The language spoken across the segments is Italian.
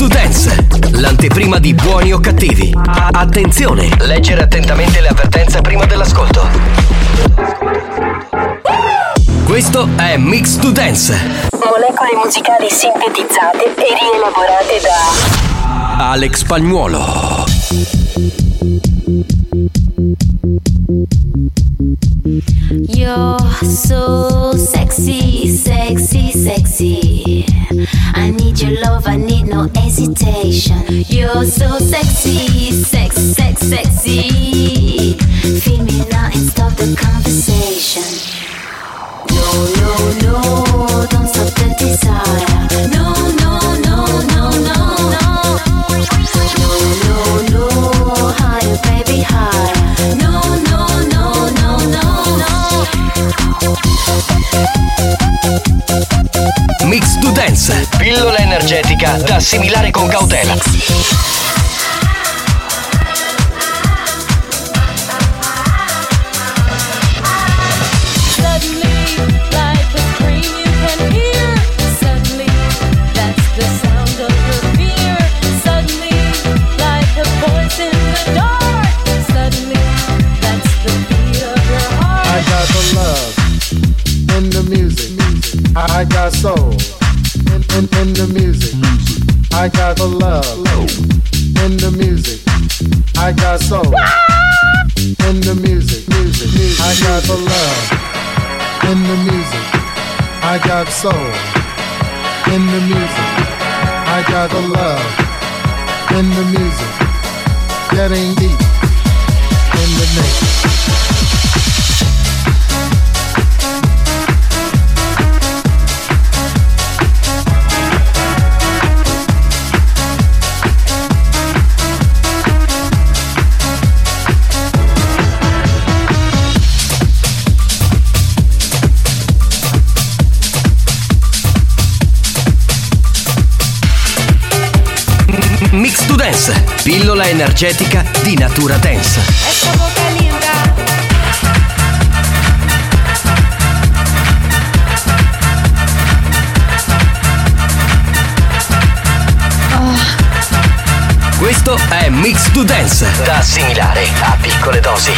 To Dance, l'anteprima di buoni o cattivi. Attenzione, leggere attentamente le avvertenze prima dell'ascolto. Questo è Mix to Dance. Molecole musicali sintetizzate e rielaborate da Alex Spagnuolo. You're so sexy, sexy, sexy. I need your love, I need no hesitation. You're so sexy, sex, sex, sexy. Feel me now and stop the conversation. No, no, no, don't stop the desire. No, no, no, no, no, no. No, no, no, higher, baby, higher. No, no, no, no, no, no. Mix to Dance, pillola energetica da assimilare con cautela. I got soul in, in, in the music. I got the love in the music. I got soul in the music. I got the love in the music. I got soul in the music. I got the love in the music. Getting deep in the mix. Pillola energetica di natura linda. Questo è Mix to Dance, da assimilare a piccole dosi.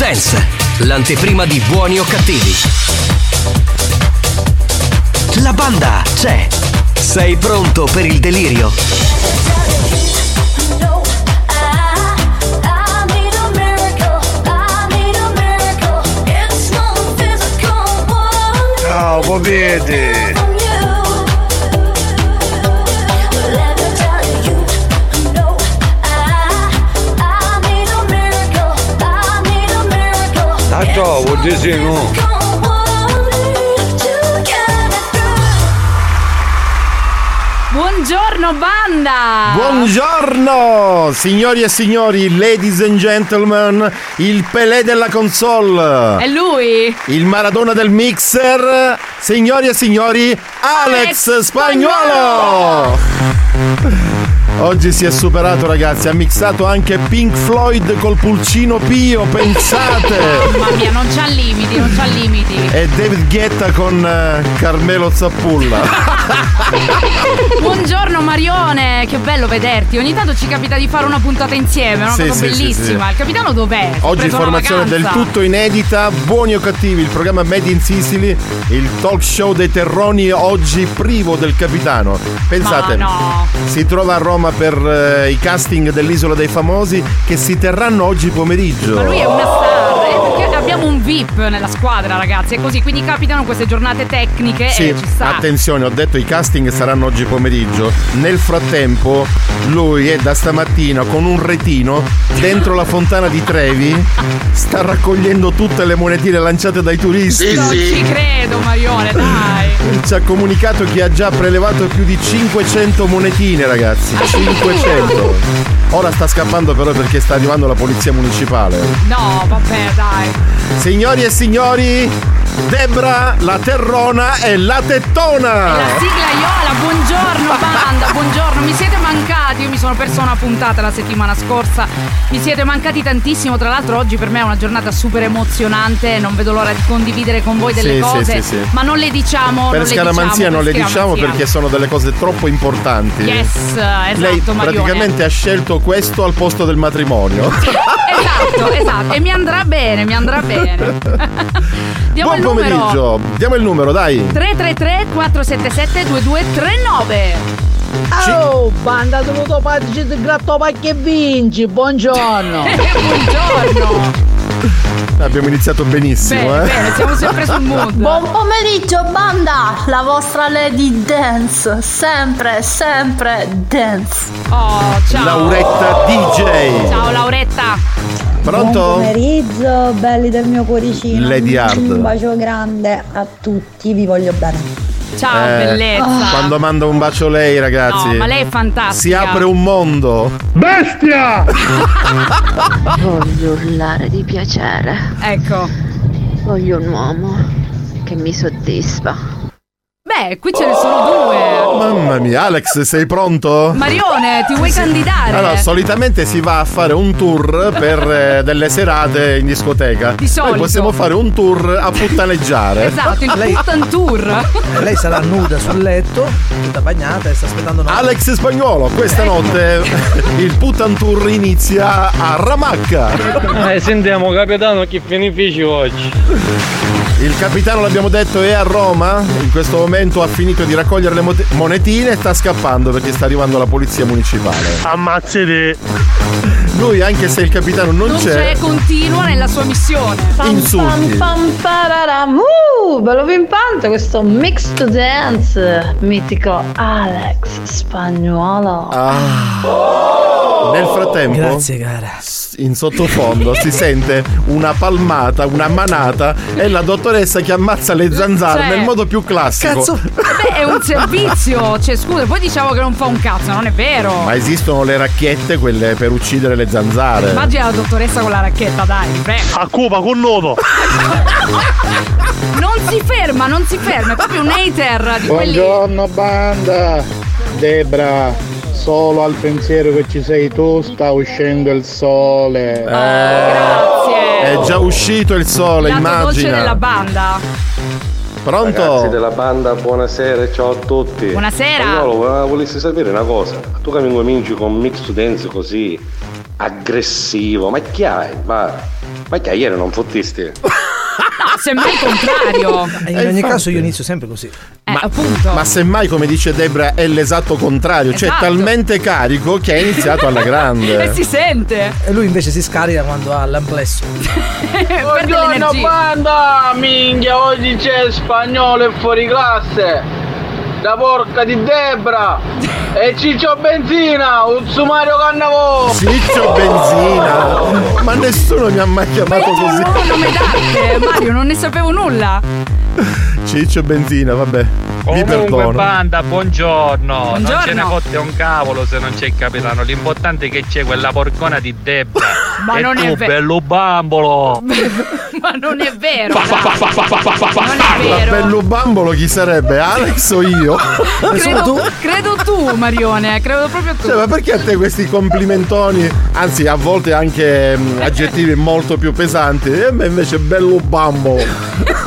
Dance, l'anteprima di buoni o cattivi. La banda c'è. Sei pronto per il delirio? Ciao, popete! Ciao, vuol dire sì, no? Buongiorno banda! Buongiorno, signori e signori, ladies and gentlemen, il Pelé della console, È lui? il Maradona del mixer, signori e signori, Alex, Alex Spagnuolo! Oggi si è superato ragazzi, ha mixato anche Pink Floyd col pulcino Pio, pensate! Mamma mia, non c'ha limiti, non c'ha limiti. E David Guetta con eh, Carmelo Zappulla. Buongiorno Marione, che bello vederti. Ogni tanto ci capita di fare una puntata insieme, è una Sì, cosa sì, bellissima. sì. Il capitano dov'è? È Oggi informazione del tutto inedita, buoni o cattivi, il programma Made in Sicily, il talk show dei terroni oggi privo del capitano. Pensate, no. si trova a Roma per eh, i casting dell'Isola dei Famosi che si terranno oggi pomeriggio. Ma lui è una star. Abbiamo un VIP nella squadra, ragazzi. È così, quindi capitano queste giornate tecniche Sì, e ci sta. attenzione, ho detto i casting saranno oggi pomeriggio. Nel frattempo, lui è da stamattina con un retino dentro la fontana di Trevi, sta raccogliendo tutte le monetine lanciate dai turisti. non ci credo, Marione, dai. Ci ha comunicato che ha già prelevato più di 500 monetine, ragazzi. 500. Ora sta scappando però perché sta arrivando la polizia municipale. No, vabbè, dai. Signori e signori, Debra, la terrona e la tettona. La sigla Iola, buongiorno banda, buongiorno, mi siete mancati, io mi sono persa una puntata la settimana scorsa, mi siete mancati tantissimo, tra l'altro oggi per me è una giornata super emozionante, non vedo l'ora di condividere con voi delle Sì, sì, cose, sì, sì. ma non le diciamo, Per non le scaramanzia diciamo, non le per diciamo scaramanzia. perché sono delle cose troppo importanti. Yes, esatto, Lei Marione. praticamente ha scelto questo al posto del matrimonio. Esatto, esatto, e mi andrà bene, mi andrà bene. Diamo Buon il numero. pomeriggio, diamo il numero, dai. 333 477 2239 Oh, banda dovuto pagare di gratto che vinci, buongiorno. Buongiorno. Abbiamo iniziato benissimo, Bene, eh. bene, siamo sempre sul mood. Buon pomeriggio banda, la vostra Lady Dance, sempre, sempre dance. Oh, ciao. Lauretta DJ. Ciao Lauretta. Pronto? Buon pomeriggio, belli del mio cuoricino. Lady Hard. Un bacio grande a tutti, vi voglio bene. Ciao, Eh, bellezza. Quando manda un bacio lei, ragazzi. No, ma lei è fantastica. Si apre un mondo. Bestia! Voglio urlare di piacere. Ecco. Voglio un uomo che mi soddisfa. Beh, qui ce ne sono due. Mamma mia, Alex, sei pronto? Marione, ti vuoi candidare? Allora, solitamente si va a fare un tour per eh, delle serate in discoteca. Di solito. Noi possiamo fare un tour a puttaneggiare. Esatto, il Lei- Puttan Tour. E lei sarà nuda sul letto, tutta bagnata e sta aspettando noi. Alex Spagnolo, questa notte il Puttan Tour inizia a Ramacca. Eh, sentiamo capitano che benefici oggi. Il capitano, l'abbiamo detto, è a Roma. In questo momento ha finito di raccogliere le mote- monetine e sta scappando perché sta arrivando la polizia municipale. Ammazzate! Lui, anche se il capitano non, Non c'è, continua nella sua missione. Insulti. Pam pararam. Uh, bello pimpante questo mix to dance mitico Alex Spagnuolo. Ah. Nel frattempo, Grazie, cara. In sottofondo si sente una palmata, una manata e la dottoressa che ammazza le zanzare Cioè, nel modo più classico. Cazzo. Beh, è un servizio. Cioè, scusa, poi diciamo che non fa un cazzo, non è vero. Ma esistono le racchette, quelle per uccidere le zanzare. Immagina la dottoressa con la racchetta, dai, prego. A Cuba con nodo! Non si ferma, non si ferma, è proprio un hater di quelli. Buongiorno banda! Debra, solo al pensiero che ci sei tu sta uscendo il sole. Eh, Grazie. È già uscito il sole, Lato dolce della immagina. banda. Pronto? Ragazzi della banda, buonasera, ciao a tutti. Buonasera. Spagnolo, volevo- volessi sapere una cosa. Tu che mi cominci con un mix to dance così aggressivo, ma chi hai? Ma, ma che ieri non fottisti? No, semmai il contrario. In ogni infatti. caso io inizio sempre così. Eh, appunto. Ma semmai, come dice Debra, è l'esatto contrario. Cioè, Esatto. talmente carico che ha iniziato alla grande. E si sente. E lui invece si scarica quando ha l'amplesso. Buongiorno banda, minchia, oggi c'è spagnolo e fuori classe. Da porca di Debra e Ciccio Benzina, un sumario cannavo. Ciccio benzina. Ma nessuno mi ha mai chiamato No, così. no, nome d'arte, Mario, non ne sapevo nulla. Ciccio benzina, vabbè. Comunque perdono. banda, buongiorno. Non Buongiorno. ce ne fotte un cavolo se non c'è il capitano. L'importante è che c'è quella porcona di Debra. Ma e non tu, è vero. bello bambolo. Ma non è vero. dai. Non è Ma vero. bello bambolo chi sarebbe? Alex o io? Credo, credo tu, Marione, credo proprio tu. Cioè, ma perché a te questi complimentoni, anzi a volte anche mm, aggettivi molto più pesanti, e a me invece bello bambolo.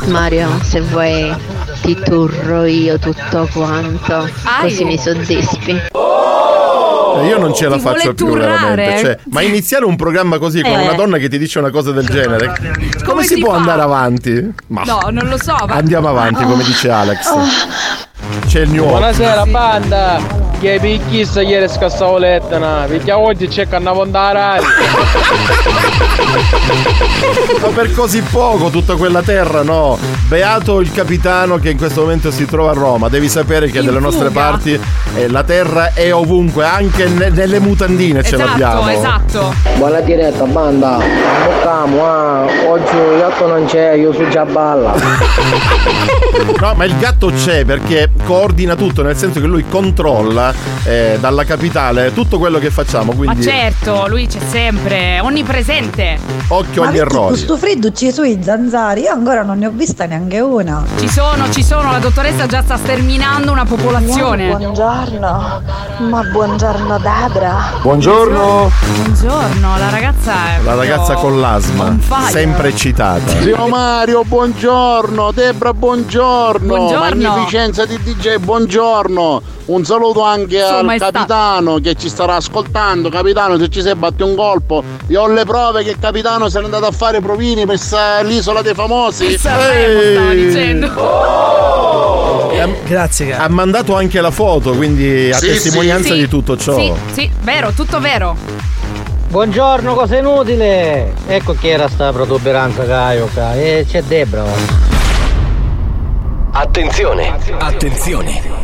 Mario, se vuoi ti turro io tutto quanto, Ai. così mi soddisfi. Eh, Io non ce la Ti faccio più turrare? veramente. Cioè, ma iniziare un programma così con Eh. una donna che ti dice una cosa del genere, come, Come si, si può fa? andare avanti? Ma No, non lo so. ma- andiamo avanti, come dice Alex. C'è il new Buonasera banda. Che picchissa ieri scassavo lettera, perché oggi c'è cannavondare. Ma per così poco tutta quella terra, no? Beato il capitano che in questo momento si trova a Roma. Devi sapere che In dalle nostre fuga. parti eh, la terra è ovunque, anche ne- nelle mutandine ce Esatto, l'abbiamo. esatto. Buona diretta, banda. Boccamo, ah. Oggi il gatto non c'è, io sono già balla. No, ma il gatto c'è perché coordina tutto, nel senso che lui controlla eh, dalla capitale tutto quello che facciamo. Ma Quindi certo, lui c'è sempre, onnipresente. occhio Ma agli errori. questo freddo ci sono i zanzari? Io ancora non ne ho vista neanche una. Ci sono, ci sono, la dottoressa già sta sterminando una popolazione. Buongiorno, ma buongiorno Debra. Buongiorno. Buongiorno, la ragazza è La ragazza con l'asma, sempre eccitata. Zio Mario, buongiorno. Debra, buongiorno. Buongiorno. Magnificenza di DJ, buongiorno. Un saluto anche Sua al capitano che ci starà ascoltando. Capitano, se ci sei batti un colpo, io ho le prove che il capitano se n'è andato a fare provini per l'isola dei famosi. Sanremo dicendo. Grazie, Ha mandato anche la foto, quindi a Sì, testimonianza sì. di tutto ciò. Sì, sì, vero, tutto vero. Buongiorno, cosa inutile? Ecco chi era sta protuberanza Caioca. E c'è Debra. Attenzione! Attenzione!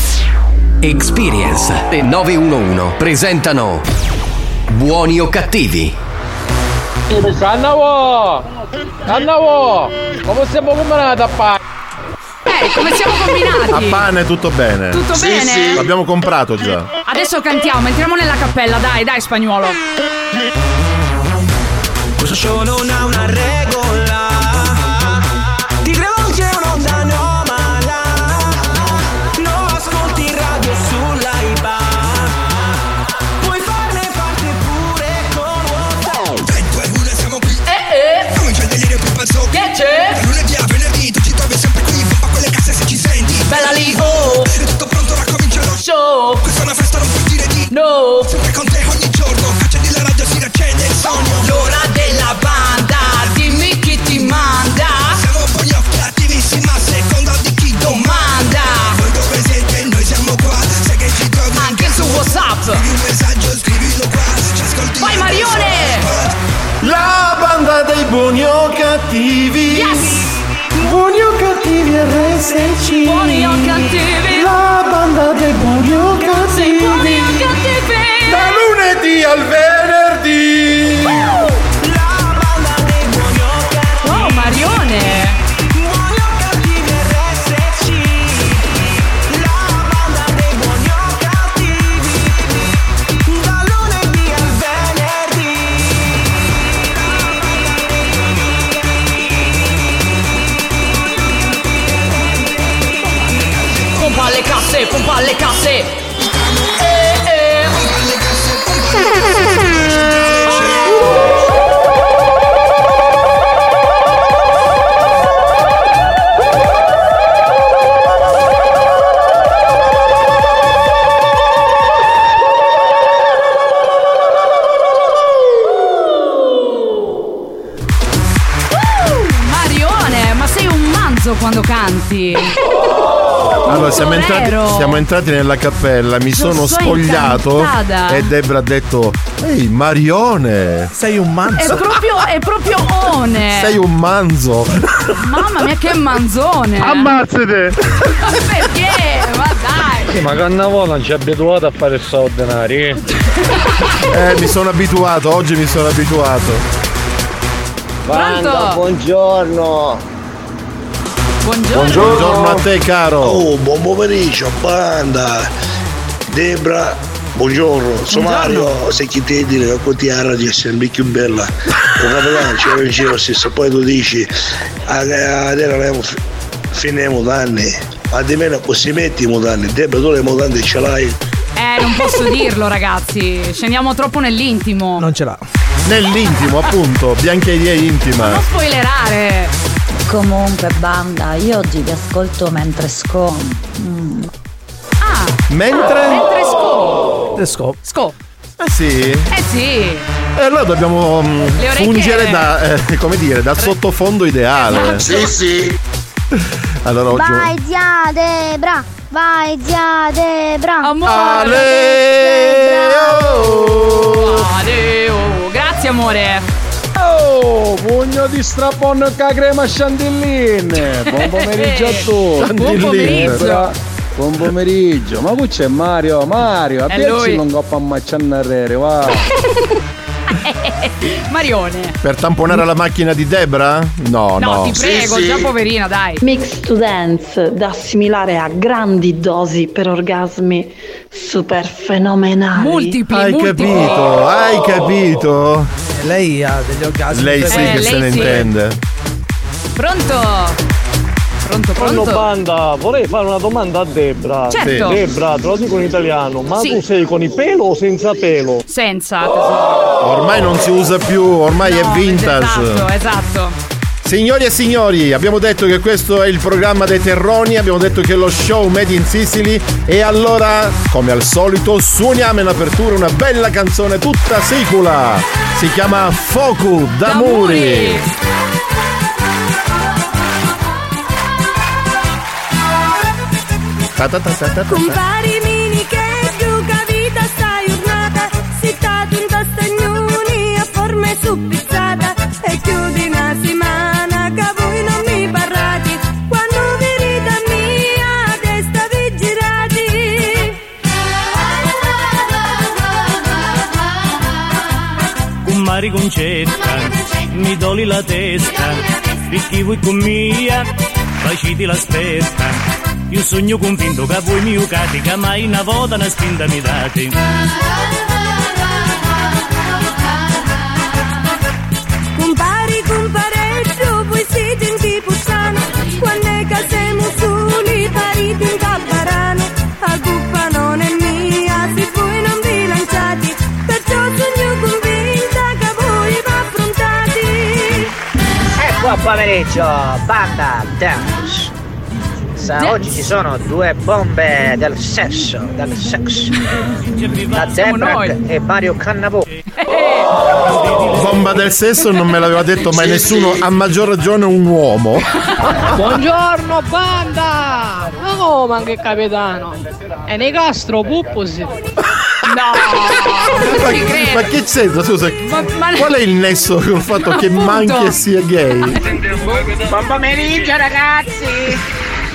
Experience e 911 presentano Buoni o cattivi? Cannavo! Cannavo! Come siamo combinati a fare? Eh, come siamo A combinati? pane tutto bene. Tutto Sì, bene? sì. L'abbiamo comprato già. Adesso cantiamo, entriamo nella cappella, dai, dai, spagnolo. Questo show non ha una regola di. Sempre con te ogni giorno Accendi la radio, si riaccende il sogno L'ora della banda, dimmi chi ti manda. Siamo buoni o cattivissimi a seconda di chi Domanda. Voi dove siete? Noi siamo qua Sai che ci trovi Anche su WhatsApp. Scrivi un messaggio, scrivilo qua Ci ascolti Vai Marione! La banda dei buoni o cattivi. Yes! Buoni o cattivi RSC. Buoni o cattivi. La al venerdì. Entrati nella cappella, mi Sono sono so spogliato incantata. e Debra ha detto: Ehi, Marione, Sei un È manzo. proprio, è proprio one. sei un manzo. Mamma mia, che manzone. Ammazzate! Perché? Ma dai. Ma Cannavo non ci è abituato a fare straordinari. Eh, mi sono abituato, oggi mi sono abituato. Pronto? buongiorno. Buongiorno. Buongiorno a te, caro. Oh, buon pomeriggio, banda. Debra, buongiorno. Sono Buongiorno. Mario, se chi te dire che ti la radio è sempre più bella. Lo capitano ci avvicino stesso, poi tu dici, "Ah, adesso finiamo danni. Ma di meno si metti i mutanti, Debra tu le mutanti ce l'hai? Eh, non posso dirlo, ragazzi. Scendiamo troppo nell'intimo. Non ce l'ha. Nell'intimo, appunto, biancheria intima. Non spoilerare. Comunque, banda, io oggi vi ascolto mentre sco. Mm. Ah, Mentre? mentre sco. Sco. Sco. Eh sì. Eh sì. E allora dobbiamo mm, fungere da, eh, come dire, da sottofondo ideale. Sì, sì. Allora oggi. Vai zia Debra, vai zia Debra. Amore. oh. Adeo. Grazie, amore. Oh, pugno di strapon ca crema chantilline. Buon pomeriggio a tutti. Buon pomeriggio. Buon pomeriggio. Ma qui c'è Mario, Mario, È a lui. non coppa ammaccannarrere, va. Marione. Per tamponare la macchina di Debra? No, No, no. ti prego, già poverina, dai. Mix to dance da assimilare a grandi dosi per orgasmi super fenomenali. Multipli, Hai multipli. capito? Hai capito? Lei ha degli orgasmi. Lei sì Eh, che se lei ne sì. intende. Pronto? Pronto, pronto? banda, vorrei fare una domanda a Debra. Certo. Sì. Debra, te lo dico in italiano, ma Sì. tu sei con il pelo o senza pelo? Senza, tesoro. Ormai non si usa più, ormai è No, vintage. Esatto, esatto. Signori e signori, abbiamo detto che questo è il programma dei terroni, abbiamo detto che è lo show Made in Sicily e allora, come al solito, suoniamo in apertura una bella canzone tutta sicula. Si chiama Focu d'Amuri. Ta ta ta ta ta ta. Compari mini che giuca vita sta concetta, mi doli la testa, perché voi con mia, faciti l'aspetta. Io sogno convinto che voi mi ucate, che mai una volta una spinta mi date. Compari, comparetto, voi siete in Tipuzzano Quando è che siamo soli, pariti in Capparano La buon pomeriggio, banda dance. Sa, oggi ci sono due bombe del sesso, del sesso. La Debra e Mario Cannavò. Bomba del sesso non me l'aveva detto mai nessuno, a maggior ragione un uomo. Buongiorno banda! Ma come anche capitano? E nei castro pupposi. No, ma, ma che c'entra? Scusa, ma- qual è il nesso con il fatto che manchi e sia gay? Buon pomeriggio ragazzi!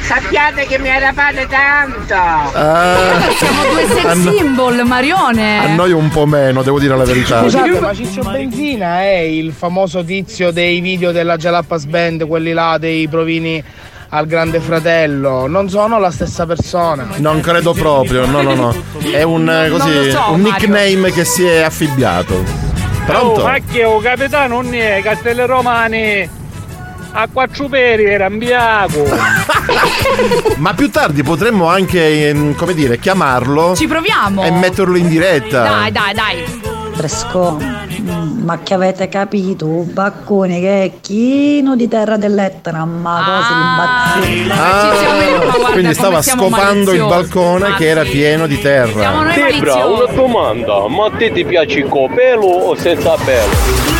Sappiate che mi arrabbiate tanto! Ah, Siamo due sex a, no- symbol, Marione. a noi un po' meno, devo dire la verità. Scusate, ma Ciccio Benzina è il famoso tizio dei video della Jalapas Band, quelli là dei provini al Grande Fratello. Non sono la stessa persona. Non credo proprio, no, no, no. È un, eh, così, so, un Mario. nickname che si è affibbiato. Pronto? Oh, ma che o capitano non è, Castello Romani a quattro peri era in bianco. Ma più tardi potremmo anche, ehm, come dire, chiamarlo Ci proviamo. e metterlo in diretta. Dai, dai, dai. Fresco. Ma che avete capito? Un baccone che è chino di terra dell'Etna, ma cose imbazzite. Ah, quindi stava scopando il balcone che era pieno di terra. Debra, una domanda, ma a te ti piace con pelo o senza pelo?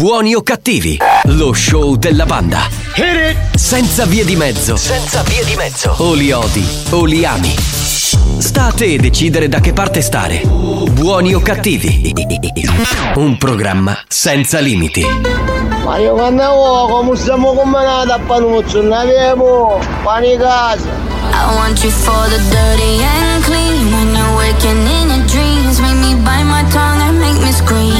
Buoni o cattivi, lo show della banda. Senza vie di mezzo. Senza vie di mezzo. O li odi o li ami. Sta a te decidere da che parte stare. Buoni o cattivi. Un programma senza limiti. Mario quando come stiamo combinati a panuzzo, non abbiamo pane casa. I want you for the dirty and clean when you're waking in your dreams. green.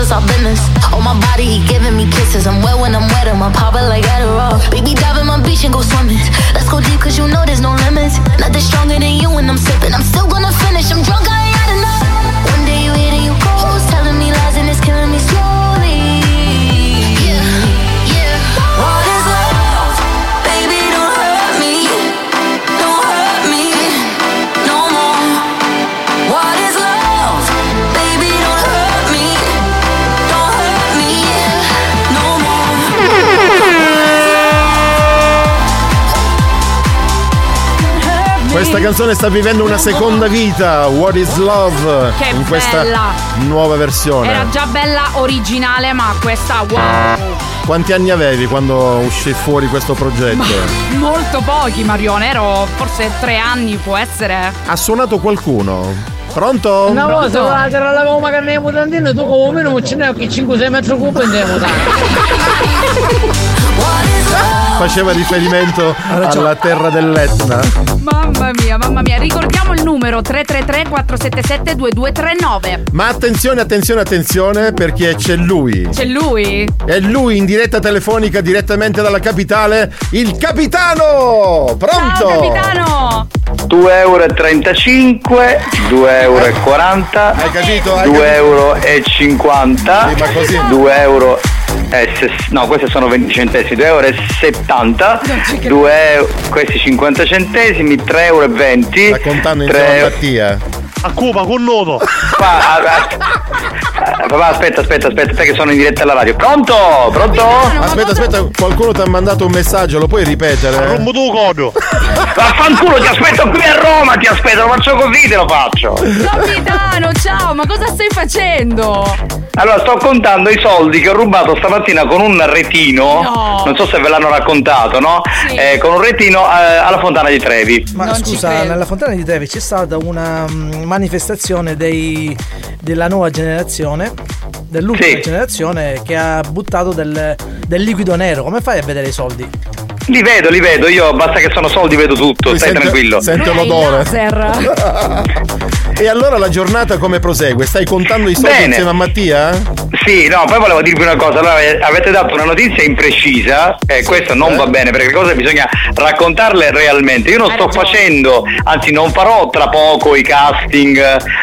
is our business. On my body, he giving me kisses. I'm wet when I'm wet, I'm popping like Adderall. Baby, dive in my beach and go swimming. Let's go deep, cause you know there's no limits. Nothing stronger than you when I'm sipping. I'm still gonna finish, I'm drunk, I Questa canzone sta vivendo una seconda vita. What is love? Che in questa bella. nuova versione. Era già bella originale, ma questa wow. Quanti anni avevi quando uscì fuori questo progetto? Molto pochi, Marione. Ero forse tre anni, può essere. Ha suonato qualcuno? Pronto? Una volta la terra la come che ne mutandino tu come meno ce n'è che 5-6 metri cubi in Faceva riferimento alla terra dell'Etna. Mamma mia, mamma mia. Ricordiamo il numero 333 477 2239. Ma attenzione, attenzione, attenzione perché c'è lui. C'è lui? È lui in diretta telefonica direttamente dalla capitale, il capitano! Pronto? Ciao capitano! 2,35 euro, 2,40 euro, Hai capito? Hai 2,50 euro, e 50, Sì, ma così- 2 euro e no questi sono 20 centesimi, 2 euro e 70, 2 euro, questi 50 centesimi, 3 euro e 20. Sta contando in 3 telepatia. A Cuba con nodo. Papà, aspetta, aspetta, aspetta, perché sono in diretta alla radio. Pronto? Pronto? Aspetta, aspetta, qualcuno ti ha mandato un messaggio, lo puoi ripetere? Rombo tu codo. Vaffanculo, ti aspetto qui a Roma, ti aspetto, lo faccio così, te lo faccio. Capitano, ciao, ma cosa stai facendo? Allora, sto contando i soldi che ho rubato stamattina con un retino. No. Non so se ve l'hanno raccontato, no? Eh, con un retino eh, alla Fontana di Trevi. Ma scusa, nella Fontana di Trevi c'è stata una mm, manifestazione dei- della nuova generazione, dell'ultima Sì. generazione, che ha buttato del, del liquido nero. Come fai a vedere i soldi? Li vedo, li vedo, io basta che sono soldi vedo tutto, stai sente- tranquillo. sente l'odore. E allora la giornata come prosegue? Stai contando i soldi Bene. insieme a Mattia? Sì, no, poi volevo dirvi una cosa, allora ave- avete dato una notizia imprecisa e questo non va bene perché le cose bisogna raccontarle realmente. Io non sto facendo, anzi non farò tra poco i casting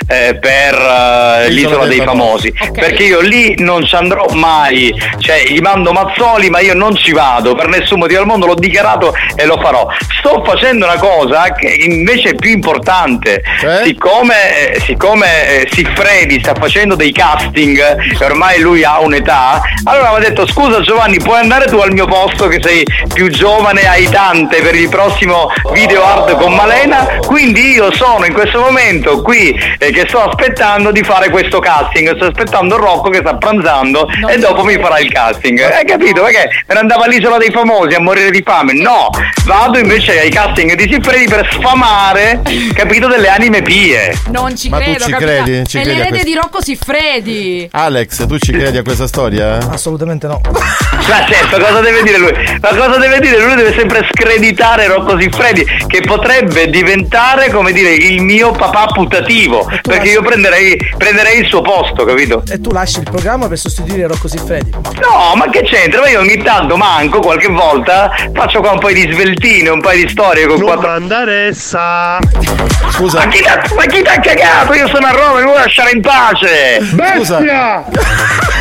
eh, per eh, l'isola dei famosi, perché io lì non ci andrò mai, cioè gli mando Mazzoli ma io non ci vado. Per nessun motivo al mondo, l'ho dichiarato e lo farò. Sto facendo una cosa che invece è più importante, siccome, eh, siccome eh, Siffredi sta facendo dei casting e ormai lui ha un'età, allora mi ha detto scusa Giovanni puoi andare tu al mio posto che sei più giovane, hai tante per il prossimo video hard con Malena, quindi io sono in questo momento qui eh, che sto aspettando di fare questo casting, sto aspettando Rocco che sta pranzando e dopo mi farà il casting. Hai capito? Perché me ne andavo all'isola dei famosi a morire di fame? No, vado invece ai casting di Siffredi per sfamare, capito, delle anime pie. Non ci Ma tu credo, ci capitano. credi? Ci È credi l'erede questo? di Rocco Siffredi. Alex, tu ci credi a questa storia? Assolutamente no. Ma certo, cosa deve dire lui? Ma cosa deve dire? Lui deve sempre screditare Rocco Siffredi, che potrebbe diventare, come dire, il mio papà putativo. Perché io prenderei, prenderei il suo posto, capito? E tu lasci il programma per sostituire Rocco Siffredi. No, ma che c'entra? Ma io ogni tanto manco, qualche volta, faccio qua un po' di sveltine, un paio di storie con quattro. Mandaressa! Scusa. Ma chi, ma chi t'ha ha cagato, io sono a Roma, mi vuoi lasciare in pace! Bestia!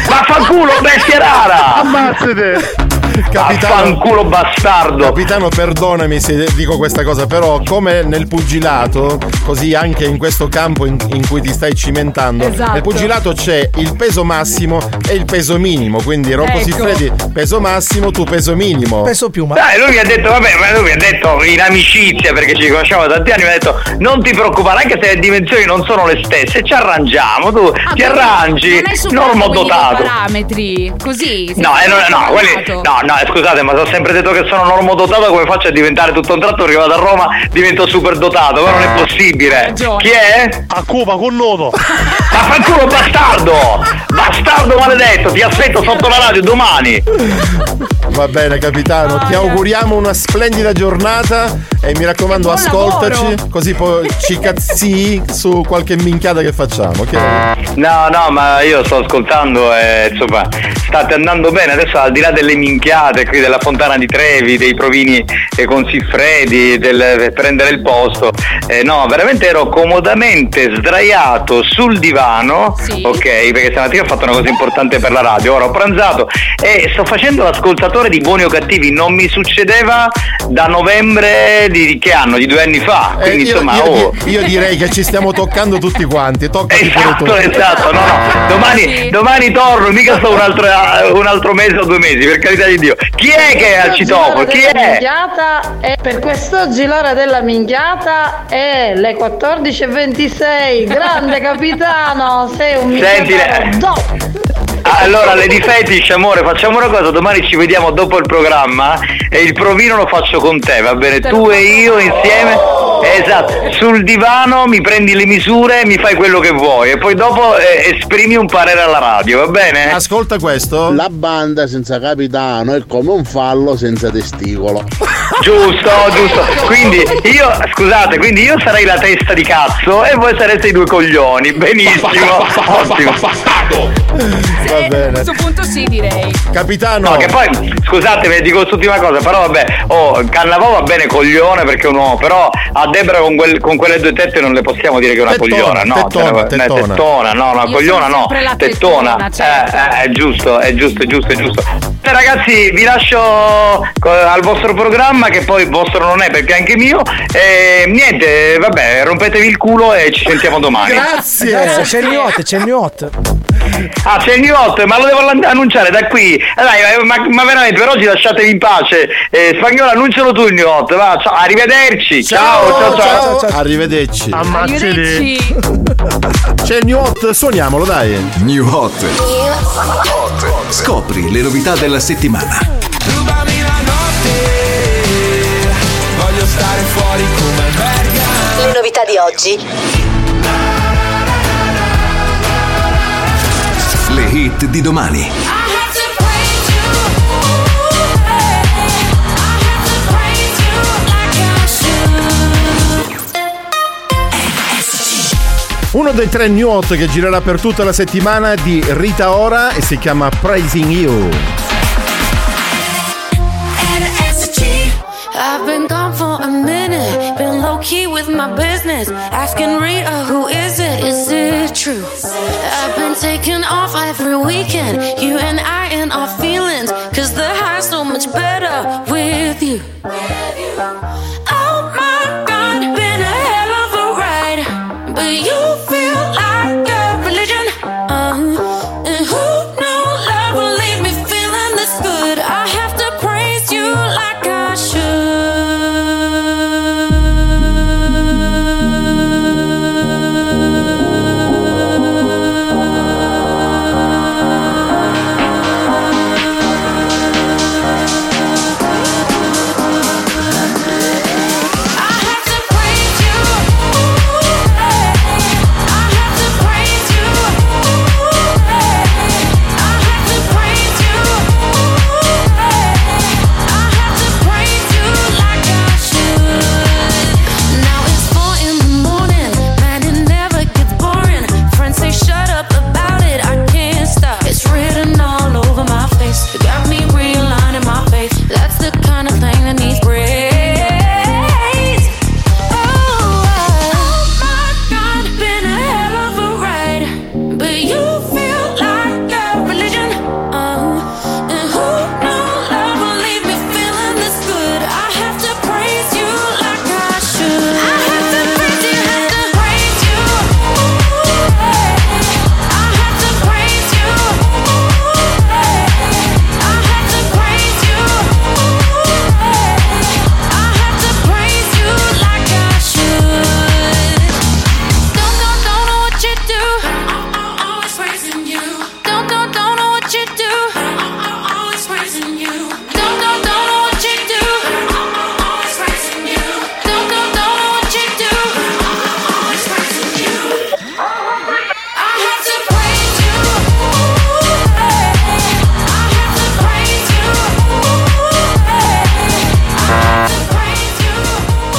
Vaffanculo, bestia rara! Ammazzate! Vaffanculo bastardo! Capitano, perdonami se dico questa cosa, però come nel pugilato, così anche in questo campo in, in cui ti stai cimentando, Esatto. nel pugilato c'è il peso massimo e il peso minimo, quindi Rocco Ecco. Siffredi peso massimo, tu peso minimo. Peso piuma. Dai, lui mi ha detto, vabbè, ma lui mi ha detto in amicizia, perché ci conosciamo da tanti anni, mi ha detto non ti preoccupare, anche se le dimensioni non sono le stesse, ci arrangiamo, tu Ah, ti arrangi, normodotato. parametri, così. No, eh, no, no, quelli, no, no, eh, scusate, ma ti ho sempre detto che sono normodotato, come faccio a diventare tutto un tratto perché vado a Roma, divento super dotato, però non è possibile. Chi è? A Cuba con nodo. Vaffanculo bastardo! Bastardo maledetto, ti aspetto sotto la radio domani! Va bene, capitano, ti auguriamo una splendida giornata e mi raccomando, Buon ascoltaci, lavoro. così poi ci cazzi su qualche minchiata che facciamo, ok? No, no, ma io sto ascoltando e insomma state andando bene. Adesso al di là delle minchiate qui della Fontana di Trevi, dei provini con Siffredi, del per prendere il posto, eh, no, veramente ero comodamente sdraiato sul divano, ok, perché stamattina ho fatto una cosa importante per la radio, ora ho pranzato e sto facendo l'ascoltatore di Buoni o Cattivi, non mi succedeva da novembre di, che anno? Di due anni fa. Eh, Quindi io, insomma, io- oh. io direi che ci stiamo toccando tutti quanti, toccati. Esatto, esatto, no, no. Domani, domani torno, mica sto un altro, un altro mese o due mesi, per carità di Dio. Chi è che è al citofono? Chi è? e per quest'oggi l'ora della minchiata è le 14.26. Grande capitano, sei un Senti, minchiataro do- Allora, Lady Fetish, amore, facciamo una cosa, domani ci vediamo dopo il programma e il provino lo faccio con te, va bene? Tu e io insieme, esatto, sul divano mi prendi le misure, mi fai quello che vuoi e poi dopo eh, esprimi un parere alla radio, va bene? Ascolta questo. La banda senza capitano è come un fallo senza testicolo. Giusto, giusto. Quindi io, scusate, quindi io sarei la testa di cazzo e voi sareste i due coglioni. Benissimo. Ottimo. Va A questo punto sì, direi. Capitano. No, che poi, scusate, vi dico quest'ultima cosa, però vabbè, oh, Cannavò va bene coglione perché è un uomo, però a Debra con, quel- con quelle due tette non le possiamo dire che è una Tettona, cogliona, no? tettona, Cioè, no, tettona. tettona, no, una Io cogliona no, tettona, tettona, certo. Eh, eh, è giusto, è giusto, è giusto, è giusto. Eh, ragazzi, vi lascio al vostro programma che poi vostro non è perché è anche mio e niente, vabbè, rompetevi il culo e ci sentiamo domani. Grazie, c'è il new hot, c'è il new hot. Ah, c'è il new hot, ma lo devo annunciare da qui. Eh, Dai, ma, ma veramente per oggi lasciatevi in pace. Eh, spagnolo, annuncialo tu il new hot. Va, ciao, arrivederci. Ciao, ciao, ciao. Arrivederci. Arrivederci. C'è il new hot, suoniamolo dai. New Hot. Scopri le novità della settimana. Rubami la notte, voglio stare fuori come verga. Le novità di oggi. Hit di domani. Uno dei tre new hot che girerà per tutta la settimana è di Rita Ora e si chiama Praising You. I've been gone for a minute, low key with my business. Asking Rita, who is it? Is it true? I've been taking off every weekend, you and I and our feelings. Cause the high's so much better with you.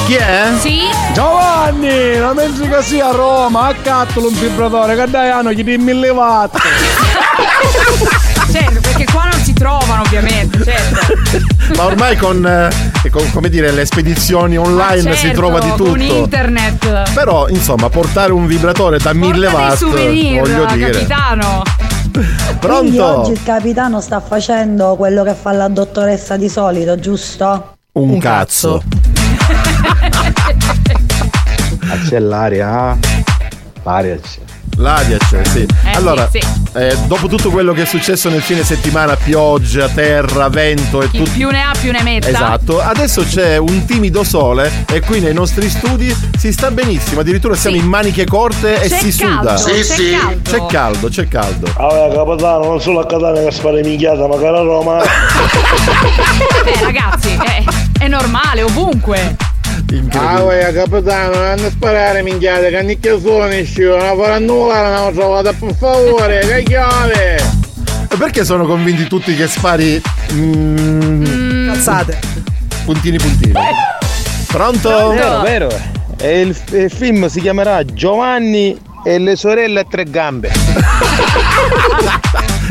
Chi è? Sì? Giovanni, non pensi che sia a Roma, a Cattolo un vibratore, che dai hanno gli di mille watt. Certo, perché qua non si trovano ovviamente, certo. Ma ormai con, eh, con, come dire, le spedizioni online si Certo, trova di tutto. Con internet. Però, insomma, portare un vibratore da 1000 Porta dei watt, souvenir, voglio dire. capitano. Quindi Pronto? oggi il capitano sta facendo quello che fa la dottoressa di solito, giusto? Un, cazzo. C'è l'aria, l'aria c'è. L'aria c'è, sì. allora, sì, eh, dopo tutto quello che è successo nel fine settimana, pioggia, terra, vento e tutto. più ne ha più ne metta. Esatto, adesso c'è un timido sole e qui nei nostri studi si sta benissimo, addirittura siamo in maniche corte e C'è si caldo, suda. Sì, c'è sì. caldo. C'è caldo, c'è caldo. Vabbè, capitano, non solo a Catania che spara minchiata, magari a Roma. Beh, ragazzi, è, è normale, ovunque. Ah, uè, capitano, non a sparare minchiate, che nicchia sono non farà nulla, non ho trovato, per favore, che chiave! E perché sono convinti tutti che spari. Mm, Cazzate. Puntini puntini. Pronto? Vero, vero. E il, il film si chiamerà Giovanni e le sorelle a tre gambe.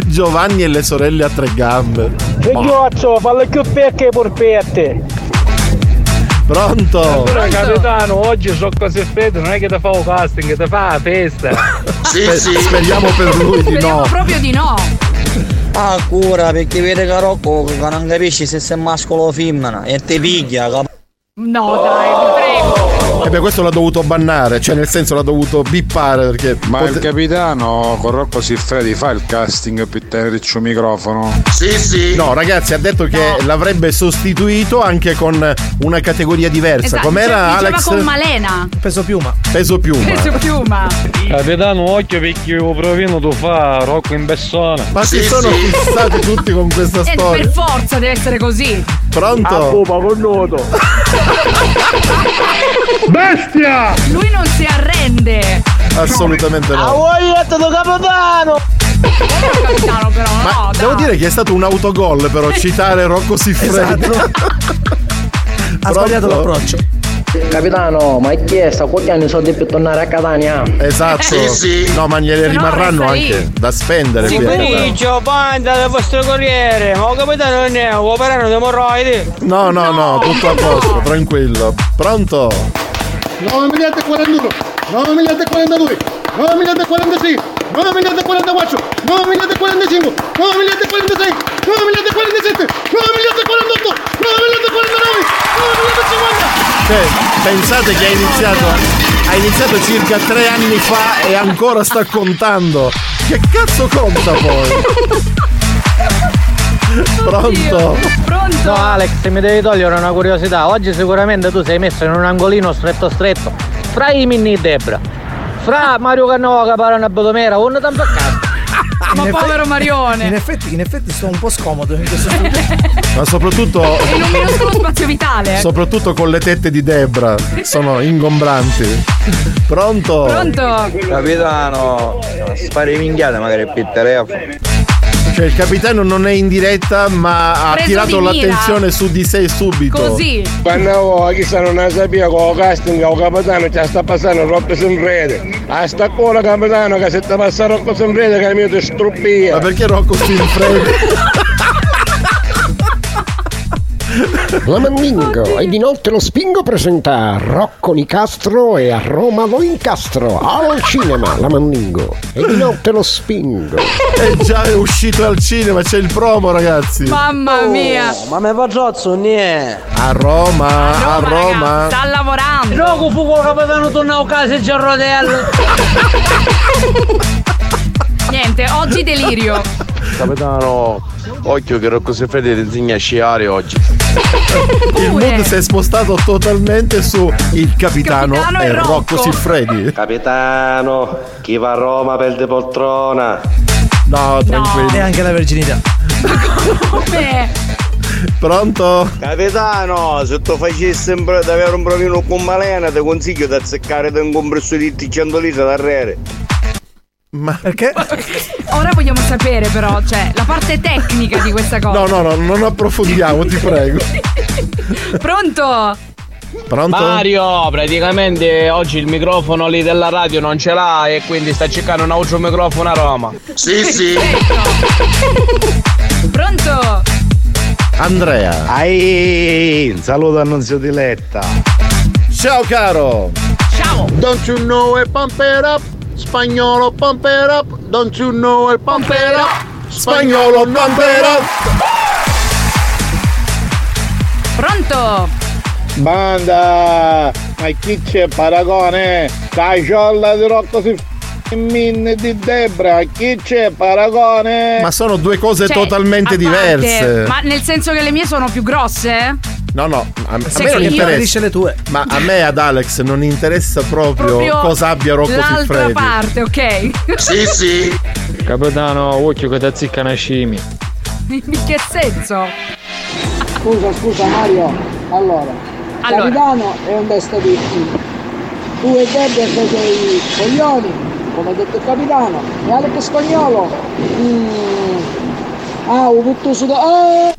Giovanni e le sorelle a tre gambe. Che ghiaccio, fallo più perché porpette. Pronto? Allora, capitano, oggi so cose fredde, non è che ti fa un casting, ti fa la festa. Spe- Speriamo per lui di no. proprio di no. Ah, cura, perché vede che Rocco che non capisci se sei mascolo o femmina e ti piglia, cap- No, dai. E beh, questo l'ha dovuto bannare, cioè nel senso l'ha dovuto bippare perché. Ma il pote- capitano con Rocco Siffredi fa il casting per tenerci un microfono? Sì, sì. No, ragazzi, ha detto che l'avrebbe sostituito anche con una categoria diversa. Esatto, Com'era diceva Alex? con Malena. Peso piuma. Peso piuma. Peso piuma. Capitano, occhio perché il provino tu fa Rocco in persona. Ma si sono fissati tutti con questa E storia. per forza deve essere così. Pronto? Ah, pupa con nudo. Bestia! Lui non si arrende. Assolutamente no. voi detto capitano! Capitano, però, Ma no, devo dai. dire che è stato un autogol però citare Rocco Siffredi. Ha sbagliato l'approccio. Capitano, ma è chiesto, quanti anni sono per tornare a Catania? Esatto. No, ma gliele Se no rimarranno resta lì. anche da spendere. Sì, Catania. pomeriggio, banda del vostro corriere. Ma capitano non è, operano di emorroidi. No, no, no, tutto a posto, tranquillo. Pronto? 9 miliardi e 41, 9 miliardi e 42, 9 miliardi e 46, 9 miliardi e 44, 9 miliardi e 45, 9 miliardi e 46, 9 miliardi e 47, 9 miliardi e 48, 9 miliardi e 49, 9 miliardi e 50. Cioè, pensate che ha iniziato, ha iniziato circa tre anni fa e ancora sta contando. Che cazzo conta poi? Pronto? Pronto? No, Alex, mi devi togliere una curiosità. Oggi sicuramente tu sei messo in un angolino stretto stretto. Fra i Minni e Debra. Fra Mario Cannova che parla una botomera, uno tanto a casa. Ma In povero effetti- Marione. In effetti, in effetti sto un po' scomodo in questo. Ma soprattutto. In un minuscolo spazio vitale. Soprattutto con le tette di Debra. Sono ingombranti. Pronto? Pronto? Capitano, spari minchiate magari il telefono. Cioè, il capitano non è in diretta, ma ha Preso mira. l'attenzione su di sé subito. Quando vuoi, chissà non la sapeva con il casting, il capitano ci sta passando troppo sembrete. A sta cola capitano che se ti passa troppo sembrete che mi ti struppia. Ma perché Rocco Sinfredi? La Mandingo e di notte lo spingo presenta Rocco Nicastro e a Roma lo incastro al cinema La Mandingo e di notte lo spingo È già uscito al cinema, c'è il promo, ragazzi. Mamma mia. Ma me facciozzo, niente. A Roma, a Roma. Sta lavorando. Gioco fu con capitano tornavo a casa e c'è rodello. Niente, oggi delirio. Capitano, occhio che Rocco Siffredi ti insegna a sciare oggi. Il mood si è spostato totalmente su il capitano, Capitano e Rocco, Rocco. Siffredi. Capitano, chi va a Roma perde poltrona. No, tranquillo. E anche la verginità. Come? Pronto? Capitano, se tu facessi avere un provino con Malena, ti consiglio di azzeccare un compresso di 100 litri da rere. Ma perché? Ora vogliamo sapere però, cioè, la parte tecnica di questa cosa. No, no, no, non approfondiamo, ti prego. Pronto? Pronto? Mario, praticamente oggi il microfono lì della radio non ce l'ha e quindi sta cercando un altro microfono a Roma. Sì, sì. Pronto? Andrea. Ai, un saluto annunzio di Letta. Ciao caro. Ciao. Don't you know it, pump it up. Spagnolo, pump it up. Don't you know it, pump it up. Spagnolo, pump it up. Pronto? Banda, ma chi c'è paragone? Caciolla di Rocco si Min di Debra, chi c'è paragone? Ma sono due cose Cioè, totalmente parte, diverse. Ma nel senso che le mie sono più grosse? No, no, a, a me non interessa. le tue. Ma a me e ad Alex non interessa proprio, Proprio cosa abbia Rocco L'altra Siffredi. parte, ok? Sì, sì. Capitano, occhio che ti azzicca una scimmia. In che senso? Scusa, scusa Mario. Allora, Allora. capitano è un di Tu e Debbia siete i coglioni, come ha detto il capitano. E Alex Spagnolo. Mm. Ah, ho tutto sudato. Ah!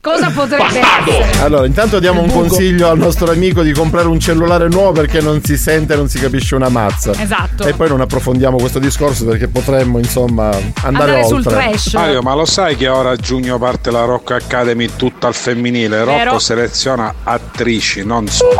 Cosa potrebbe essere? Allora, intanto diamo un consiglio al nostro amico di comprare un cellulare nuovo perché non si sente e non si capisce una mazza. Esatto. E poi non approfondiamo questo discorso perché potremmo, insomma, andare, Andare sul oltre. trash. Mario, ma lo sai che ora a giugno parte la Rocco Academy tutta al femminile? Vero. Rocco seleziona attrici, non solo.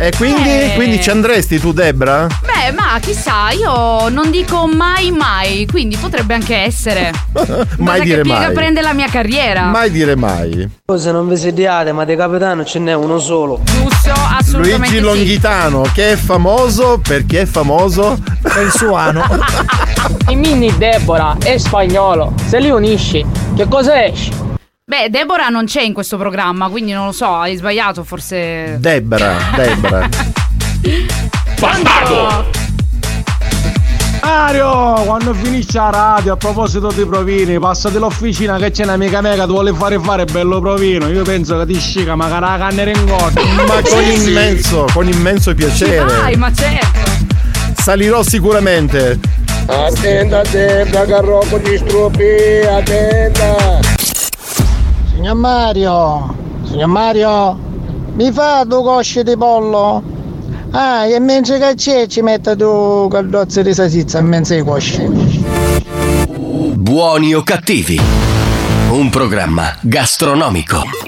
E quindi, Eh. quindi ci andresti tu, Debra? Beh, ma chissà, io non dico mai mai, quindi potrebbe anche essere. mai dire che mai. prende la mia carriera. Mai dire mai. Se non vi sediate, ma di capitano ce n'è uno solo. Giusto, assolutamente Luigi sì. Longhitano, che è famoso perché è famoso per il suo ano. I mini Deborah è spagnolo. Se li unisci, che cosa esce? Beh, Deborah non c'è in questo programma, quindi non lo so, hai sbagliato forse. Debra, Debra. Bastardo! Mario, quando finisce la radio, a proposito di provini, passati l'officina che c'è un'amica mia che ti vuole fare fare bello provino. Io penso che ti scica magari la cannera in gotta. Ma con immenso, con immenso piacere. Dai, ma certo. Salirò sicuramente. Attenta, attenta, che Rocco ti struppi, attenta. Signor Mario, signor Mario, mi fa due cosce di pollo? Ah, e mentre che c'è ci mette due caldozze di salsiccia mezzo ai cosci. Buoni o cattivi? Un programma gastronomico.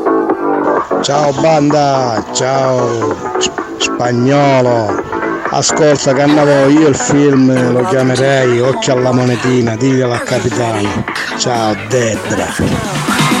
Ciao banda, ciao sp- spagnolo. Ascolta andavo io il film lo chiamerei Occhio alla monetina, diglielo al capitano. Ciao Debra.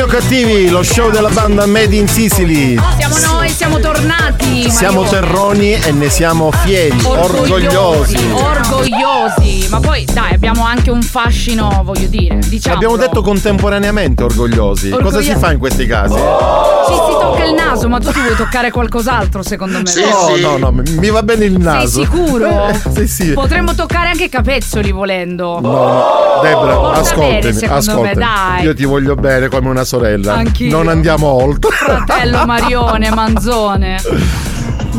Cattivi, lo show della banda Made in Sicily. Siamo noi, siamo tornati. Siamo Mario. terroni e ne siamo fieri, orgogliosi. Orgogliosi. Ma poi dai, abbiamo anche un fascino, voglio dire. Diciamo. Abbiamo detto contemporaneamente orgogliosi. Cosa Orgoglio- si fa in questi casi? Ci si tocca il naso, ma tu ti vuoi toccare qualcos'altro, secondo me. no, no, no, mi va bene il naso. Sei sicuro? Sì, sì. Potremmo toccare anche i capezzoli volendo. No, no. Debra, Porta ascoltami, bene, ascoltami. me, dai. Io ti voglio bene come una sorella. Anch'io. Non andiamo oltre. Fratello Marione, Manzone.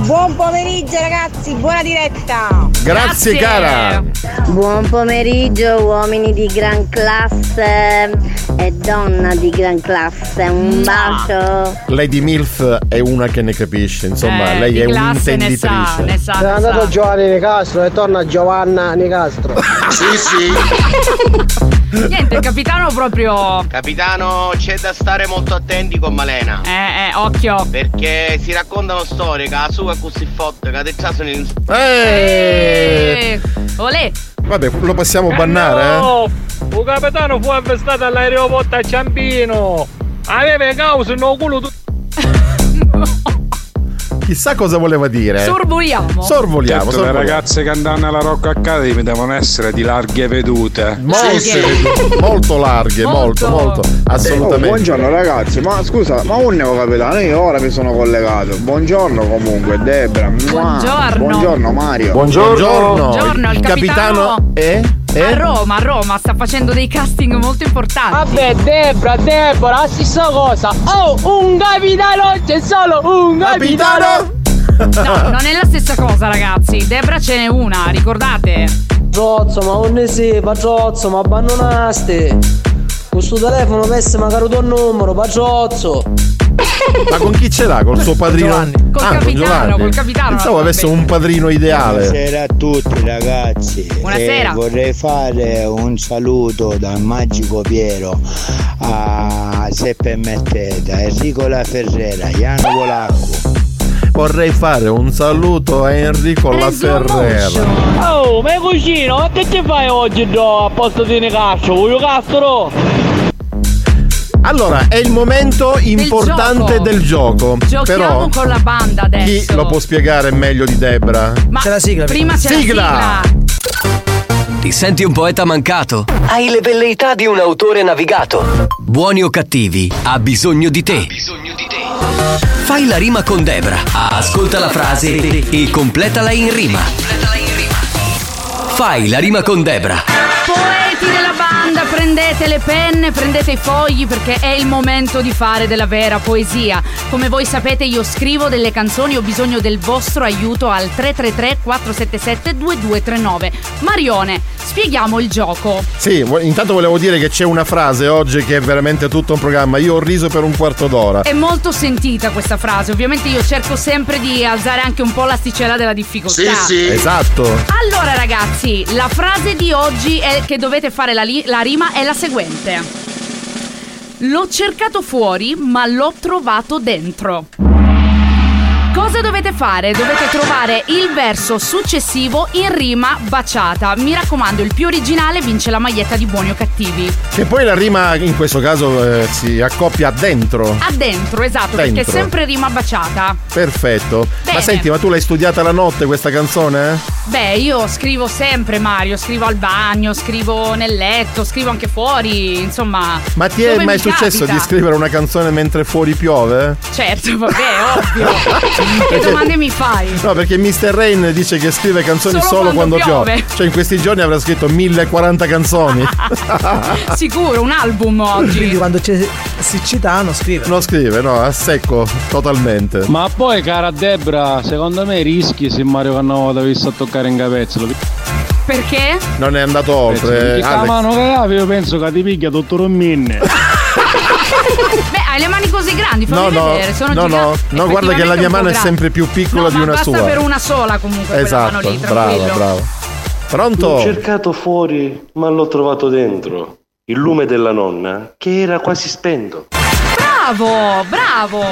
Buon pomeriggio ragazzi, buona diretta. Grazie, cara. Buon pomeriggio uomini di gran classe e donna di gran classe. Un bacio. Lady Milf è una che ne capisce, insomma, Eh, lei di è classe ne sa, un'intenditrice. ne sa, È andato Giovanni Nicastro e torna Giovanna Nicastro. Sì, sì. Niente, il capitano proprio. Capitano, c'è da stare molto attenti con Malena. Eh, eh, occhio. Perché si raccontano storie che la sua è così forte che adesso sono in. Eh, Olè. Vabbè, lo possiamo bannare, eh? No, il capitano fu avvestato all'aeroporto a Ciampino. Aveva causa no culo tu. Chissà cosa voleva dire. Sorvoliamo. Sorvoliamo, Certo, le sorvoliamo. ragazze che andranno alla Rock Academy devono essere di larghe vedute. Molto, molto larghe, molto, molto, assolutamente. Oh, buongiorno ragazzi, ma scusa, ma un neo capitano, io ora mi sono collegato. Buongiorno comunque, Debra. Buongiorno. Buongiorno Mario. Buongiorno. Buongiorno, il capitano è? A Roma, a Roma, sta facendo dei casting molto importanti. Vabbè, Debra, Debra, la stessa cosa. Oh, un capitano, c'è solo un capitano. No, non è la stessa cosa, ragazzi. Debra ce n'è una, ricordate? Zozzo, ma non ne sei, pazzozzo, ma abbandonaste. Questo telefono avesse magari tuo numero, pazzozzo. Ma con chi ce l'ha? Col suo padrino? Giovanni. Col Ah, con capitano, Giovanni. col capitano, Pensavo avesse un padrino ideale. Buonasera a tutti ragazzi. Buonasera. Eh, vorrei fare un saluto dal magico Piero a, se permettete, Enrico La Ferrera, Iano Polacco. Vorrei fare un saluto a Enrico La Ferrera. Oh, ma cugino, ma che ci fai oggi do, a posto di Nicastro? Voglio Castro? Allora, è il momento importante gioco. del gioco. Giochiamo Però con la banda adesso. chi lo può spiegare meglio di Debra? Ma Prima c'è Sigla. la sigla. Ti senti un poeta mancato? Hai le velleità di un autore navigato. Buoni o cattivi, ha bisogno di te. Fai la rima con Debra. Ascolta la frase e completala in rima. Fai la rima con Debra. Prendete le penne, prendete i fogli perché è il momento di fare della vera poesia. Come voi sapete io scrivo delle canzoni, ho bisogno del vostro aiuto al 333 477 2239. Marione, spieghiamo il gioco. Sì, intanto volevo dire che c'è una frase oggi che è veramente tutto un programma. Io ho riso per un quarto d'ora. È molto sentita questa frase, ovviamente io cerco sempre di alzare anche un po' l'asticella della difficoltà. Esatto. Allora ragazzi, la frase di oggi è che dovete fare la, li- la rima è la seguente. L'ho cercato fuori, ma l'ho trovato dentro. Cosa dovete fare? Dovete trovare il verso successivo in rima baciata. Mi raccomando, il più originale vince la maglietta di buoni o cattivi. Che poi la rima in questo caso eh, si accoppia dentro. A dentro, esatto, perché è Dentro. sempre rima baciata. Perfetto. Bene. Ma senti, ma tu l'hai studiata la notte questa canzone? Beh, io scrivo sempre, Mario. Scrivo al bagno, scrivo nel letto, scrivo anche fuori. Insomma. Ma ti è mai successo capita. di scrivere una canzone mentre fuori piove? Certo, vabbè, ovvio. che domande mi fai? No, perché Mr. Rain dice che scrive canzoni Solo solo, quando quando, piove. piove. Cioè, in questi giorni avrà scritto 1040 canzoni. Sicuro, un album oggi. Quindi quando c'è siccità non scrive. Non scrive, no, a secco, totalmente. Ma poi, cara Debra, secondo me rischi se Mario Cannava dovesse toccare in capezzolo. Perché? Non è andato oltre. Perché la mano cagava, io penso che ti picchia tutto un minne. Beh, hai le mani così grandi, fammi No, no, vedere. Sono no, no, no, guarda che la mia mano è sempre più piccola No, di ma una basta sua. per una sola comunque Esatto, lì, bravo, bravo. L'ho Pronto? cercato fuori, ma l'ho trovato dentro. Il lume della nonna, che era quasi spento. Bravo, bravo.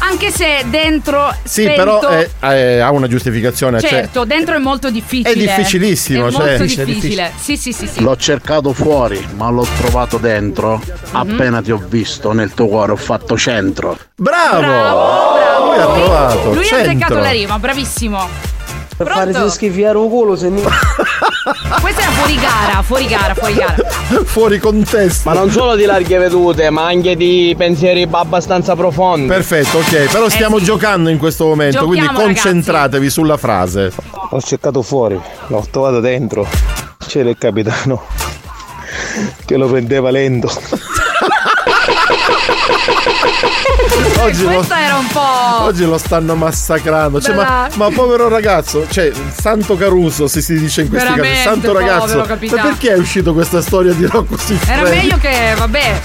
Anche se dentro Sì, spento- però eh, eh, ha una giustificazione. cioè- Certo, dentro è molto difficile. È difficilissimo, È cioè- molto Difficile, difficile. Sì, sì, sì, sì. L'ho cercato fuori, ma l'ho trovato dentro. Appena ti ho visto nel tuo cuore ho fatto centro. Bravo! Bravo, Lui ha trovato. Lui ha centro. azzeccato la rima, bravissimo. Per Pronto? fare schifiare un culo se mi... Questa era fuori gara, fuori gara, fuori gara. Fuori contesto. Ma non solo di larghe vedute, ma anche di pensieri abbastanza profondi. Perfetto, ok, però stiamo giocando in questo momento, Giochiamo, quindi concentratevi sulla frase. Ho cercato fuori, l'ho trovato dentro. C'era il capitano che lo prendeva lento. Oggi lo, era un po'. oggi lo stanno massacrando. Cioè, ma, ma povero ragazzo, cioè, Santo Caruso si si dice in questi casi. Santo povero ragazzo. Ma perché è uscito questa storia di Rocco Siffredi? Era meglio che, vabbè.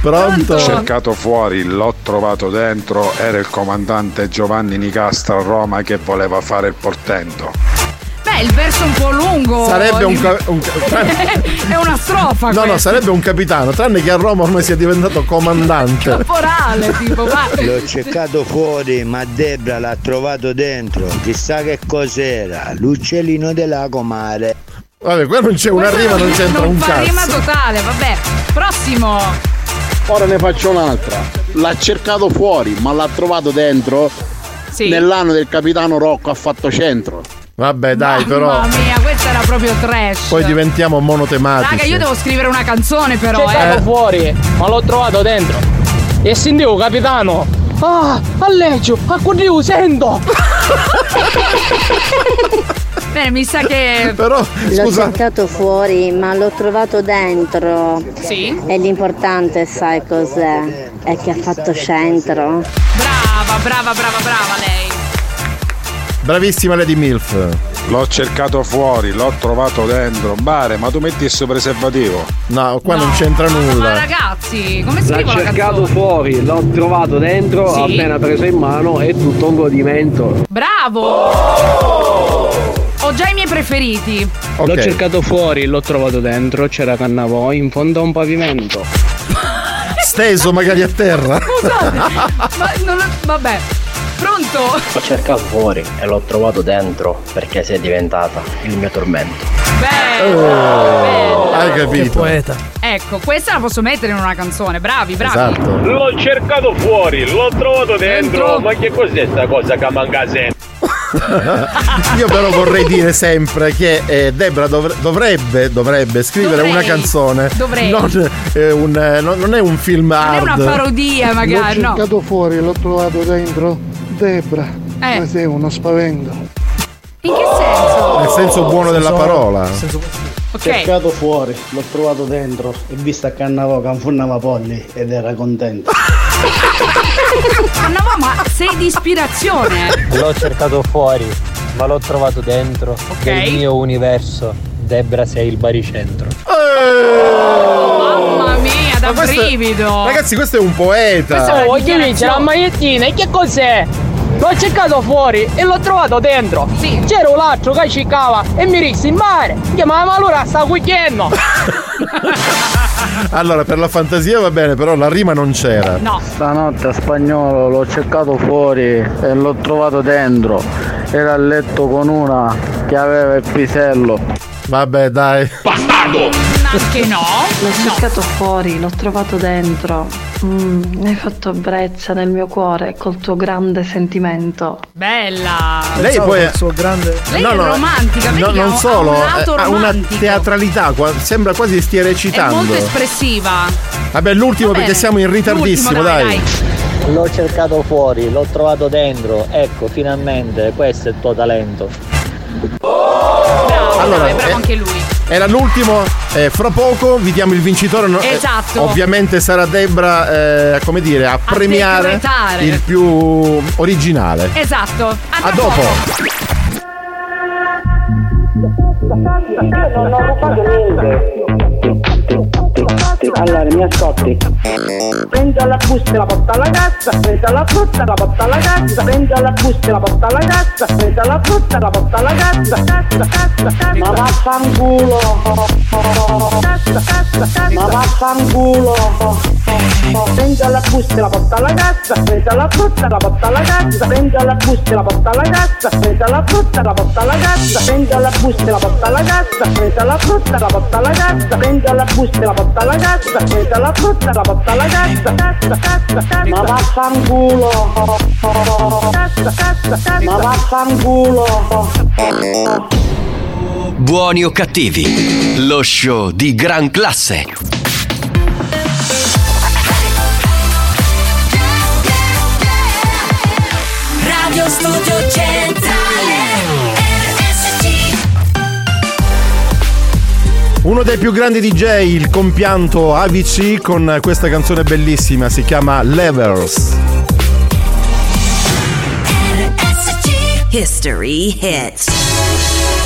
Pronto? L'ho cercato fuori, l'ho trovato dentro, era il comandante Giovanni Nicastra a Roma che voleva fare il portento. Beh, il verso è un po' lungo. Sarebbe un, ca- un ca- è una strofa. No, no, questa. sarebbe un capitano, tranne che a Roma ormai sia diventato comandante. Caporale, tipo, va. L'ho cercato fuori, ma Debra l'ha trovato dentro. Chissà che cos'era. L'uccellino della comare. Vabbè, qua non c'è una Questa rima, non c'entra non un fa rima cazzo. totale, vabbè. Prossimo. Ora ne faccio un'altra. L'ha cercato fuori, ma l'ha trovato dentro. Sì. Nell'anno del capitano Rocco ha fatto centro. Vabbè, dai, però. Mamma mia, questa era proprio trash. Poi diventiamo monotematici. Raga, io devo scrivere una canzone però, Cercato eh. fuori, ma l'ho trovato dentro. E sentivo, capitano. Ah, a leggio, a quadrio sento. Bene, mi sa che. Però, L'ho cercato fuori, ma l'ho trovato dentro. Sì. E l'importante, sai cos'è? È che ha fatto centro. Brava, brava, brava, brava lei. Bravissima Lady Milf. L'ho cercato fuori, l'ho trovato dentro. Bare, ma tu metti il preservativo. No, qua non c'entra nulla. Ma ragazzi, come L'ha scrivo la cercato canzone? fuori, l'ho trovato dentro, Sì. appena preso in mano è tutto un godimento. Bravo! Ho già i miei preferiti. L'ho cercato fuori, l'ho trovato dentro, c'era Cannavò in fondo a un pavimento. Steso magari a terra. Scusate, ma non. Vabbè. Pronto? L'ho cercato fuori e l'ho trovato dentro perché sei diventata il mio tormento. Oh, hai capito? poeta. Ecco, questa la posso mettere in una canzone. Bravi, bravi. Esatto. L'ho cercato fuori, l'ho trovato dentro. Dentro. Ma che cos'è sta cosa che manca sempre? Io però vorrei dire sempre che eh, Debra dovre- dovrebbe, dovrebbe scrivere Dovrei. una canzone. Dovrei. Non, eh, un, eh, non- non è un film Non è hard. una parodia, magari, L'ho no. cercato fuori, l'ho trovato dentro. Debra, Eh. ma sei uno spavento. In che senso? Nel senso buono della parola. Ok. Cercato fuori, l'ho trovato dentro e visto che anfunnava polli ed era contento. No, ma sei di ispirazione. L'ho cercato fuori, ma l'ho trovato dentro. Del mio universo. Debra sei il baricentro. Mamma mia, da Ma questo è- brivido. Ragazzi, questo è un poeta. Questo è voglio vincere la magliettina e che cos'è? L'ho cercato fuori e l'ho trovato dentro. Sì. C'era un altro che ciccava e mi risse in mare. Chiamava allora sta cucchiendo. Allora, per la fantasia va bene, però la rima non c'era. No. Stanotte a spagnolo l'ho cercato fuori e l'ho trovato dentro. Era a letto con una che aveva il pisello. Vabbè, dai. Anche no. L'ho cercato fuori, l'ho trovato dentro. Mm, mi hai fatto brezza nel mio cuore col tuo grande sentimento. Bella. Lei poi è suo grande. Lei è romantica, vedi no, che ha non solo, ha un lato eh, ha una teatralità, sembra quasi stia È recitando. molto espressiva. Vabbè, l'ultimo Va perché siamo in ritardissimo, dai. dai, L'ho cercato fuori, l'ho trovato dentro. Ecco, finalmente, questo è il tuo talento. Bravo, Allora, bravo, è bravo eh, anche lui. Era l'ultimo, eh, fra poco vi diamo il vincitore. no- eh, Esatto. ovviamente sarà Debra, eh, come dire, a premiare decretare. il più originale. Esatto. A, A dopo. Non ho rubato niente. Allora, mi ascolti. Prendo la busta e la porta alla cassa, prendo la frutta e la porta alla cassa, prendo la busta e la porta alla cassa, prendo la frutta e la porta alla cassa, cassa, cassa, cassa. Ma vaffanculo. Cassa, cassa, cassa. Ma vaffanculo. Prendi alla busta e la porta alla cassa, prendi alla frutta e la porta alla cassa, prendi alla busta e la porta alla cassa, prendi alla frutta e la porta alla cassa, prendi alla busta e la porta alla cassa, prendi alla frutta la porta alla cassa, prendi alla busta e la porta alla cassa, prendi alla frutta la porta alla cassa, cassa, cassa, cassa. Ma vaffanculo. Cassa, cassa, cassa. Ma vaffanculo. Buoni o cattivi, lo show di gran classe. Radio Studio Centrale Uno dei più grandi DJ, il compianto AVC con questa canzone bellissima, si chiama Levels. History hits.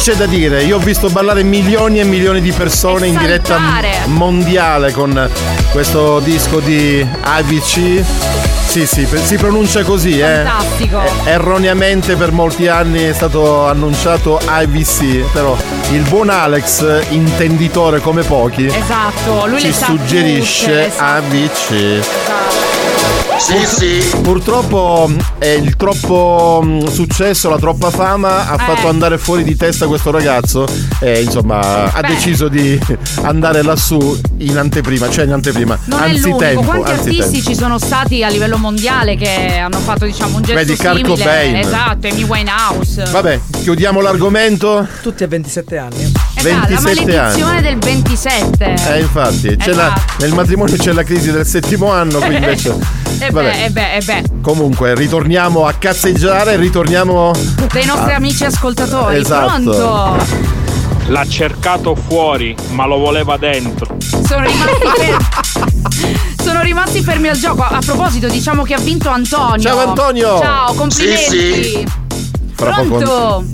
C'è da dire? Io ho visto ballare milioni e milioni di persone in diretta mondiale con questo disco di AVC. Sì, sì, si pronuncia così, eh. Fantastico. Erroneamente per molti anni è stato annunciato AVC, però il buon Alex, intenditore come pochi, Esatto, lui ci suggerisce tutte, esatto. AVC. Sì, sì. Purtroppo eh, il troppo mh, successo, la troppa fama ha Eh. fatto andare fuori di testa questo ragazzo e insomma ha Beh. deciso di andare lassù in anteprima, cioè in anteprima, Non è anzi l'unico, tempo, quanti anzi artisti ci sono stati a livello mondiale che hanno fatto diciamo un gesto Vedi, Kurt simile? Cobain. Esatto, Amy Winehouse. Vabbè, chiudiamo l'argomento. Tutti a 27 anni. Esatto, la 27 maledizione anni. del 27. Eh, infatti, c'è la- Esatto. nel matrimonio c'è la crisi del settimo anno, quindi invece. E Vabbè. beh, e beh, e beh. Comunque, ritorniamo a cazzeggiare, ritorniamo. Dei nostri a- amici ascoltatori. Esatto. Pronto? L'ha cercato fuori, ma lo voleva dentro. Sono rimasti fermi. Sono rimasti fermi al gioco. A proposito, diciamo che ha vinto Antonio. Ciao, Antonio. Ciao, complimenti. Sì, sì. Fra poco- Pronto?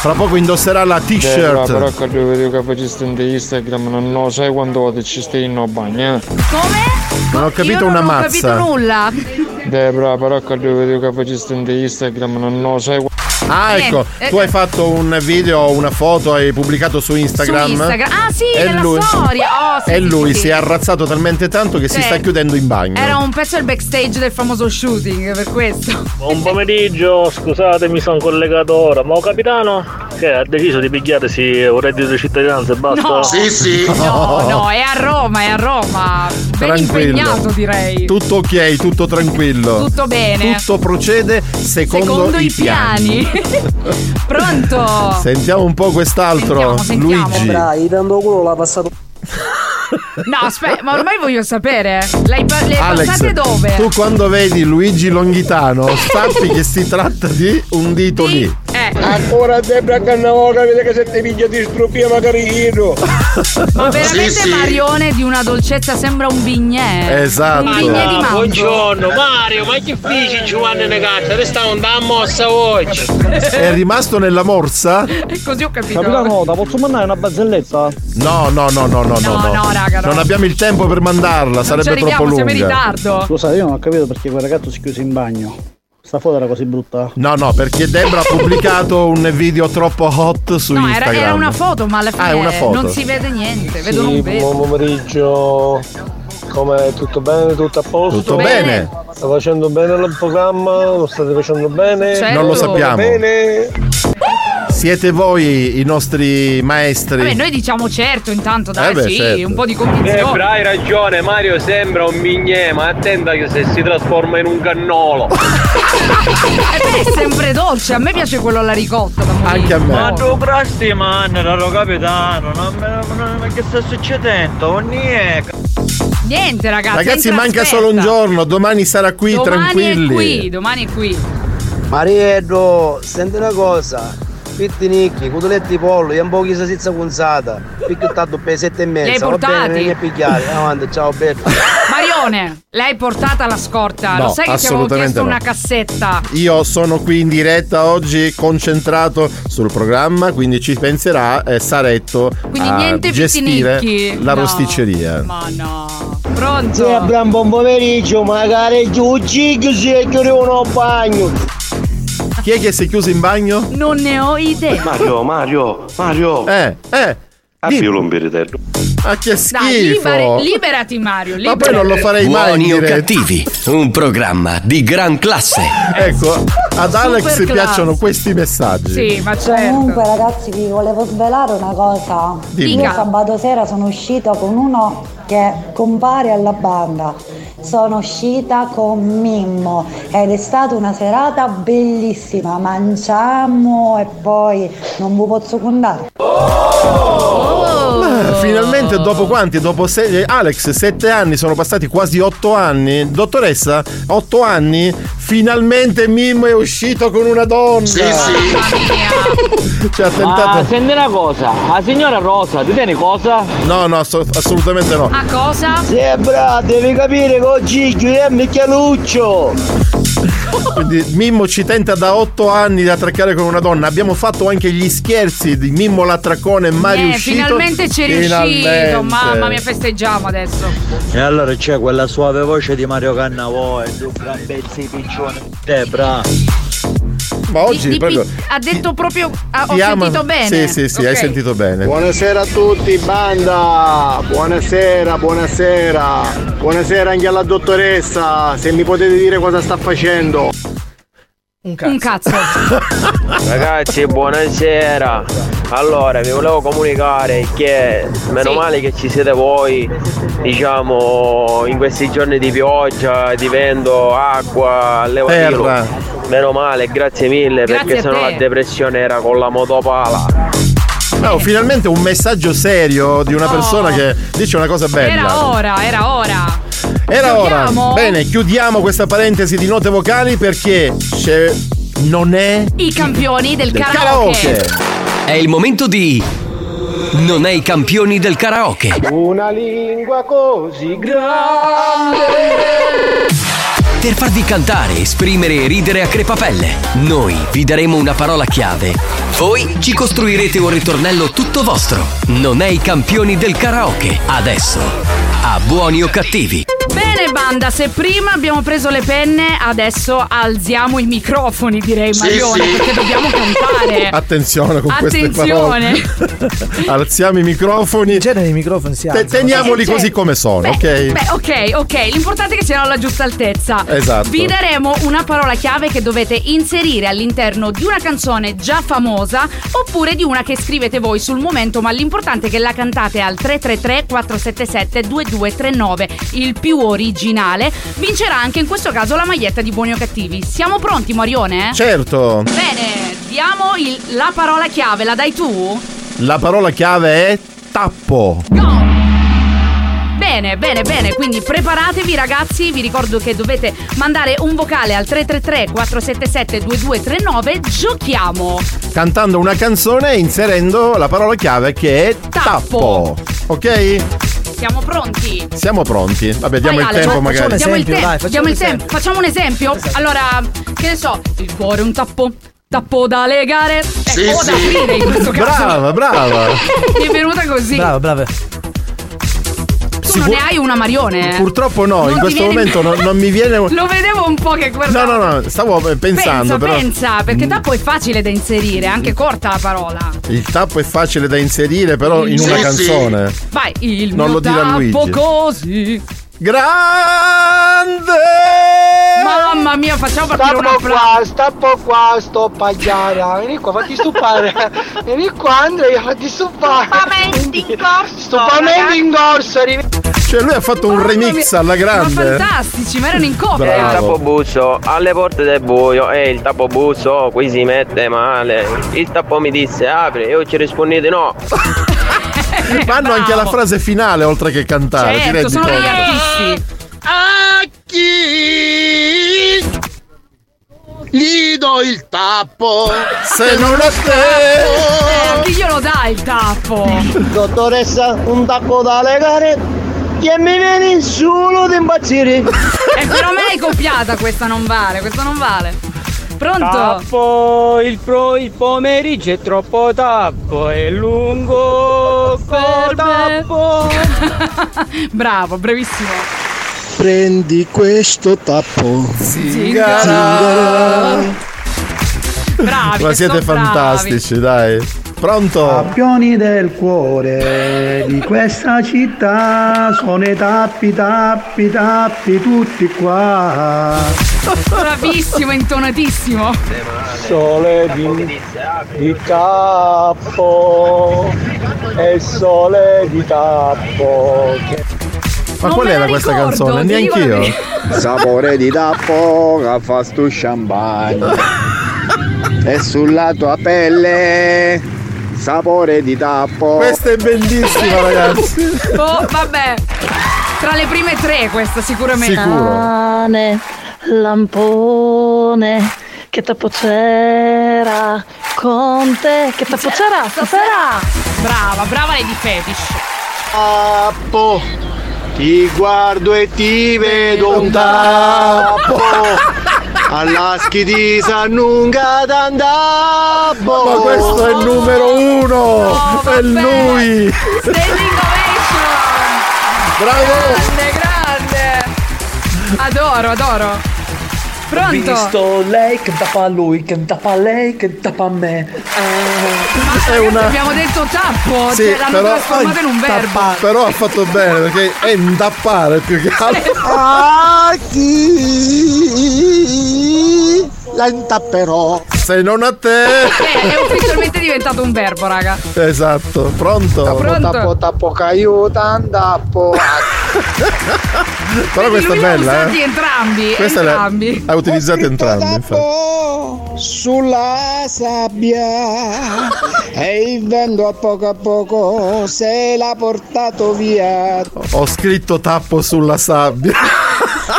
Fra poco indosserà la però t-shirt. che devo vedere che faceste in Instagram, non lo sai quando ci stai in bagno, eh? Non ho capito Io una non ho mazza. capito nulla. Debra, però che devo vedere che faceste in Instagram, non lo sai. Ah, ecco, Niente, tu eh, hai fatto un video, una foto, hai pubblicato su Instagram. Su Instagram. Ah, sì, E nella lui- storia. Oh, sì, e sì, lui sì, si è arrazzato talmente tanto che si sta chiudendo in bagno. Era un pezzo del backstage del famoso shooting, per questo. Buon pomeriggio, scusate mi sono collegato ora, ma ho capitano che ha deciso di pigliarsi un reddito di cittadinanza e basta? No. Sì, sì. No, no, è a Roma, è a Roma. Ben Tranquillo. impegnato, direi. Tutto ok, tutto tranquillo. Tutto bene. Tutto procede secondo, Secondo i i piani. Pronto? Sentiamo un po' quest'altro. Sentiamo, sentiamo. Luigi. Bravi, culo l'ha passato. No, aspetta, ma ormai voglio sapere. L'hai pa- le Alex, passate dove? tu quando vedi Luigi Longhitano sappi che si tratta di un dito lì. Eh. Ancora Debra Cannavola, vede che se ti piglia di struppia magari io. Ma veramente Marione di una dolcezza sembra un bignè. Esatto. Un bignè di Ah, mango. Buongiorno Mario, ma che feci Giovanni Negazza? Te sta andando a mossa oggi. È rimasto nella morsa? E così ho capito. Capitano, ti posso mandare una barzelletta? No, no, no, no, no, No, no. no, raga, no. Non abbiamo il tempo per mandarla, sarebbe ci arriviamo, troppo siamo in lunga. ritardo. Scusa, io non ho capito perché quel ragazzo si chiuse in bagno. Sta foto era così brutta. No, no, perché Debra ha pubblicato un video troppo hot su No, era, Instagram. era una foto, ma alla fine Ah, è una foto. non si vede niente. Vedo Sì, un vedo. buon pomeriggio. Come tutto bene? Tutto a posto? Tutto bene. Sta facendo bene il programma? Lo state facendo bene? Certo. Non lo sappiamo. Bene? Siete voi i nostri maestri. Vabbè, noi diciamo certo intanto, dai, Eh beh, sì, certo. un po' di convinzione. hai ragione, Mario sembra un mignè, ma attenta che se si trasforma in un cannolo. E beh, è sempre dolce, a me piace quello alla ricotta. Anche a me. Ma tu crasti man, caro capitano, non me, non- ma che sta succedendo? Niente. Niente, ragazzi. Ragazzi, manca aspetta. solo un giorno, domani sarà qui, Domani tranquilli. è qui, domani è qui. Mariello, senti una cosa. Pitti nicchi, cutoletti pollo, io un po' chi si senza punzata. Picchio tanto per sette e mezza. Va bene, non è pigliare. Avanti, ciao bello. Marione, l'hai portata alla scorta. No, Lo sai che ti avevo assolutamente chiesto no. una cassetta. Io sono qui in diretta oggi concentrato sul programma, quindi ci penserà eh, Saretto Quindi a niente gestire la No. rosticceria. Ma no. Pronto? Sì, abbiamo buon pomeriggio, magari giù cicchi si è chiuso un bagno. Chi è che si è chiuso in bagno? Non ne ho idea. Mario, Mario, Mario. Eh, eh. Avvio l'ombiritello. Ma che Dai, schifo! liberi- liberati Mario, Ma poi non liberati. lo farei mai Buoni o cattivi, un programma di gran classe. Ecco, ad Alex piacciono questi messaggi. Sì, ma certo. Comunque ragazzi vi volevo svelare una cosa. Dimmi. Io sabato sera sono uscita con uno che compare alla banda. Sono uscita con Mimmo ed è stata una serata bellissima. Mangiamo e poi non vi posso contare. Ma finalmente dopo quanti? Dopo sei, Alex, sette anni, sono passati quasi otto anni. Dottoressa, otto anni, finalmente Mimmo è uscito con una donna. Sì, Ci ha Ma tentato. senti una cosa, la signora Rosa, ti tieni cosa? No, no, asso- assolutamente no. A cosa? Sì, bravo, devi capire che oggi è Micchialuccio. Quindi Mimmo ci tenta da otto anni di attraccare con una donna. Abbiamo fatto anche gli scherzi di Mimmo l'attraccone e mai Eh, riuscito. finalmente ci è riuscito. Finalmente. Mamma mia, festeggiamo adesso. E allora c'è quella suave voce di Mario Cannavo e un gran pezzo di piccione. Debra. Ma oggi Di- di proprio. ha detto proprio. ah, ho ama- sentito bene. Sì, sì, sì, hai Ok. sentito bene. Buonasera a tutti, banda! Buonasera, buonasera! Buonasera anche alla dottoressa, se mi potete dire cosa sta facendo. Un Un cazzo. Ragazzi, buonasera. Allora, vi volevo comunicare che meno Sì. male che ci siete voi, diciamo, in questi giorni di pioggia, di vento, acqua, levatino. Terra. Meno male, grazie mille, Grazie perché sennò te. la depressione era con la motopala. Oh, finalmente un messaggio serio di una Oh. persona che dice una cosa bella. Era ora, era ora. Era Chiudiamo? ora. Bene, chiudiamo questa parentesi di note vocali perché c'è. Non è. I campioni del, del karaoke. karaoke. È il momento di Non è i campioni del karaoke. Una lingua così grande. per farvi cantare, esprimere e ridere a crepapelle. Noi vi daremo una parola chiave. Voi ci costruirete un ritornello tutto vostro. Non è i campioni del karaoke. Adesso, a buoni o cattivi. Bene banda, se prima abbiamo preso le penne, adesso alziamo i microfoni direi Sì, Marione, sì. perché dobbiamo cantare. Attenzione con Attenzione. queste parole. Alziamo i microfoni. In genere i microfoni si alzano. teniamoli cioè- così come sono, ok? Beh, ok, ok. L'importante è che siano alla giusta altezza. Esatto. Vi daremo una parola chiave che dovete inserire all'interno di una canzone già famosa oppure di una che scrivete voi sul momento, ma l'importante è che la cantate al 333 477 2239. Il più originale vincerà anche in questo caso la maglietta di Buoni o Cattivi. Siamo pronti, Marione? Certo. Bene, diamo il- la parola chiave, la dai tu? La parola chiave è tappo. Bene, bene, bene, quindi preparatevi ragazzi, vi ricordo che dovete mandare un vocale al 333 477 2239, giochiamo! Cantando una canzone e inserendo la parola chiave che è tappo. Ok? Siamo pronti? Siamo pronti. Vabbè, diamo Vai, il Ale, tempo fa- magari. Diamo il, tempo, dai, facciamo diamo il un tempo, esempio. facciamo un esempio? Allora, che ne so, il cuore è un tappo, tappo da legare, ecco, Sì, o da sì. aprire in questo caso. Brava, brava. Mi è venuta così. Brava, brava. Tu non ne hai una Marione? eh? Purtroppo no, Non in questo viene- momento non, non mi viene. Lo vedevo un po' che No, guardava. no, no, stavo pensando pensa, però. pensa, perché tappo è facile da inserire, anche corta la parola. Il tappo è facile da inserire, però in una Sì, canzone. Vai, il Non mio lo tappo così. Grande! Mamma mia, facciamo partire un Stappo applauso. qua, stappo qua, sto pagliara. Vieni qua, fatti stupare. Vieni qua Andrea, fatti stupare. Stupamenti in corso. Stupamenti in corso. Cioè, lui ha fatto un remix alla Ma grande. fantastici, ma erano in coppia. Bravo. Il tappobuzzo alle porte del buio e il tappobuzzo qui si mette male. Il tappo mi disse apri, io ci rispondete no. Fanno anche la frase finale oltre che cantare. ti Certo, rendi sono degli conto? artisti. A chi gli do il tappo? Se non a Eh, a chi glielo dai il tappo? Dottoressa, un tappo da legare. Che mi viene solo di impazzire. Eh, però me l'hai copiata questa non vale, questa non vale. Pronto? Tappo, il, pro, il pomeriggio è troppo tappo, è lungo, Per tappo. Bravo, bravissimo. Prendi questo tappo. Zingara. Bravi, Ma siete sono bravi. fantastici, dai. Pronto? Campioni del cuore di questa città sono i tappi, tappi, tappi tutti qua. Bravissimo, intonatissimo. Sole di, di tappo. E sole di tappo. Che... Ma qual era questa canzone? Neanch'io. Sapore di tappo che fa sto champagne. e sulla tua pelle sapore di tappo. Questa è bellissima, ragazzi. Oh, vabbè. Tra le prime tre questa sicuramente. Cane, lampone, che tappo c'era con te? Che tappo c'era stasera? Brava, brava Lady Fetish. Tappo. Ti guardo e ti vedo un tappo. Alla schidisa annunga d'andappo. Ma questo è il numero uno! Oh, è lui! Standing ovation. Bravo! Grande, grande. Adoro, adoro. Ho Pronto? visto lei che tappa a lui, che tappa a lei, che tappa a me. È una. Abbiamo detto tappo, Sì, cioè, l'hanno però- trasformato in un verbo. Però ha fatto bene perché è un tappare più che altro. A chi la intapperò. Se non a te. Eh, è ufficialmente diventato un verbo, raga. Esatto, pronto? Pronto? Tappo, tappo, caiuta, andappo. Però questa è bella, usati eh. entrambi, Questa entrambi. ha utilizzato entrambi, infatti. Sulla sabbia e il vento a poco a poco se l'ha portato via. Ho scritto tappo sulla sabbia.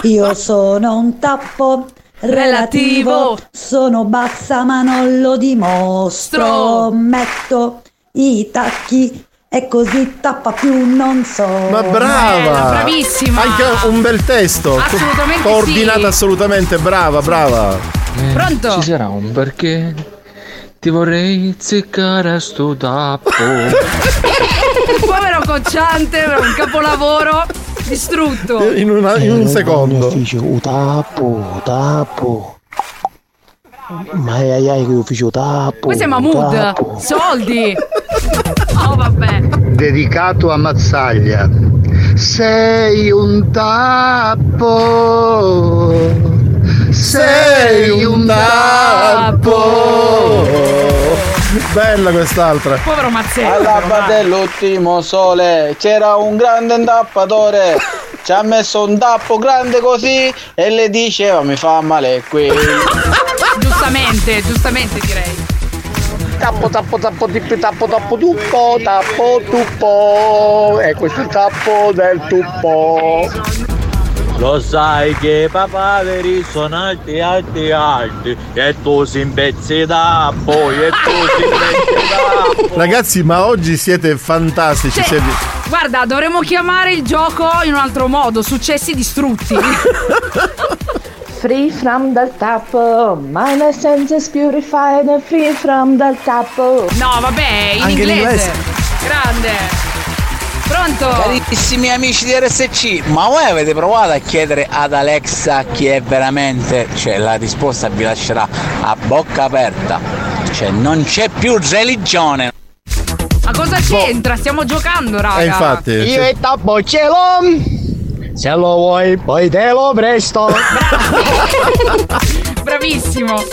Io sono un tappo relativo, sono bassa ma non lo dimostro. Metto i tacchi e così tappa più non so. Ma brava! Anche un bel testo. Assolutamente Coordinata sì. assolutamente, brava, brava. Pronto? Ci sarà un perché ti vorrei ziccare a sto tappo. Povero cocciante, un capolavoro distrutto. In, una- in un secondo. Ufficio, un tappo, tappo. Ma ai ai ai che ufficio tappo. Questo è Mahmood. tappo. Soldi. Oh vabbè. Dedicato a Mazzaglia. Sei un tappo. Sei un tappo. Bella quest'altra. Povero Mazzetto. All'alba dell'ultimo sole c'era un grande intappatore. Ci ha messo un tappo grande così e le diceva mi fa male qui. Giustamente, giustamente direi. Tappo, tappo, tappo, tippi, tappo, tappo, tuppo, tappo, tuppo. E questo è il tappo del tuppo. Lo sai che i papaveri sono alti, alti, alti e tu si impezzi da poi e tu si impezzi da Ragazzi, ma oggi siete fantastici. Sì. siete- Guarda, dovremmo chiamare il gioco in un altro modo, successi distrutti. Free from dal tappo, my essence is purified and free from dal tappo. No, vabbè, in Anche in inglese. inglese. Grande. Pronto? Carissimi amici di RSC, ma voi avete provato a chiedere ad Alexa chi è veramente? Cioè la risposta vi lascerà a bocca aperta. Cioè non c'è più religione. Ma cosa c'entra? Stiamo giocando, raga. Io e tappo ce l'ho. Se lo vuoi, poi te lo presto. Bravissimo.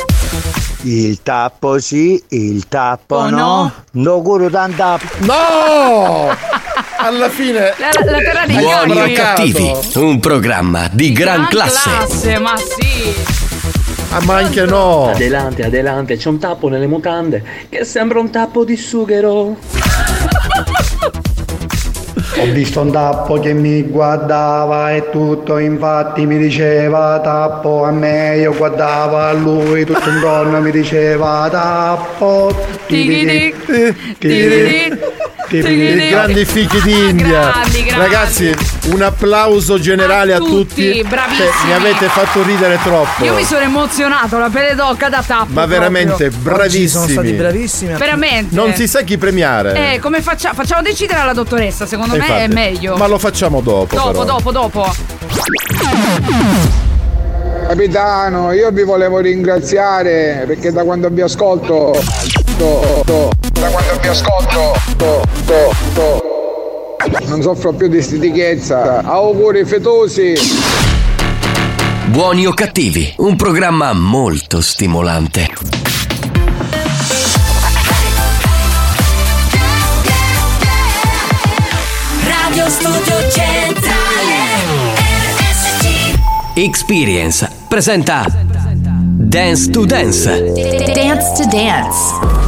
Il tappo sì, il tappo Oh, no. no. Curo tanta. No! Alla fine. La, la terra dei Buoni o cattivi, un programma di gran classe. classe, ma sì. Ah, ma anche no. Adelante, adelante, c'è un tappo nelle mutande che sembra un tappo di sughero. Ho visto un tappo che mi guardava e tutto infatti mi diceva tappo a me, io guardavo a lui, tutto intorno mi diceva tappo. Tigidi. Tigidi. Tigidi. Grandi fichi d'India. Grandi, grandi. Ragazzi, un applauso generale a, tutti, bravissimi. Cioè, mi avete fatto ridere troppo. Io mi sono emozionato, la pelle d'occa da tappo. Ma veramente proprio. bravissimi. sono stati bravissimi. Veramente. Non si sa chi premiare. Eh, come facciamo? Facciamo decidere alla dottoressa, secondo me è Infatti. meglio. Ma lo facciamo dopo. dopo, però. dopo, dopo. Capitano, io vi volevo ringraziare perché da quando vi ascolto. to- to- da quando vi ascolto. to- to- to- non soffro più di stitichezza. Auguri fetosi. Buoni o cattivi, un programma molto stimolante. Radio Studio Centrale RSC Experience presenta Dance to Dance. Dance to Dance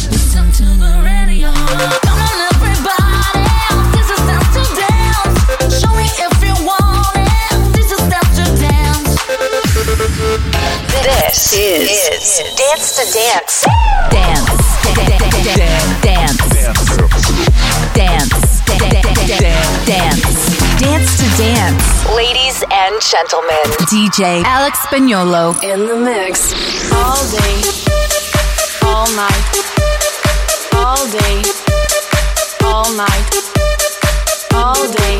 This is, Dance to Dance. Dance, dance, dance, dance, dance, dance to dance. Ladies and gentlemen, DJ Alex Spagnolo. In the mix. All day, all night, all day, all night, all day,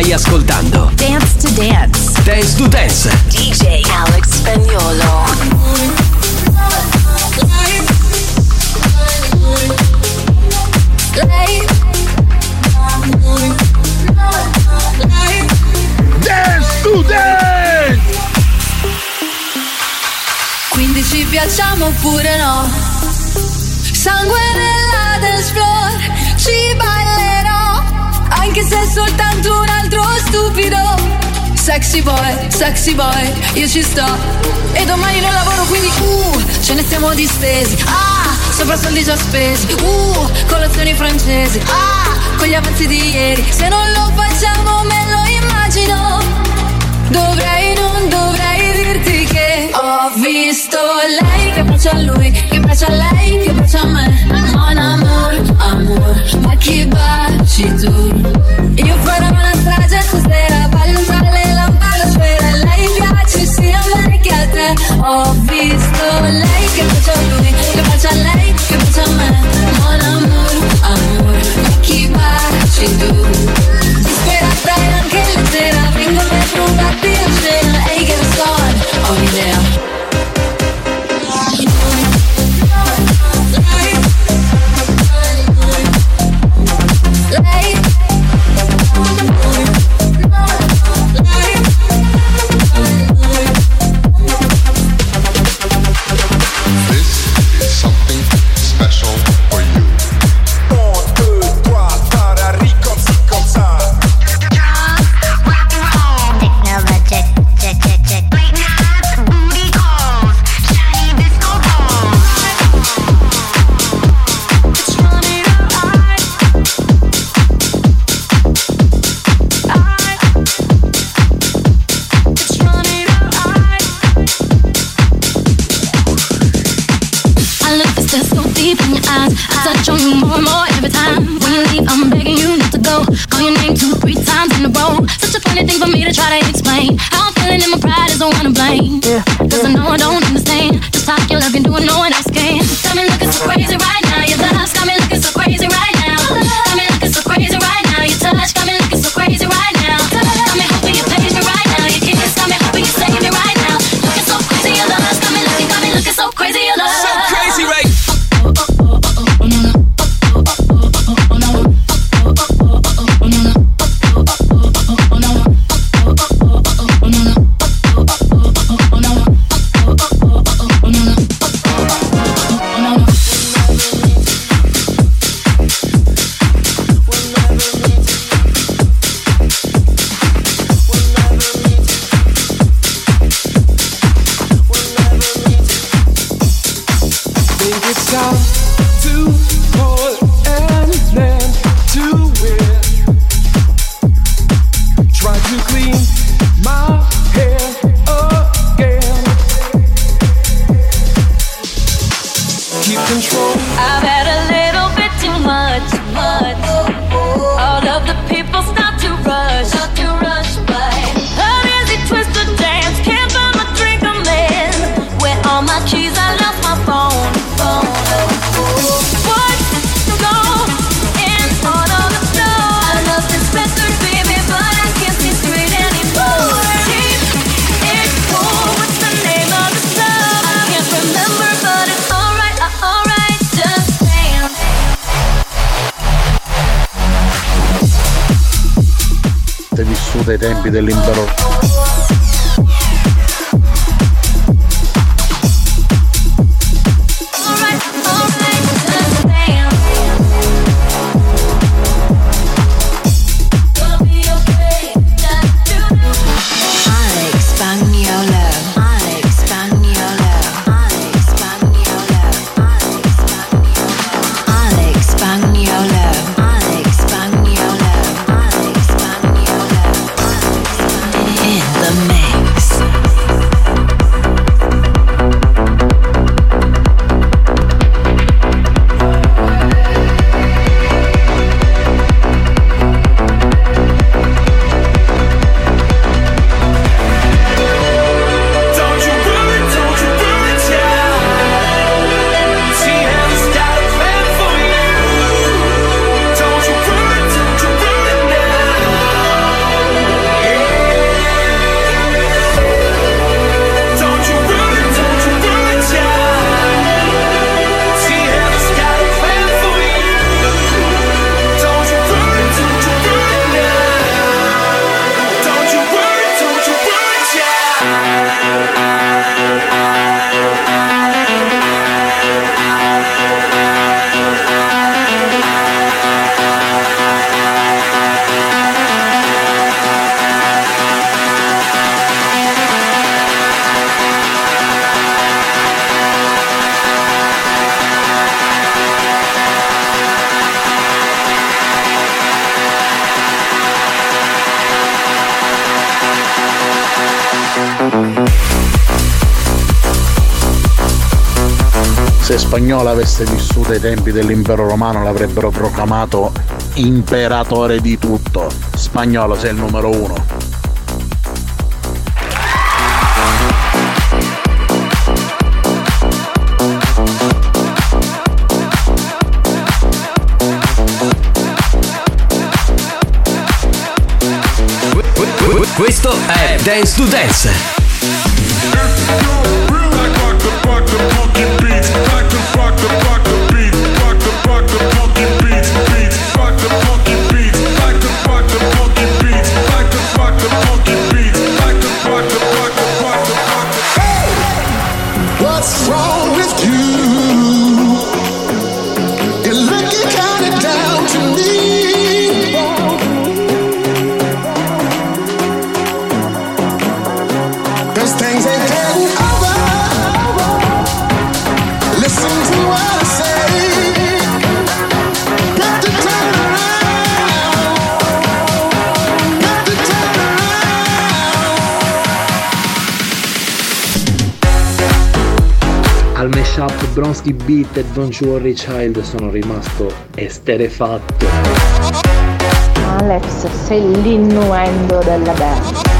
Stai ascoltando Dance to Dance. Dance to Dance. DJ Alex Spagnolo. Dance to dance! Quindi ci piacciamo oppure no? Sangue nella dance floor, ci ballerò Anche se è soltanto un altro stupido. Sexy boy, sexy boy, io ci sto. E domani non lavoro quindi uh, ce ne stiamo distesi. Ah, sopra soldi già spesi. Uh, colazioni francesi. Ah, con gli avanzi di ieri. Se non lo facciamo me lo immagino. Dovrei, non ho visto lei che bacia a lui, che bacia a lei, che bacia a me. Mon amor, amor, ma chi baci tu? Io farò una strage stasera, ballo usare le lampade sfere. Lei piace sia a me che a te. Ho visto lei che bacia a lui, che bacia a lei, che bacia a me. Mon amor, amor, ma chi baci tu? Disperata e anche leggera, vengo per rubarti la scena. Hey, get us on, oh yeah. avesse vissuto ai tempi dell'impero romano l'avrebbero proclamato imperatore di tutto. Spagnolo sei il numero uno. Questo è Dance to Dance. Bronski Beat e Don't You Worry Child sono rimasto esterefatto. Alex, sei l'innuendo della band.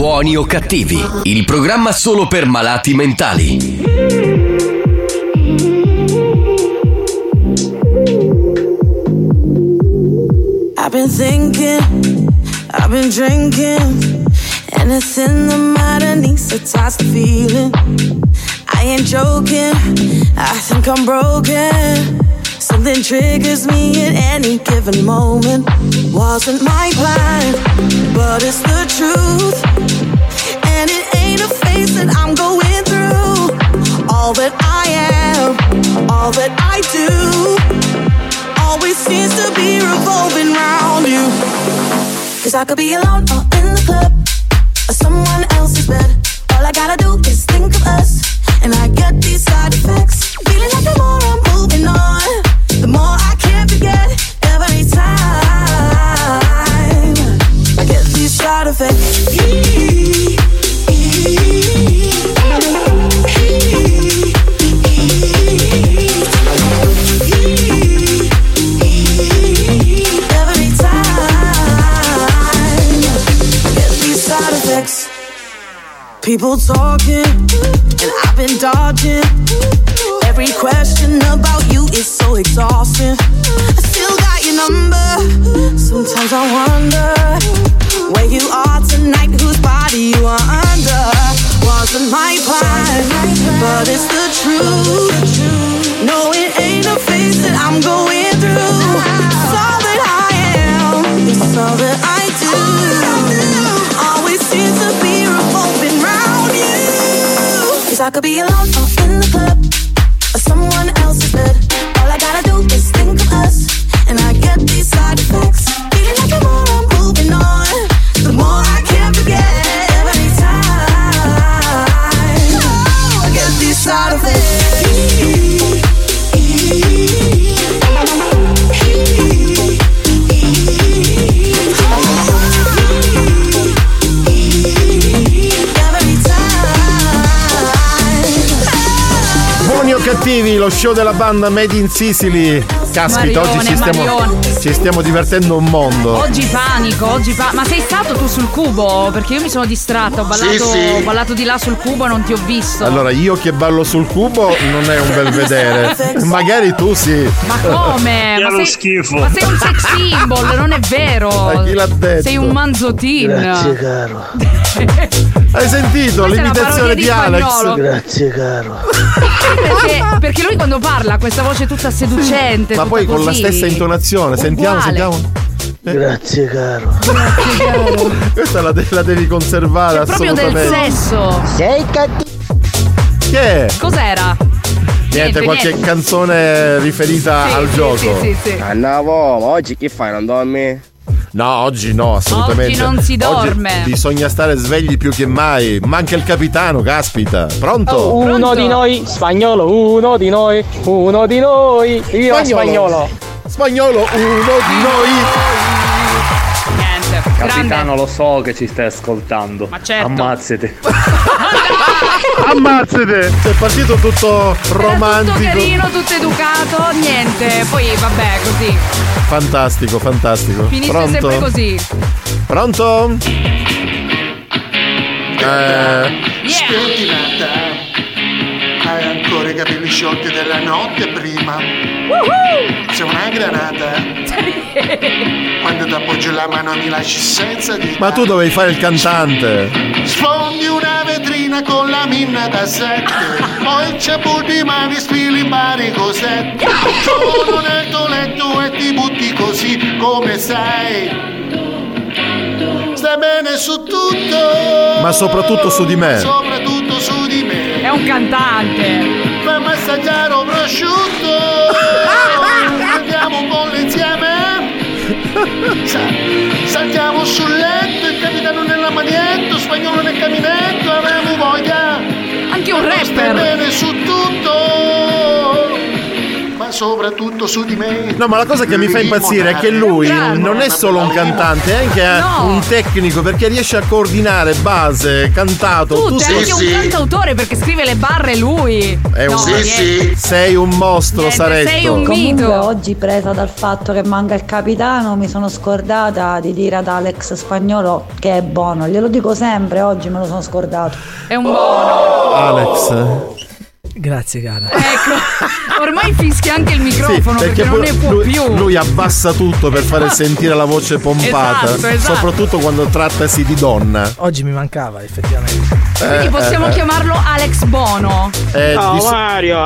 Buoni o cattivi, il programma solo per malati mentali. I've been thinking, I've been drinking, anything that matter needs to touch the feeling. I ain't joking, I think I'm broken. Something triggers me at any given moment. Wasn't my plan, but it's the truth. I'm going through. All that I am, all that I do always seems to be revolving around you. Cause I could be alone or in the club or someone else's bed. All I gotta do is think of us, and I get these side effects. People talking, and I've been dodging. Every question about you is so exhausting. I still got your number. Sometimes I wonder where you are tonight, whose body you are under. Wasn't my plan, but it's the truth. No, it ain't a phase that I'm going through. It's all that I am, it's all that I I could be alone lo show della banda Made in Sicily. Caspita, oggi ci stiamo, Marione. ci stiamo divertendo un mondo. Oggi panico, oggi pa- Ma sei stato tu sul cubo? Perché io mi sono distratta, ho ballato, Sì, sì. ho ballato di là sul cubo e non ti ho visto. Allora, io che ballo sul cubo non è un bel vedere. Magari tu sì. Ma come? Ma sei, schifo. ma sei un sex symbol, non è vero. Ma chi l'ha detto? Sei un manzotin. Grazie, caro. Hai sentito Questa l'imitazione di, di Alex? spagnolo. Grazie, caro. Perché, perché lui quando parla ha questa voce tutta seducente. Ma tutta poi con la così. stessa intonazione. Sentiamo, Uguale. sentiamo. Grazie, caro. Grazie, caro. Questa la, de- la devi conservare C'è proprio del sesso. Sei cattivo. Che è? Cos'era? Niente, qualche niente. canzone riferita Sì, al sì, gioco. sì, sì, sì. Andavo, ma oggi che fai? Non dormi? No, oggi no, assolutamente. Oggi non si Oggi dorme. bisogna stare svegli più che mai. Manca il capitano, caspita. Pronto? Oh, Uno di noi, spagnolo, uno di noi, uno di noi. Io spagnolo. Spagnolo, uno di noi. Capitano, Grande. lo so che ci stai ascoltando. Ma certo. Ammazzati. Ammazzate! È partito tutto romantico. Tutto carino, tutto educato, niente. Poi vabbè, così. Fantastico, fantastico. Finisce Pronto? sempre così. Pronto? Eh, Spettinata Hai ancora i capelli sciolti della notte prima. Sei una granata. Quando ti appoggio la mano mi lasci senza di Ma tu dovevi fare il cantante. Sfondi una vetrina con la minna da sette Poi c'è di mani sfili vari cosette Sono nel tuo letto e ti butti così come sei Stai bene su tutto Ma soprattutto su di me. È un cantante. Massaggiare un prosciutto Andiamo un po' insieme Sa- Saltiamo sul letto, il capitano nella manietto, spagnolo nel caminetto, avremo voglia. Anche un rapper. bene su soprattutto su di me. No, ma la cosa che mi fa impazzire è che lui non è solo un cantante, è anche No. un tecnico perché riesce a coordinare base, cantato, Tu tutto. sei anche un cantautore perché scrive le barre lui. È un No, niente. Sei un mostro, Niente, Saretto. sei un Comunque mito. oggi presa dal fatto che manca il capitano mi sono scordata di dire ad Alex Spagnolo che è buono, glielo dico sempre, oggi me lo sono scordato. È un buono. Alex. Grazie cara. Ecco, ormai fischia anche il microfono perché, non ne può lui, più. lui abbassa tutto per fare sentire la voce pompata, Esatto, esatto. soprattutto quando trattasi di donna. Oggi mi mancava effettivamente. Quindi Eh, possiamo eh, eh. chiamarlo Alex Bono. Eh, Ciao di- Mario,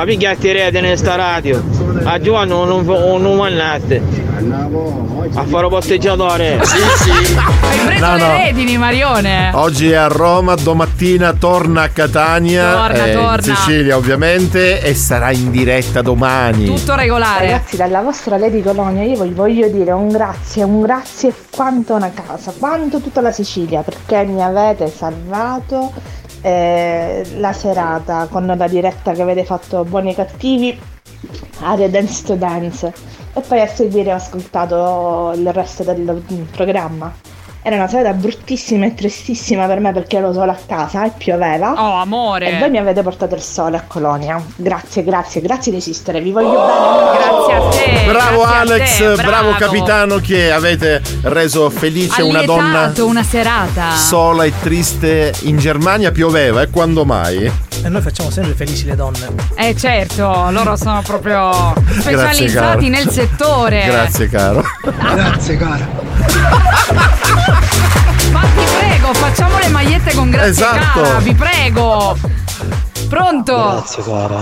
rete in sta radio. A Giovanni non non mannate. A fare posteggiatore. Sì, sì. Hai preso No, le no. redini, Marione. Oggi è a Roma, domattina torna a Catania, Torna, eh, torna. in Sicilia ovviamente, e sarà in diretta domani. Tutto regolare. Ragazzi, dalla vostra Lady Colonia io vi voglio dire un grazie, un grazie quanto una casa, quanto tutta la Sicilia, perché mi avete salvato eh, la serata con la diretta che avete fatto Buoni e Cattivi, Area Dance to Dance, e poi a seguire ho ascoltato il resto del programma. Era una serata bruttissima e tristissima per me perché ero sola a casa e pioveva. Oh, amore. E voi mi avete portato il sole a Colonia. Grazie, grazie, grazie di esistere, vi voglio bene. Grazie a te. Bravo grazie Alex, te, bravo capitano che avete reso felice una Allietato donna una serata. sola e triste in Germania. Pioveva, e quando mai? E noi facciamo sempre felici le donne. Eh certo, loro sono proprio Grazie, specializzati caro. nel settore. Grazie caro. Grazie cara. Ma ti prego, facciamo le magliette con grazie Esatto. cara, vi prego. Pronto? Grazie cara.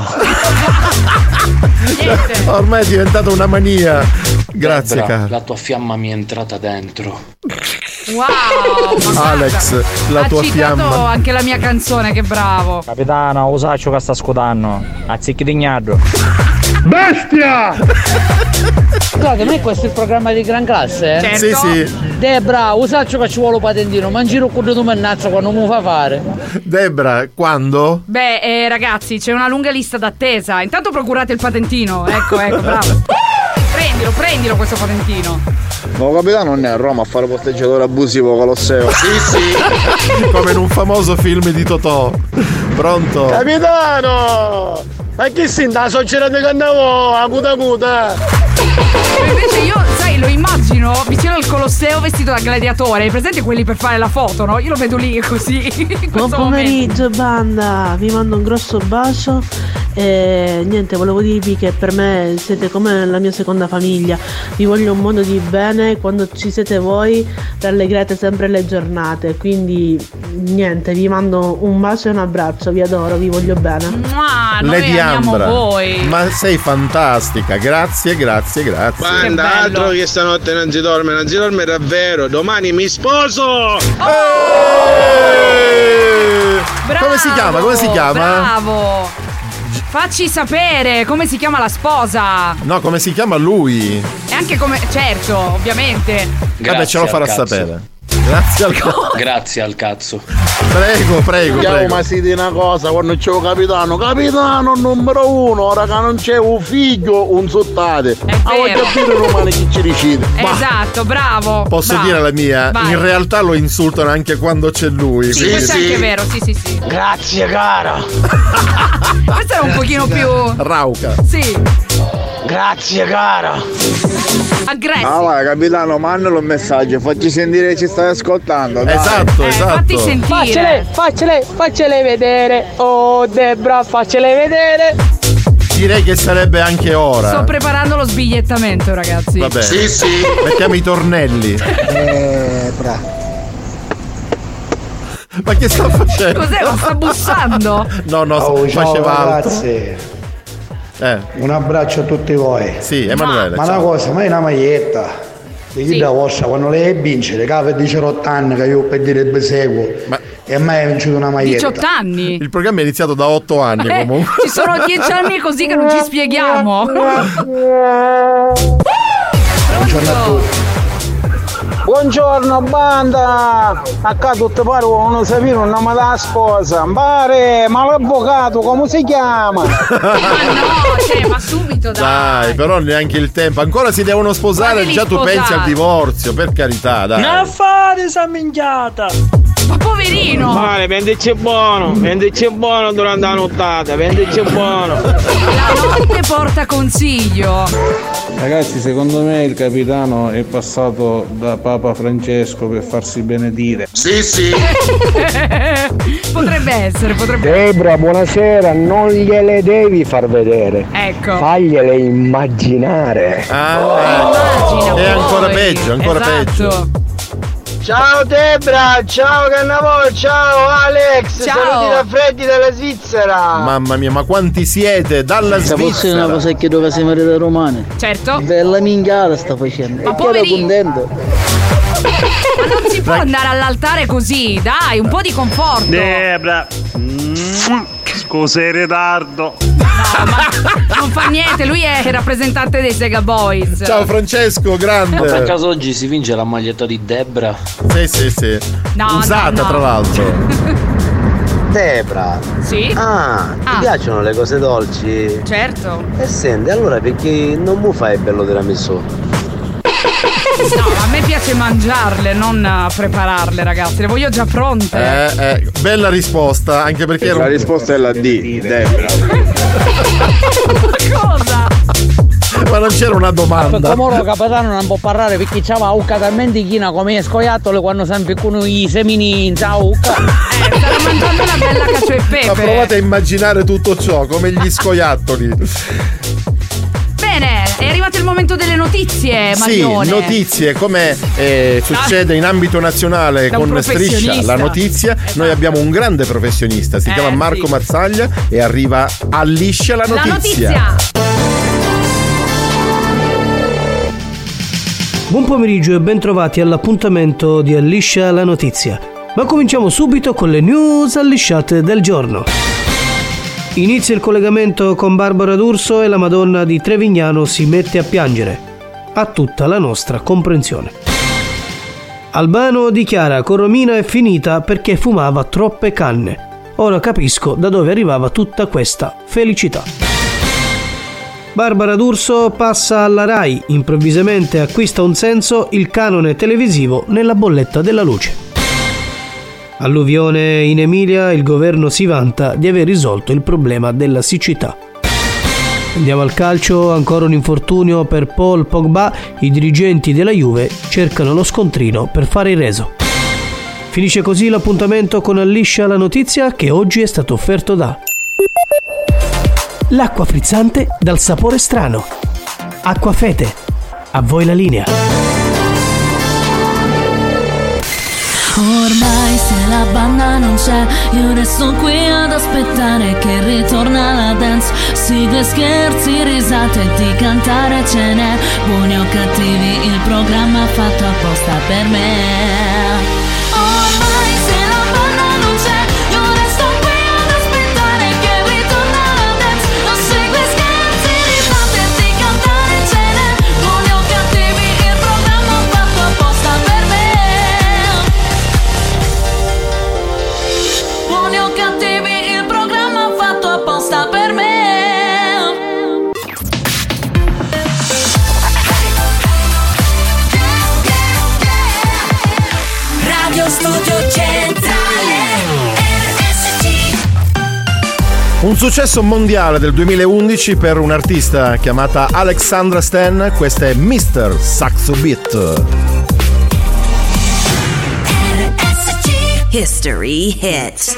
Niente. Ormai è diventata una mania. Grazie Debra, caro. La tua fiamma mi è entrata dentro. Wow, Alex, guarda, la ha tua citato fiamma. anche la mia canzone, che bravo. Capitano, usaccio che sta scudando. Azzicchi di gnadro. Bestia! Scusate, ma questo è il programma di gran classe? Certo. Sì, sì. Debra, usaccio che ci vuole patentino, ma in giro con tu mannazza quando mi fa fare. Debra, quando? Beh, eh, ragazzi, c'è una lunga lista d'attesa. Intanto procurate il patentino. Ecco, ecco, bravo. Prendilo, prendilo questo patentino. No, capitano non è a Roma a fare posteggiatore abusivo Colosseo. Sì, sì. Come in un famoso film di Totò. Pronto? Capitano! Ma chi si sta soggerando che andavo a muta Invece io, sai, lo immagino vicino al Colosseo vestito da gladiatore. Hai presente quelli per fare la foto, no? Io lo vedo lì così. Buon questo momento. pomeriggio banda, vi mando un grosso bacio e niente, volevo dirvi che per me siete come la mia seconda famiglia, vi voglio un mondo di bene, quando ci siete voi rallegrate sempre le giornate, quindi niente, vi mando un bacio e un abbraccio, vi adoro, vi voglio bene. Mua, noi Lady Ambra. voi. Ma sei fantastica. Grazie, grazie, grazie. Banda, altro che stanotte non si dorme, non si dorme davvero. Domani mi sposo! Bravo, Come si chiama? Come si chiama? Bravo. Facci sapere come si chiama la sposa. No, come si chiama lui? E anche come. Certo, ovviamente. Vabbè, ce lo farà sapere. Grazie al cazzo. Grazie al cazzo. Prego, prego, Chiamo, prego. ma si di una cosa, quando c'è un capitano, capitano numero uno, ora che non c'è un figlio, un sottate. Ah, voglio dire romani chi ci decide. Esatto, bravo. Posso bravo. dire la mia? Vai. In realtà lo insultano anche quando c'è lui. Sì, questo è anche vero, sì, sì, sì. Grazie cara. Questo era un pochino più. Rauca. Sì, Grazie cara. aggressi. Ah vai capitano, mandalo un messaggio, facci sentire che ci stai ascoltando. dai. Esatto, Eh, fatti sentire. Faccele, faccele, faccele vedere. Oh Debra, faccele vedere. direi che sarebbe anche ora. Sto preparando lo sbigliettamento, ragazzi. Va bene. Mettiamo i tornelli. Eh, bra. Ma che sta facendo? Cos'è? Ma sta bussando? No, no, Oh, ciao, faceva altro. ragazzi. Eh. Un abbraccio a tutti voi. Sì, Emanuele. Ma ciao. una cosa, ma è una maglietta. Di chi Sì. da vostra, quando lei vince, le cave di 18 anni che io per dire seguo. E mai ha vinciuto una maglietta. 18 anni. Il programma è iniziato da 8 anni Eh, comunque. ci sono 10 anni così che non ci spieghiamo. Buongiorno a tutti. Buongiorno banda! A tutto pare uno sapere un nome della sposa. Pare, ma l'avvocato come si chiama? cioè, ma subito dai. Dai, però neanche il tempo. Ancora si devono sposare, Ma già tu sposare. pensi al divorzio, per carità, dai. Ne fate sta minchiata! Ma poverino! Male, vendici buono, vendici buono durante la nottata, vendici buono. La notte porta consiglio. Ragazzi, secondo me il capitano è passato da Papa Francesco per farsi benedire. Sì, sì. potrebbe essere, potrebbe essere. Debra, buonasera, non gliele devi far vedere. Ecco. Fagliele immaginare. Immagina, è ancora peggio, ancora Esatto. peggio. Ciao Debra, ciao Cannavò, ciao Alex, Ciao. saluti da Freddy dalla Svizzera. Mamma mia, ma quanti siete? Dalla Se fosse una Svizzera. cosa che dove si marita romane. Certo. Bella minchiata sta facendo. Ma e poverino. contento. Ma non si può andare all'altare così, dai, un po' di conforto. Debra! Scusa in ritardo. Non fa niente, lui è il rappresentante dei Sega Boys. Ciao Francesco, Ma per grande. caso oggi si vince la maglietta di Debra? Sì, sì, sì. No, Usata no, no. tra l'altro. Debra. Sì? Ah, ti Ah. piacciono le cose dolci? Certo. E senti, allora perché non mu fai il bello tiramisù? No, a me piace mangiarle, non eh, prepararle, ragazzi. Le voglio già pronte. Eh, eh, bella risposta, anche perché La un- risposta è la D, Debra. Cosa? Ma non c'era una domanda. Come ora capitano non può parlare perché c'aveva ucca talmente china come scoiattole quando sempre con i semini in ucca. Eh, stava mangiando una bella cacio e Ma pepe. provate a immaginare tutto ciò, come gli scoiattoli. Bene, arrivato il momento delle notizie, Sì, Maglione. notizie, come eh, succede in ambito nazionale Da con Striscia la notizia, noi abbiamo un grande professionista, si Eh, chiama Marco sì. Mazzaglia e arriva a liscia la La notizia. notizia. Buon pomeriggio e bentrovati all'appuntamento di Alliscia la notizia. Ma cominciamo subito con le news allisciate del giorno. Inizia il collegamento con Barbara D'Urso e la Madonna di Trevignano si mette a piangere. Ha tutta la nostra comprensione. Albano dichiara con Romina è finita perché fumava troppe canne. Ora capisco da dove arrivava tutta questa felicità. Barbara D'Urso passa alla RAI, improvvisamente acquista un senso il canone televisivo nella bolletta della luce. Alluvione in Emilia, il governo si vanta di aver risolto il problema della siccità. Andiamo al calcio, ancora un infortunio per Paul Pogba, i dirigenti della Juve cercano lo scontrino per fare il reso. Finisce così l'appuntamento con Alliscia la notizia che oggi è stato offerto da L'acqua frizzante dal sapore strano. Acqua fete. A voi la linea. Ormai se la banda non c'è, io resto qui ad aspettare che ritorna la dance. Sigle, scherzi, risate di cantare ce n'è. Buoni o cattivi, il programma fatto apposta per me. Un successo mondiale del 2011 per un'artista chiamata Alexandra Stan, questa è Mr. Saxo Beat. History hits.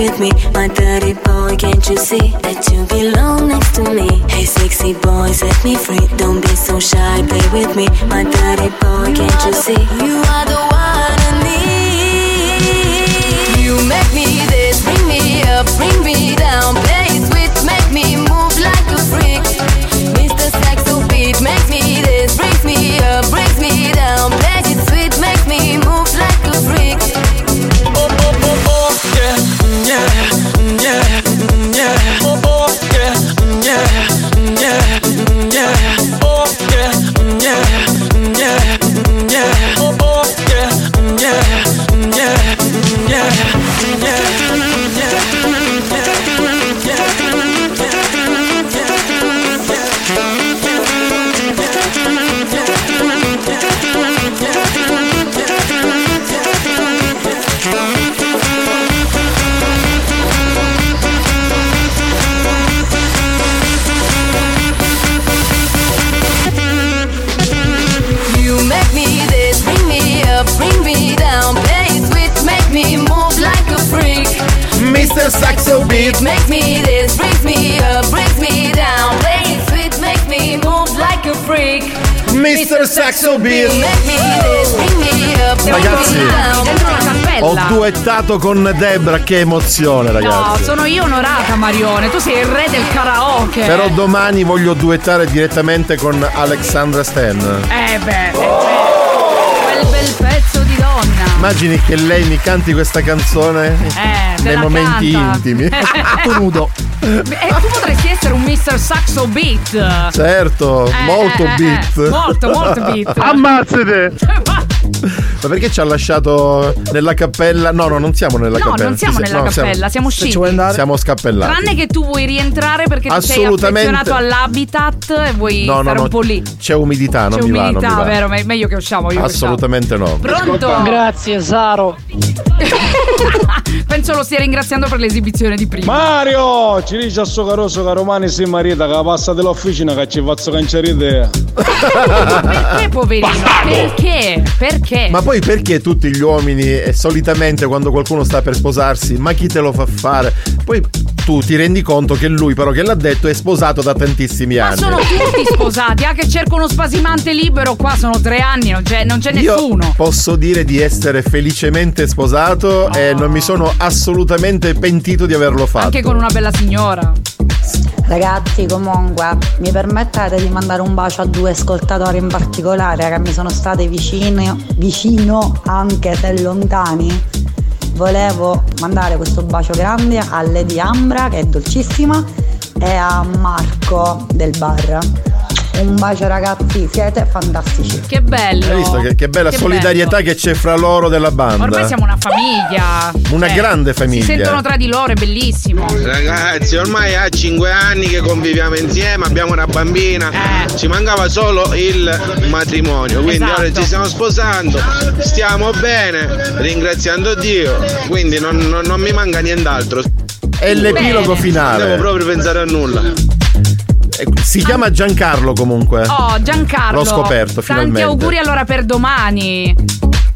With me. My dirty boy, can't you see that you belong next to me? Hey, sexy boy, set me free. Don't be so shy, play with me. My dirty boy, can't you see? You are the Mr. Saxo bring Ragazzi, me down. Dentro la cappella. Ho duettato con Debra, che emozione No, ragazzi. sono io onorata Marione, tu sei il re del karaoke. Però domani voglio duettare direttamente con Alexandra Stan. Eh beh, quel bel pezzo di donna. Immagini che lei mi canti questa canzone Eh, nei momenti canta. intimi. Tu nudo. E tu potresti essere un Mr. Saxo Beat. Certo, Eh, molto eh, eh, beat. eh, molto, molto beat. Ammazzate! Ma perché ci ha lasciato nella cappella? No, no, non siamo nella No, cappella. non siamo Sì, nella no, cappella, siamo usciti. Siamo scappellati. Tranne che tu vuoi rientrare perché ti sei affezionato all'habitat e vuoi No, no, stare no. un po' lì. C'è umidità, non C'è mi va, non mi umidità, va. vero? Ma è meglio che usciamo io. Assolutamente no. Pronto? Grazie, Saro. Penso lo stia ringraziando per l'esibizione di prima. Mario! Ci dice a suo caroso caro mani si marita che passa dell'officina che ci faccio canciare idea. Perché, poverino? Perché? Perché? Ma poi perché tutti gli uomini eh, solitamente quando qualcuno sta per sposarsi, ma chi te lo fa fare? Poi tu ti rendi conto che lui però che l'ha detto è sposato da tantissimi Ma anni. sono tutti sposati, ah che cerco uno spasimante libero, qua sono tre anni, non c'è, non c'è Io nessuno. posso dire di essere felicemente sposato e non mi sono assolutamente pentito di averlo fatto. Anche con una bella signora. Ragazzi, comunque, mi permettete di mandare un bacio a due ascoltatori in particolare che mi sono state vicino, vicino anche se lontani? Volevo mandare questo bacio grande a Lady Ambra, che è dolcissima, e a Marco del bar. Un bacio ragazzi, siete fantastici. Che bello. Hai visto che, che bella Che solidarietà che c'è fra loro della banda? Ormai siamo una famiglia. Una Cioè, grande famiglia. Si sentono tra di loro, è bellissimo. Ragazzi, ormai ha 5 anni che conviviamo insieme, abbiamo una bambina, ci mancava solo il matrimonio, quindi Esatto. ora ci stiamo sposando, stiamo bene, ringraziando Dio, quindi non, non- non mi manca nient'altro. È l'epilogo Bene. finale. Non devo proprio pensare a nulla. Eh, Si chiama Giancarlo comunque. Oh, Giancarlo. L'ho scoperto Tanti finalmente. auguri allora per domani.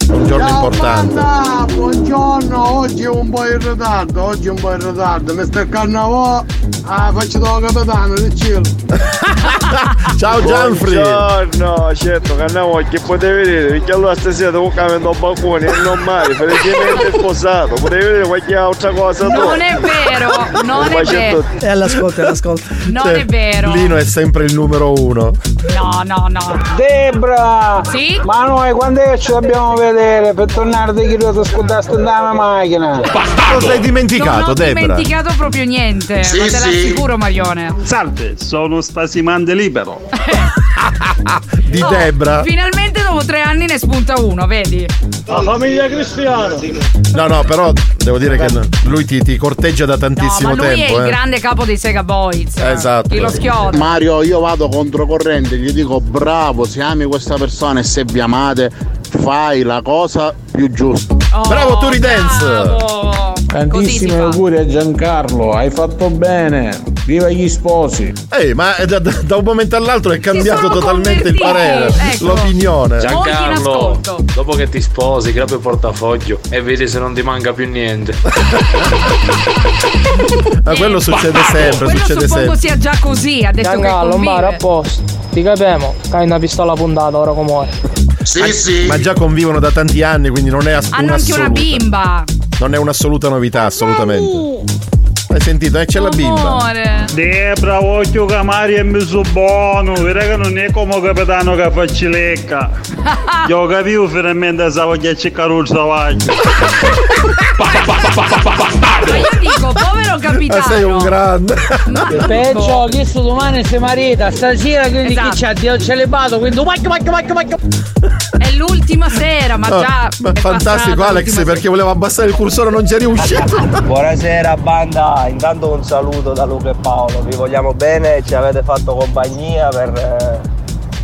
Un giorno importante. Banda, buongiorno, oggi è un po' in ritardo, oggi è un po' in ritardo, mi sta il carnavale, ah, faccio da capitano del cielo. Ciao Gianfri. Buongiorno, certo, carnavale che potete vedere, perché allora stasera devo cambiare il balcone, è normale, felicemente sposato, potete vedere qualche altra cosa tu. Non è vero, non è vero. È all'ascolto, all'ascolto. Non è vero. Cioè, Lino è sempre il numero uno. No, no, no. Debra! Sì? Ma noi quando è che ci dobbiamo vedere per tornare di chi lo scudaste nella macchina? Cosa hai dimenticato, non ho Debra? dimenticato proprio niente. Sì, ma te sì. l'assicuro, Marione. Salve, sono spasimante libero. Di Oh, Debra. Finalmente dopo tre anni ne spunta uno, vedi? La famiglia cristiana. No, no, però devo dire che lui ti, ti corteggia da No, tantissimo ma lui tempo. è il eh. grande capo dei Sega Boys. Esatto. Chi lo schioda. Mario, io vado controcorrente, gli dico bravo, se ami questa persona e se vi amate, fai la cosa più giusta. Oh, bravo Turi Dance! Tantissimi auguri a Giancarlo, hai fatto bene. Viva gli sposi! Ehi, ma da, da- da un momento all'altro è cambiato totalmente il parere, ecco. l'opinione. Giancarlo, dopo che ti sposi, che apri il portafoglio e vedi se non ti manca più niente. Ma quello succede sempre, Quello succede sempre. sia già così, ha detto che Giancarlo, bar a posto. Ti capiamo, che hai una pistola puntata ora come Sì, sì. Ma già convivono da tanti anni, quindi non è ass- Hanno anche una bimba. Non è un'assoluta novità, assolutamente. Hai sentito? Eh, c'è la bimba. Amore. Debra, occhio che Mario è messo buono, vedrai che non è come capitano che fa cilecca. Io capivo finalmente se voglio cercare un salvaggio. Ma dico, povero capitano. grande. Peggio, chiesto domani se marita, stasera quindi Esatto. chi c'ha Dio celibato, quindi macchio, macchio, macchio, macchio. È l'ultima sera, ma Ah, già. ma è fantastico Alex perché voleva abbassare il cursore non ci è riuscito. Buonasera banda, intanto un saluto da Luca e Paolo, vi vogliamo bene, ci avete fatto compagnia per, eh,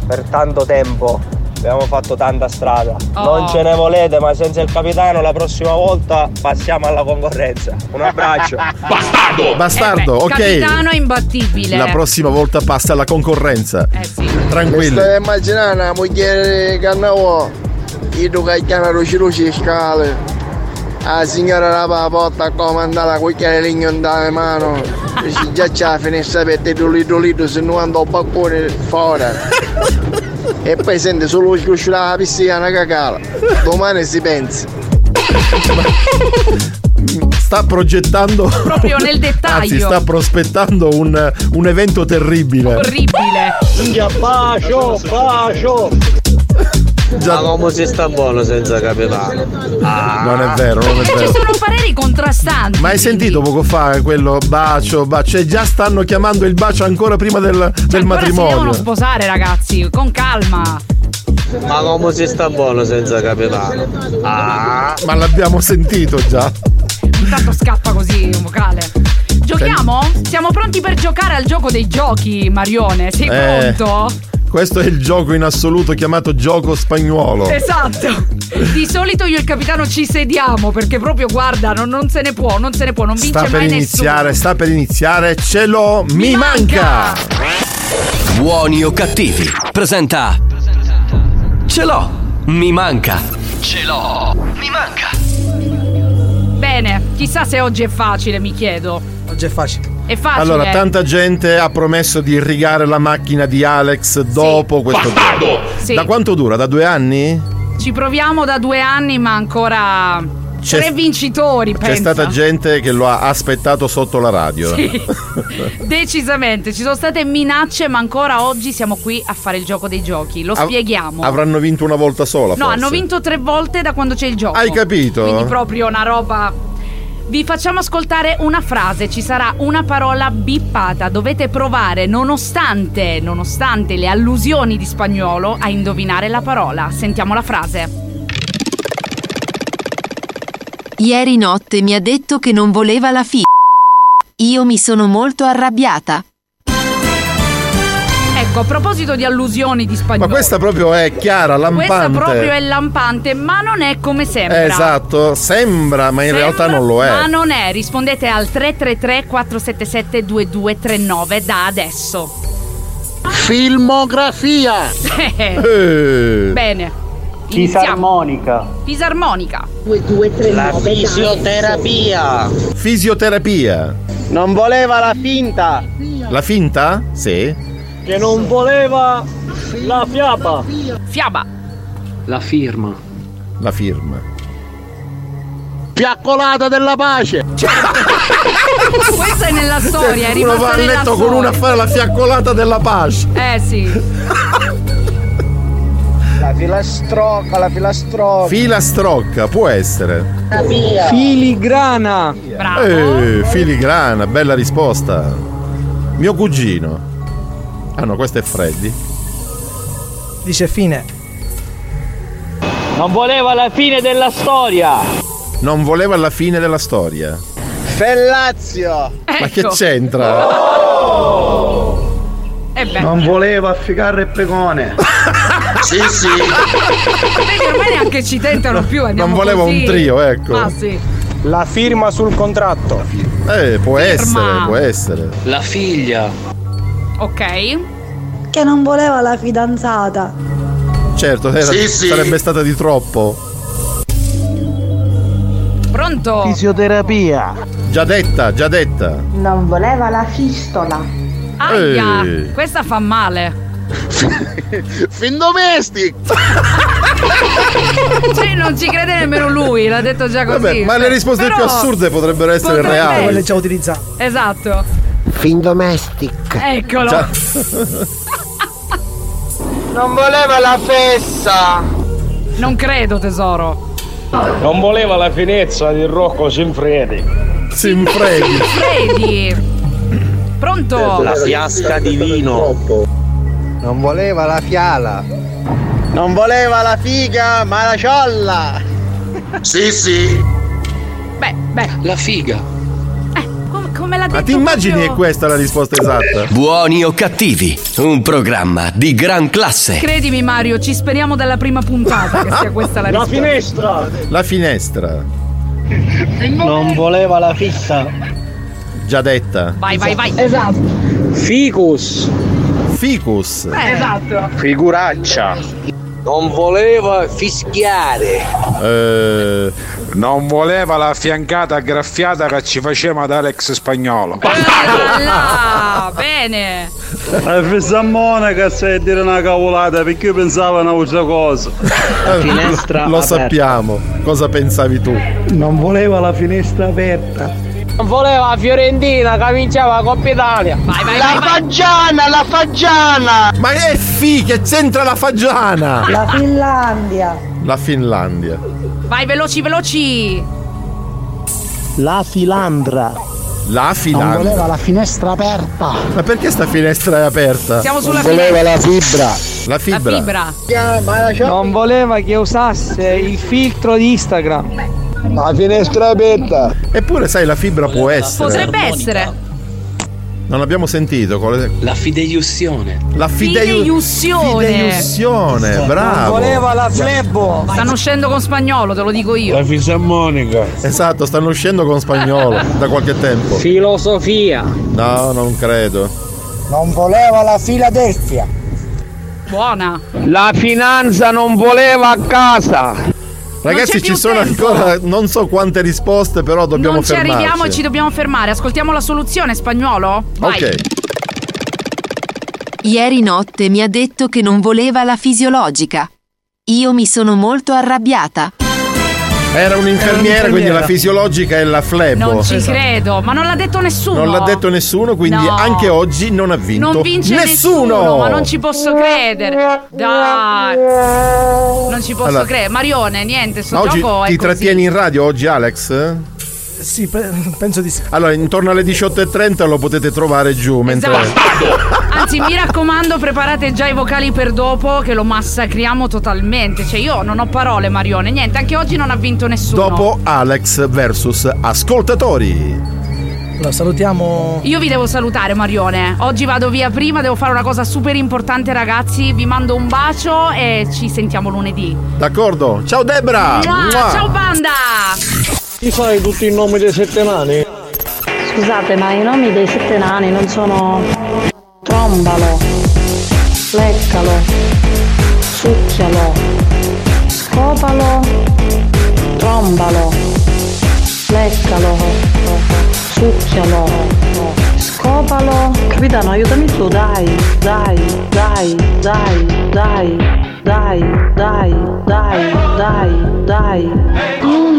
per tanto tempo, abbiamo fatto tanta strada. Oh. Non ce ne volete, ma senza il capitano la prossima volta passiamo alla concorrenza. Un abbraccio. Bastardo! Bastardo, Eh beh, ok. Capitano è imbattibile. La prossima volta passa alla concorrenza. Eh sì. Mi Tranquilli. stai immaginando una moglie che andavo, io che chiama luci luci scale. La signora la porta a comandare con il legno in mano. Dice già c'è la finestra aperta e dolito dolito se non ando un balcone fuori. E poi sente solo il cuscio della piscina una cacala. Domani si pensa. Sta progettando. Proprio nel dettaglio. Anzi, sta prospettando un, un evento terribile. Orribile. bacio, bacio. Già- Ma come si sta buono senza capitano? Non è vero, non è Ci vero. sono pareri contrastanti. Ma hai sentito poco fa quello bacio, bacio? Cioè già stanno chiamando il bacio ancora prima del, del Ancora si devono matrimonio. sposare, ragazzi, con calma. Ma come si sta buono senza capitano? Ah, ma l'abbiamo sentito già. Intanto scappa così un vocale. Giochiamo? Siamo pronti per giocare al gioco dei giochi, Marione? Sei Eh. pronto? Questo è il gioco in assoluto chiamato gioco spagnuolo. Esatto. Di solito io e il capitano ci sediamo perché proprio guarda, non, non se ne può, non se ne può, non vince Sta per iniziare, sta per iniziare, ce l'ho, mi, manca. Buoni o cattivi. Presenta. Ce l'ho. Mi manca. Ce l'ho. Mi manca. nessuno. Bene, chissà se oggi è facile, mi chiedo. Oggi è facile. È facile. Allora, tanta gente ha promesso di irrigare la macchina di Alex dopo questo gioco. Sì. Da quanto dura? Da due anni? Ci proviamo da due anni, ma ancora C'è- tre vincitori, C'è pensa. stata gente che lo ha aspettato sotto la radio. Sì. Decisamente, ci sono state minacce, ma ancora oggi siamo qui a fare il gioco dei giochi. Lo Av- spieghiamo. Avranno vinto una volta sola. No, forse. hanno vinto tre volte da quando c'è il gioco. Hai capito? Quindi proprio una roba. Vi facciamo ascoltare una frase, ci sarà una parola bippata. Dovete provare, nonostante, nonostante le allusioni di spagnolo, a indovinare la parola. Sentiamo la frase. Ieri notte mi ha detto che non voleva la figlia. Io mi sono molto arrabbiata. Ecco, a proposito di allusioni di Ma spagnolo. questa proprio è chiara, lampante. Questa proprio è lampante, ma non è come sembra. Esatto, sembra, ma in Sembra, realtà non lo è. Ma non è. Rispondete al 333 477 2239 da adesso. Filmografia. Eh. Bene. Iniziamo. Fisarmonica. Fisarmonica. La fisioterapia. Fisioterapia. Non voleva la finta. La finta? Sì. Che non voleva la fiaba. Fiaba. La firma. La firma. Fiaccolata della pace. Questa è nella storia, è Uno va rimasta a nella letto con storia. una a fare la fiaccolata della pace. Eh sì. La filastrocca, la filastrocca. Filastrocca, può essere. Filigrana. Bravo. Eh, filigrana, bella risposta. Mio cugino. Ah no, questo è Freddy. Dice fine. Non voleva la fine della storia. Non voleva la fine della storia. Fellazio. Ma che Ecco. c'entra? Eh beh. Non voleva ficcare il pregone. Sì, sì. Vedi, ormai neanche ci tentano più. andiamo Non voleva così. un trio, ecco. Ah sì. La firma sul contratto. Eh, può Firma. essere, può essere. La figlia. Ok. Che non voleva la fidanzata. Certo, era- Sì, sì. sarebbe stata di troppo. Pronto? Fisioterapia. Già detta, già detta. Non voleva la fistola. Aia, Ehi. questa fa male. Fin domestic! Cioè, non ci crede nemmeno lui, l'ha detto già così. Vabbè, ma le risposte Però- più assurde potrebbero essere potrebbe reali. Quelle già utilizzate. Esatto. Fin domestic. Eccolo. Già. Non voleva la fessa! Non credo, tesoro. Non voleva la finezza di Rocco Sinfredi. Sinfredi. Freddy. Pronto? La fiasca di vino. Non voleva la fiala. Non voleva la figa, ma la ciolla. Sì, sì. Beh, beh. La figa. Come, l'ha detto Ma ti immagini proprio- è questa la risposta esatta? Buoni o cattivi, un programma di gran classe. Credimi Mario, ci speriamo dalla prima puntata che sia questa la risposta. finestra! La finestra. Non voleva la fissa. Già detta. Vai, vai, vai. Esatto. Ficus. Ficus. Eh, esatto. Figuraccia. Non voleva fischiare. Eh, Non voleva la fiancata graffiata che ci faceva ad Alex Spagnolo. Là, bene. La fissa monaca sai a dire una cavolata perché io pensavo a un'altra cosa. Eh, Lo sappiamo. Cosa pensavi tu? Non voleva la finestra aperta. Non voleva la Fiorentina che vinceva la Coppa Italia. Vai, vai, La faggiana, la faggiana! Ma è fi che c'entra la fagiana! La Finlandia. La Finlandia. Vai, veloci, veloci. La filandra. La Finlandia. la finestra aperta. Ma perché sta finestra è aperta? Siamo sulla Voleva la fibra. La La fibra. fibra. Non voleva che usasse il filtro di Instagram. La finestra aperta. Eppure sai la fibra può essere. Potrebbe essere. Non l'abbiamo sentito. quale- La fideiussione. La fideiu- Fideiussione. Fideiussione, bravo. Voleva la flebo. Stanno uscendo con spagnolo, te lo dico io. fisarmonica. Esatto, stanno uscendo con spagnolo da qualche tempo. Filosofia. No, non credo. Non voleva la Filadelfia. Buona. La finanza non voleva a casa. Ragazzi, ci sono tempo. ancora non so quante risposte, però dobbiamo non ci fermarci. arriviamo e ci dobbiamo fermare. Ascoltiamo la soluzione, spagnolo? Vai. Ok. Ieri notte mi ha detto che non voleva la fisiologica. Io mi sono molto arrabbiata. Era un'infermiera, quindi la fisiologica è la flebo. Non ci credo, ma non l'ha detto nessuno. Non l'ha detto nessuno, quindi No. anche oggi non ha vinto. Non vince nessuno. Ma non ci posso credere. Dai. Non ci posso Allora- credere. Marione, niente, sto Ma oggi gioco ti trattieni in radio oggi, Alex? Sì, pe- penso di sì. Allora, intorno alle 18.30 lo potete trovare giù mentre. Esatto. Anzi, mi raccomando, preparate già i vocali per dopo che lo massacriamo totalmente. Cioè, io non ho parole, Marione. Niente, anche oggi non ha vinto nessuno. Dopo Alex versus ascoltatori. Allora, salutiamo. Io vi devo salutare, Marione. Oggi vado via prima, devo fare una cosa super importante, ragazzi. Vi mando un bacio e ci sentiamo lunedì. D'accordo? Ciao Debra! Ciao, banda! Ti sai tutti i nomi dei sette nani? Scusate, ma i nomi dei sette nani non sono trombalo, leccalo, succhialo, scopalo, trombalo, leccalo, succhialo, scopalo. Capitano, aiutami tu, dai, dai, dai, dai, dai, dai, dai, dai, dai, dai.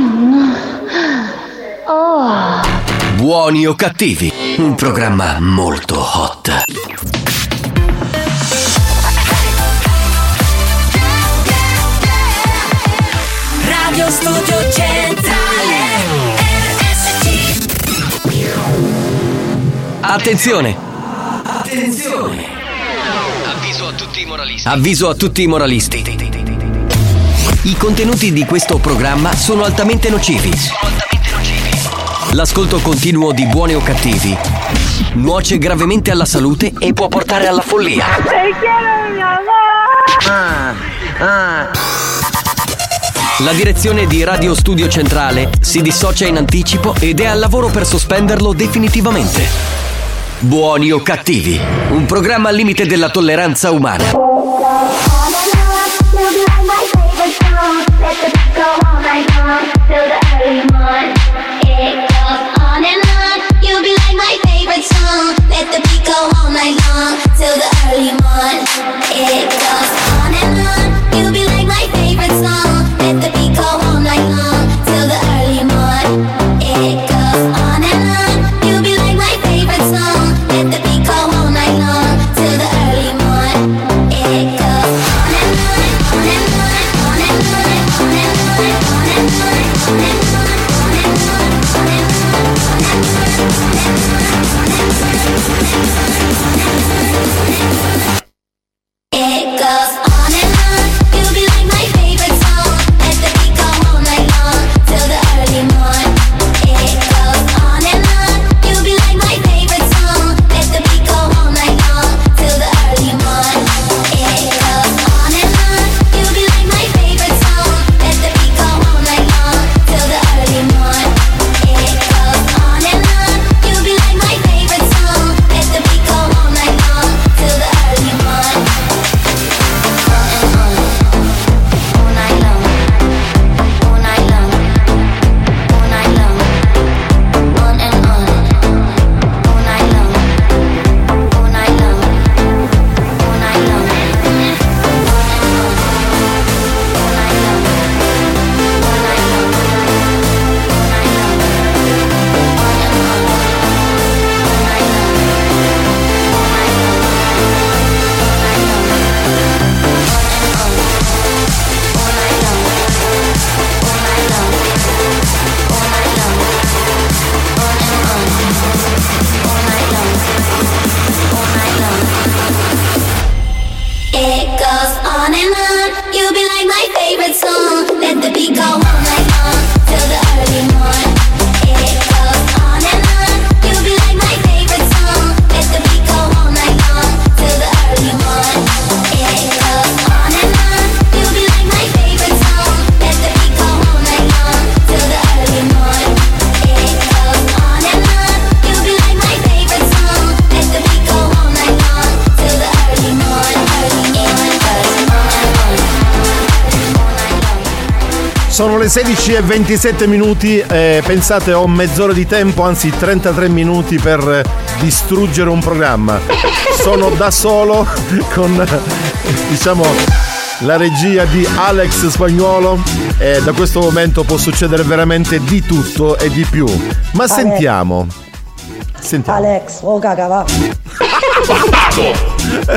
Oh. Buoni o cattivi, un programma molto hot. Radio Studio Centrale Attenzione! Attenzione Avviso a tutti i moralisti. Avviso a tutti i moralisti. I contenuti di questo programma sono altamente nocivi. L'ascolto continuo di buoni o cattivi nuoce gravemente alla salute e può portare alla follia. Ah, ah. La direzione di Radio Studio Centrale si dissocia in anticipo ed è al lavoro per sospenderlo definitivamente. Buoni o cattivi, un programma al limite della tolleranza umana. let the beat go all night long till the early morn. It goes. 16 e 27 minuti, eh, pensate ho mezz'ora di tempo, anzi 33 minuti per distruggere un programma. Sono da solo con diciamo la regia di Alex Spagnuolo e da questo momento può succedere veramente di tutto e di più. Ma Alex. sentiamo. Sentiamo. Alex, oh caga va.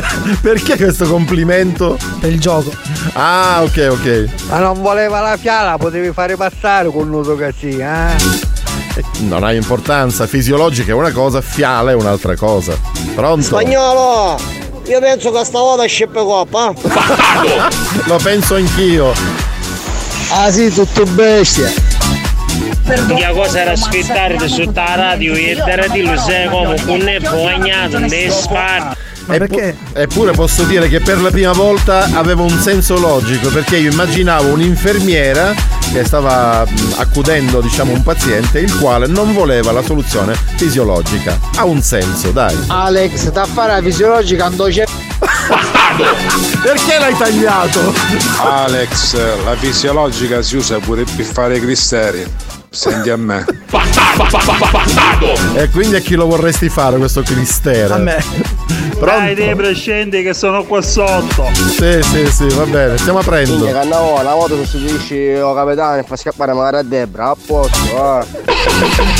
Perché questo complimento? Per il gioco. Ah, ok, ok. Ma non voleva la fiala, potevi fare passare con nudo così, eh? Non ha importanza, fisiologica è una cosa, fiala è un'altra cosa. Pronto? Spagnolo! Io penso che stavolta sceppe coppa. Lo penso anch'io. Ah sì, tutto bestia. La cosa era sotto la radio e dare di lui sei come un ne bagnato in spar. Eppu- eppure posso dire che per la prima volta avevo un senso logico perché io immaginavo un'infermiera che stava accudendo diciamo un paziente il quale non voleva la soluzione fisiologica. Ha un senso, dai. Alex, da fare la fisiologica andò c'è. Perché l'hai tagliato? Alex, la fisiologica si usa pure per fare cristeri. Senti a me. E quindi a chi lo vorresti fare questo Cristere? A me. Dai, dei prescendi che sono qua sotto. Sì, sì, sì, va bene, stiamo aprendo. Minchia, Cannavò, una volta sostituisci il capitano e fa scappare magari a Debra, a posto, eh.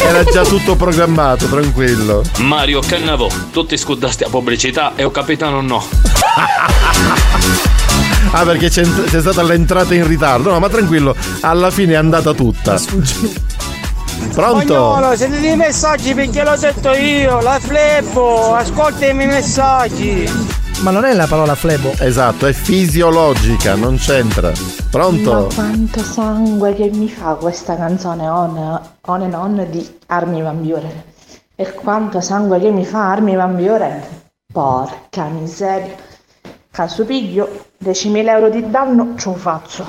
Era già tutto programmato, tranquillo. Mario Cannavò, tutti scudasti a pubblicità e o capitano no. Ah, perché c'è, c'è stata l'entrata in ritardo. No, ma tranquillo, alla fine è andata tutta. Pronto? Spagnolo, senti dei messaggi perché lo sento io, la flebbo, ascolta i miei messaggi. Ma non è la parola flebo. Esatto, è fisiologica, non c'entra. Pronto? Ma quanto sangue che mi fa questa canzone on, on and on di Armi Van Buren. E quanto sangue che mi fa Armi Van Buren. Porca miseria. Caso piglio 10.000 euro di danno, ce lo faccio.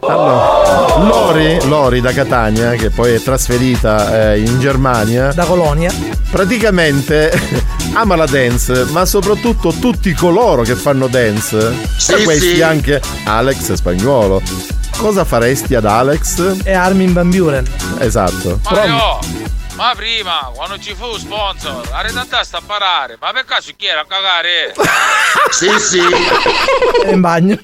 Allora, Lori, Lori da Catania, che poi è trasferita eh, in Germania. Da Colonia. Praticamente ama la dance, ma soprattutto tutti coloro che fanno dance. Sì, Tra questi sì. anche Alex Spagnuolo. Cosa faresti ad Alex? E Armin Van Buren. Esatto. Mario, ma prima, quando ci fu sponsor, arredata sta a parare. Ma per caso chi era a cagare? sì, sì. È in bagno.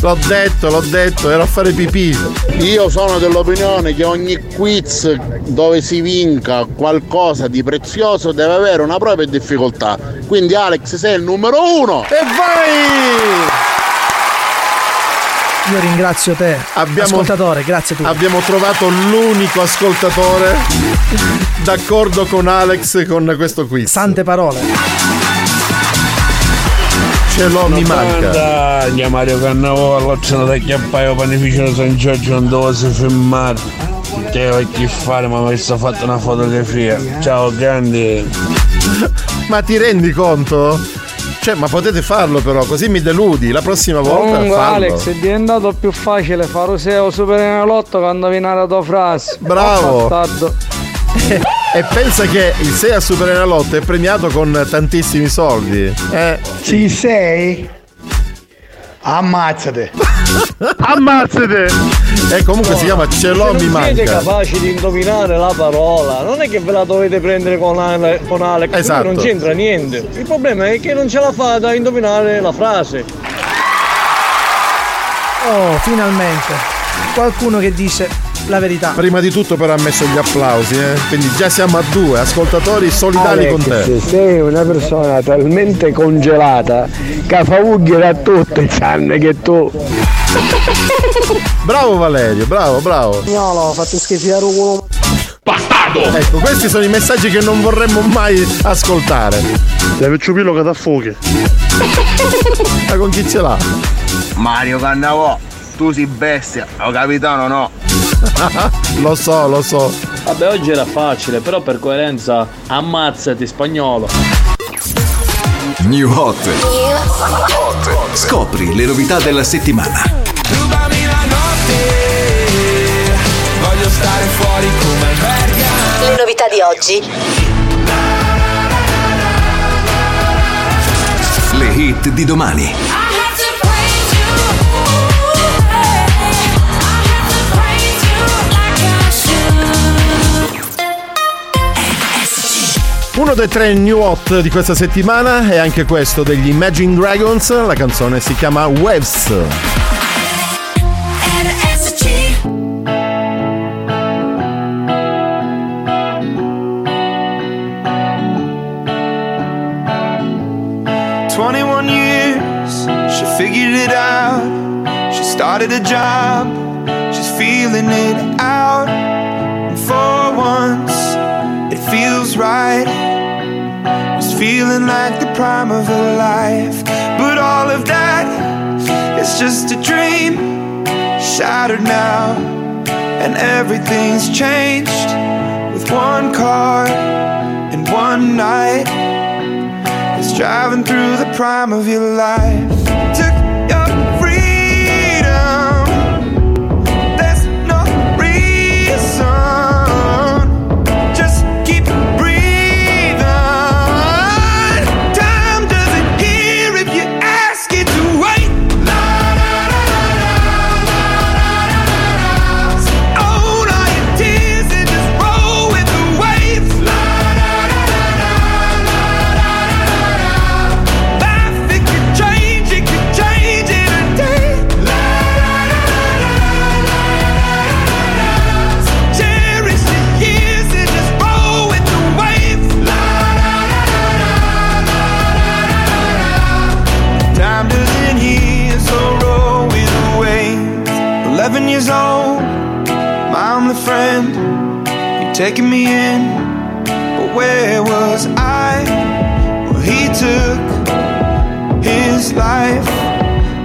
L'ho detto, l'ho detto, ero a fare pipì. Io sono dell'opinione che ogni quiz dove si vinca qualcosa di prezioso deve avere una propria difficoltà. Quindi Alex sei il numero uno. E vai! Io ringrazio te, ascoltatore, grazie a tutti. Abbiamo trovato l'unico ascoltatore d'accordo con Alex con questo quiz. Sante parole. Ce l'ho, mi manca. Banda, Mario Cannavolo, sono da chiappaio panificio di San Giorgio, non dovevo si filmare. Che fare, ma mi sto fatto una fotografia. Ciao grandi. Ma ti rendi conto? Cioè, ma potete farlo però, così mi deludi. La prossima volta Comunque fallo. Alex è diventato più facile fare un SEO super enalotto quando viene la tua frase. Bravo. Oh. E pensa che il 6 a Super Enalotto è premiato con tantissimi soldi. Eh. Ci sei? Ammazzate. Ammazzate! E comunque si chiama Ce l'ho, mi non siete manca. capaci di indovinare la parola, non è che ve la dovete prendere con, Ale- con Alex, Esatto. non c'entra niente. Il problema è che non ce la fa da indovinare la frase. Oh, finalmente. Qualcuno che dice la verità. Prima di tutto però ha messo gli applausi, eh. Quindi già siamo a due, ascoltatori solidali con te. Alex, sei una persona talmente congelata che fa ugghia a tutti sanno che tu. Bravo Valerio, bravo, bravo. Spagnolo, fate schifare un culo. Bastardo! Ecco, questi sono i messaggi che non vorremmo mai ascoltare. Deve ciupillo che da fuochi. Ma con chi ce l'ha? Mario Cannavò, tu sei bestia, o capitano no. lo so, lo so. Vabbè, oggi era facile, però per coerenza ammazzati spagnolo. New Hot. Scopri le novità della settimana. Fuori come alberga. Le novità di oggi. Le hit di domani. Uno dei tre new hot di questa settimana è anche questo degli Imagine Dragons. La canzone si chiama Waves. Started a job, she's feeling it out. And for once, it feels right. It's feeling like the prime of her life. But all of that is just a dream, shattered now. And everything's changed with one car and one night. It's driving through the prime of your life. Taking me in, but where was I? Well, he took his life.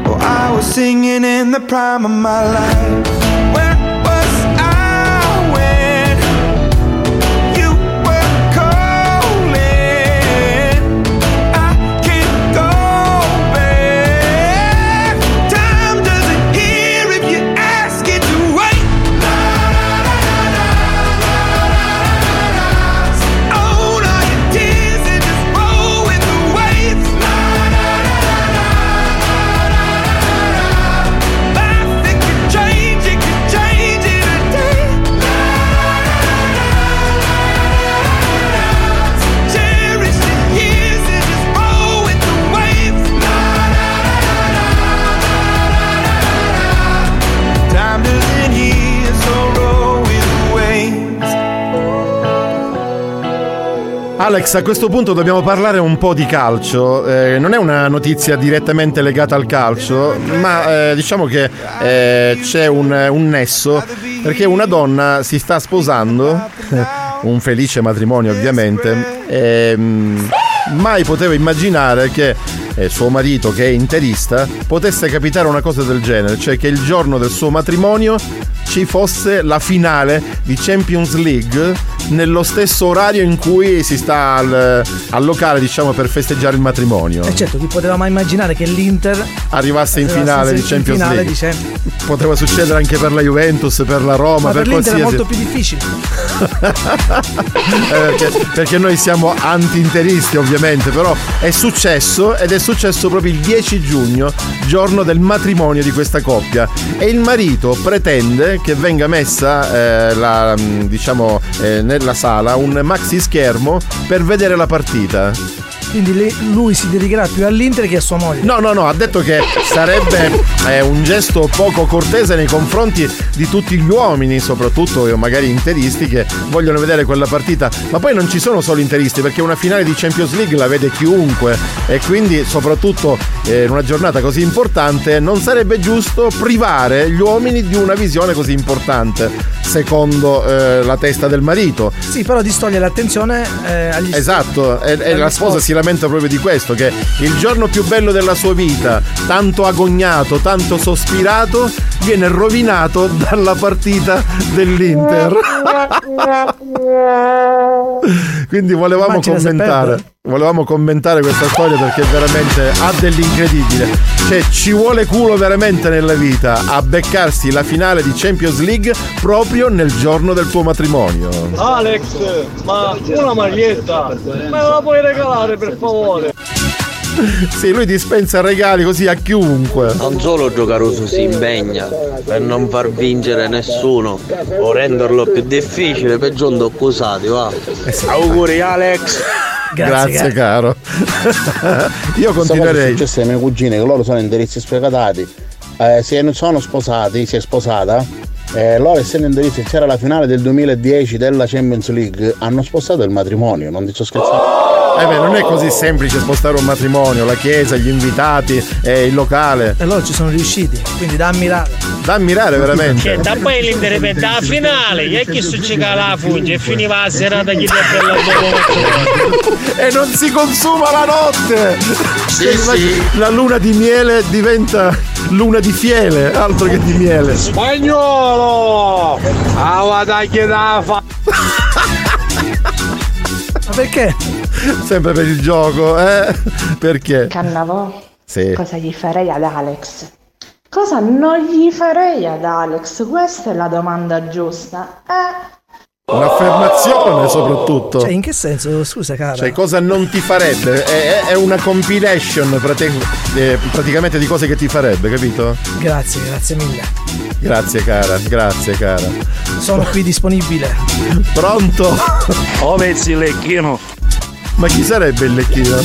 Oh, I was singing in the prime of my life. Alex, a questo punto dobbiamo parlare un po' di calcio. Eh, non è una notizia direttamente legata al calcio, ma eh, diciamo che eh, c'è un, un nesso perché una donna si sta sposando, un felice matrimonio ovviamente, e, mm, mai poteva immaginare che eh, suo marito, che è interista, potesse capitare una cosa del genere, cioè che il giorno del suo matrimonio ci fosse la finale di Champions League nello stesso orario in cui si sta al, al locale, diciamo, per festeggiare il matrimonio. E certo, chi poteva mai immaginare che l'Inter Arrivasse in finale di Champions finale League. di Champions- Poteva succedere anche per la Juventus, per la Roma, Ma per l'Inter è qualsiasi. molto più difficile. Eh, perché, perché noi siamo anti-interisti ovviamente, però è successo ed è successo proprio il 10 giugno, giorno del matrimonio di questa coppia. E il marito pretende che venga messa, eh, la, mh, diciamo, eh, nella sala un maxi schermo per vedere la partita. Quindi lui si dedicherà più all'Inter che a sua moglie. No, no, no, ha detto che sarebbe eh, un gesto poco cortese nei confronti di tutti gli uomini, soprattutto eh, magari interisti che vogliono vedere quella partita. Ma poi non ci sono solo interisti, perché una finale di Champions League la vede chiunque e quindi soprattutto eh, in una giornata così importante non sarebbe giusto privare gli uomini di una visione così importante, secondo eh, la testa del marito. Sì, però distoglie l'attenzione eh, agli Esatto, e, e la sposa si lamenta proprio di questo, che il giorno più bello della sua vita, tanto agognato, tanto sospirato, viene rovinato dalla partita dell'Inter. Quindi volevamo Immagina commentare. Volevamo commentare questa storia perché veramente ha dell'incredibile. Cioè, ci vuole culo veramente nella vita a beccarsi la finale di Champions League proprio nel giorno del tuo matrimonio. Alex, ma una maglietta me la puoi regalare per favore? Sì, lui dispensa regali così a chiunque. Non solo Giocaruso si impegna per non far vincere nessuno o renderlo più difficile, per giunto accusati, va. Auguri Alex! Grazie, caro. Io continuerei. È successo alle mie cugine che loro sono indirizzi sfegatati. Eh, si sono sposati, si è sposata. eh, loro essendo indirizzi c'era la finale del 2010 della Champions League hanno spostato il matrimonio non ti sto scherzando Eh beh, non è così semplice spostare un matrimonio, la chiesa, gli invitati e il locale. E loro ci sono riusciti, quindi da ammirare. Da ammirare veramente. Che da poi l'Inter ripete la finale, e chi succede la fugge e finiva la serata chi per la e non si consuma la notte! Cioè, immagini, La luna di miele diventa luna di fiele, altro che di miele. Spagnolo! Ah, vada che da fa! Ma perché? Sempre per il gioco, eh? Perché? Cannavò, Sì. cosa gli farei ad Alex? Cosa non gli farei ad Alex? Questa è la domanda giusta. Eh? Un'affermazione soprattutto. Cioè, in che senso? Scusa, cara. Cioè, cosa non ti farebbe? È, è- una compilation prate- eh, praticamente di cose che ti farebbe, capito? Grazie, grazie mille. Grazie cara, grazie cara. Sono qui disponibile. Pronto? Oh, pezzi lecchino. Ma chi sarebbe il lecchino?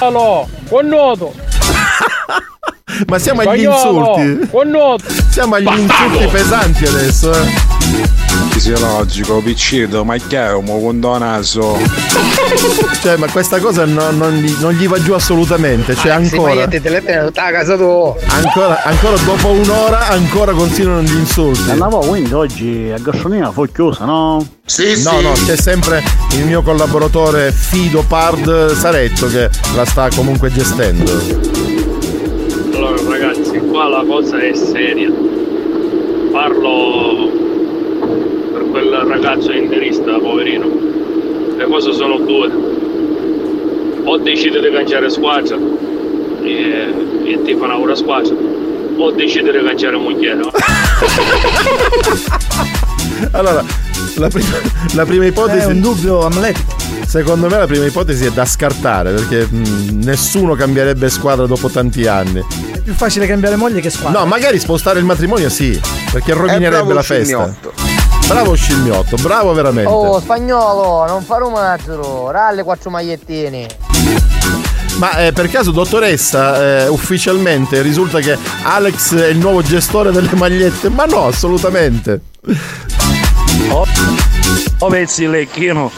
Allora, buon noto! Ma siamo agli Spagnolo, insulti. Siamo agli insulti pesanti adesso, eh. Fisiologico, piccino, ma chiaro, mo con naso. Cioè, ma questa cosa no- non, gli, non gli va giù assolutamente. Cioè, ancora. Ancora, ancora dopo un'ora, ancora continuano gli insulti. Andavo quindi oggi a Gassolina fu chiusa, no? no, no, c'è sempre il mio collaboratore Fido Pard Saretto che la sta comunque gestendo. Qua la cosa è seria. Parlo per quel ragazzo interista, poverino. Le cose sono due. O decide di cambiare squadra e, e ti fa una squadra, o decide di cambiare moglie. Allora, la prima, la prima ipotesi. È un dubbio amletico. Secondo me la prima ipotesi è da scartare perché mh, nessuno cambierebbe squadra dopo tanti anni. È più facile cambiare moglie che squadra. No, magari spostare il matrimonio sì, perché rovinerebbe la festa. Bravo scimmiotto, bravo veramente. Oh, spagnolo, non fare un mazzo, ralle quattro magliettini. Ma eh, per caso, dottoressa, eh, ufficialmente risulta che Alex è il nuovo gestore delle magliette? Ma no, assolutamente. O pezzi lecchino.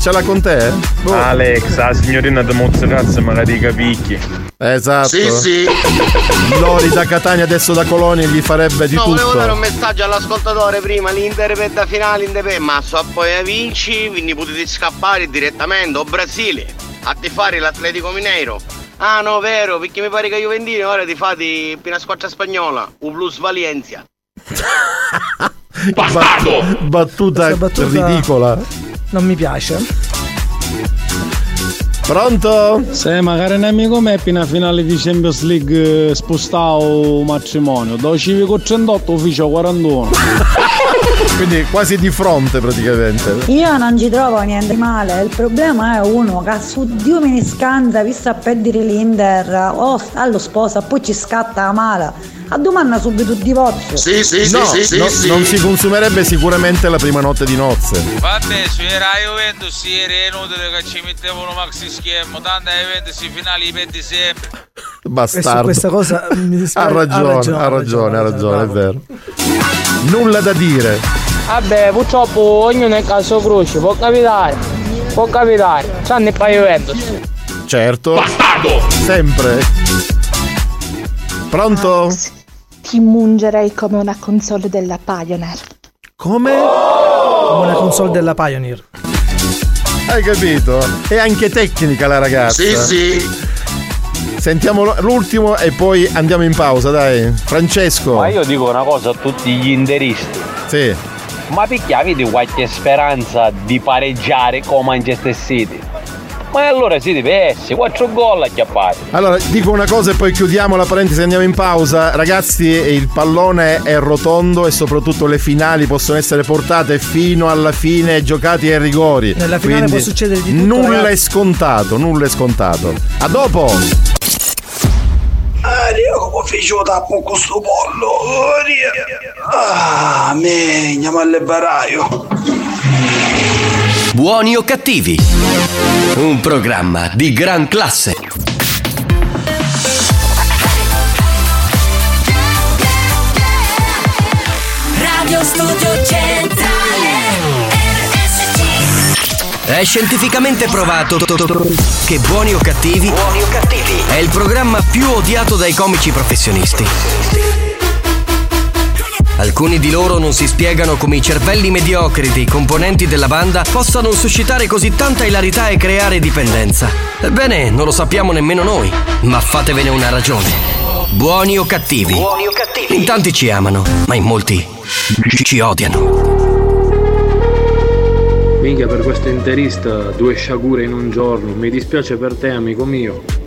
Ce l'ha con te? eh? Boh. Alex, la signorina di Mozzecazzo magari capicchi. Esatto. Sì, sì. Lori da Catania, adesso da Colonia, gli farebbe di No, volevo dare un tutto. messaggio all'ascoltatore prima, l'Inter per da finale indipendente, ma so poi a vinci, quindi potete scappare direttamente o Brasile a tifare l'Atletico Mineiro. Ah no, vero, perché mi pare che Juventino ora ti fate per una squadra spagnola, un plus Valencia. Bastardo! Battuta, battuta- ridicola. Non mi piace. Pronto? Se magari un amico me per una finale di Champions League eh, spostato matrimonio, do civico 38 ufficio 41. Quindi quasi di fronte praticamente. Io non ci trovo niente di male, il problema è uno che su Dio me ne scansa, visto a perdere l'Inter, o allo sposa, poi ci scatta la mala. A domanda subito il divorzio. no, no, non si consumerebbe sicuramente la prima notte di nozze. Vabbè, se era Juventus ieri è inutile che ci mettevano maxi schermo, tanto Juventus i finali li perdi sempre. Bastardo. questa cosa mi dispiace. Ha ragione, ha ragione, ha ragione, è vero. Nulla da dire. Vabbè, purtroppo ognuno è caso croce, può capitare. Può capitare. C'hanno il paio Juventus. Certo. Sempre. Pronto? Ti mungerei come una console della Pioneer. Come? Come una console della Pioneer. Hai capito? È anche tecnica la ragazza. Sì, sì. Sentiamo l'ultimo e poi andiamo in pausa, dai. Francesco. Ma io dico una cosa a tutti gli interisti. Sì. Ma perché avete qualche speranza di pareggiare con Manchester City? Ma allora siete persi, 4 gol acchiappati. Allora, dico una cosa e poi chiudiamo la parentesi e andiamo in pausa. Ragazzi, il pallone è rotondo e soprattutto le finali possono essere portate fino alla fine e giocati ai rigori. Nella finale Quindi può succedere di tutto, Nulla è ragazzi. scontato, nulla è scontato. A dopo! Ah, io come faccio tappo con sto pollo? Ah, me, andiamo al baraio. Buoni o cattivi? Un programma di gran classe. Radio Studio Centrale RSC È scientificamente provato che Buoni o cattivi è il programma più odiato dai comici professionisti. Alcuni di loro non si spiegano come i cervelli mediocri dei componenti della banda possano suscitare così tanta ilarità e creare dipendenza. Ebbene, non lo sappiamo nemmeno noi, ma fatevene una ragione. Buoni o cattivi? In tanti ci amano, ma in molti ci odiano. Minchia per questo interista, due sciagure in un giorno. Mi dispiace per te, amico mio.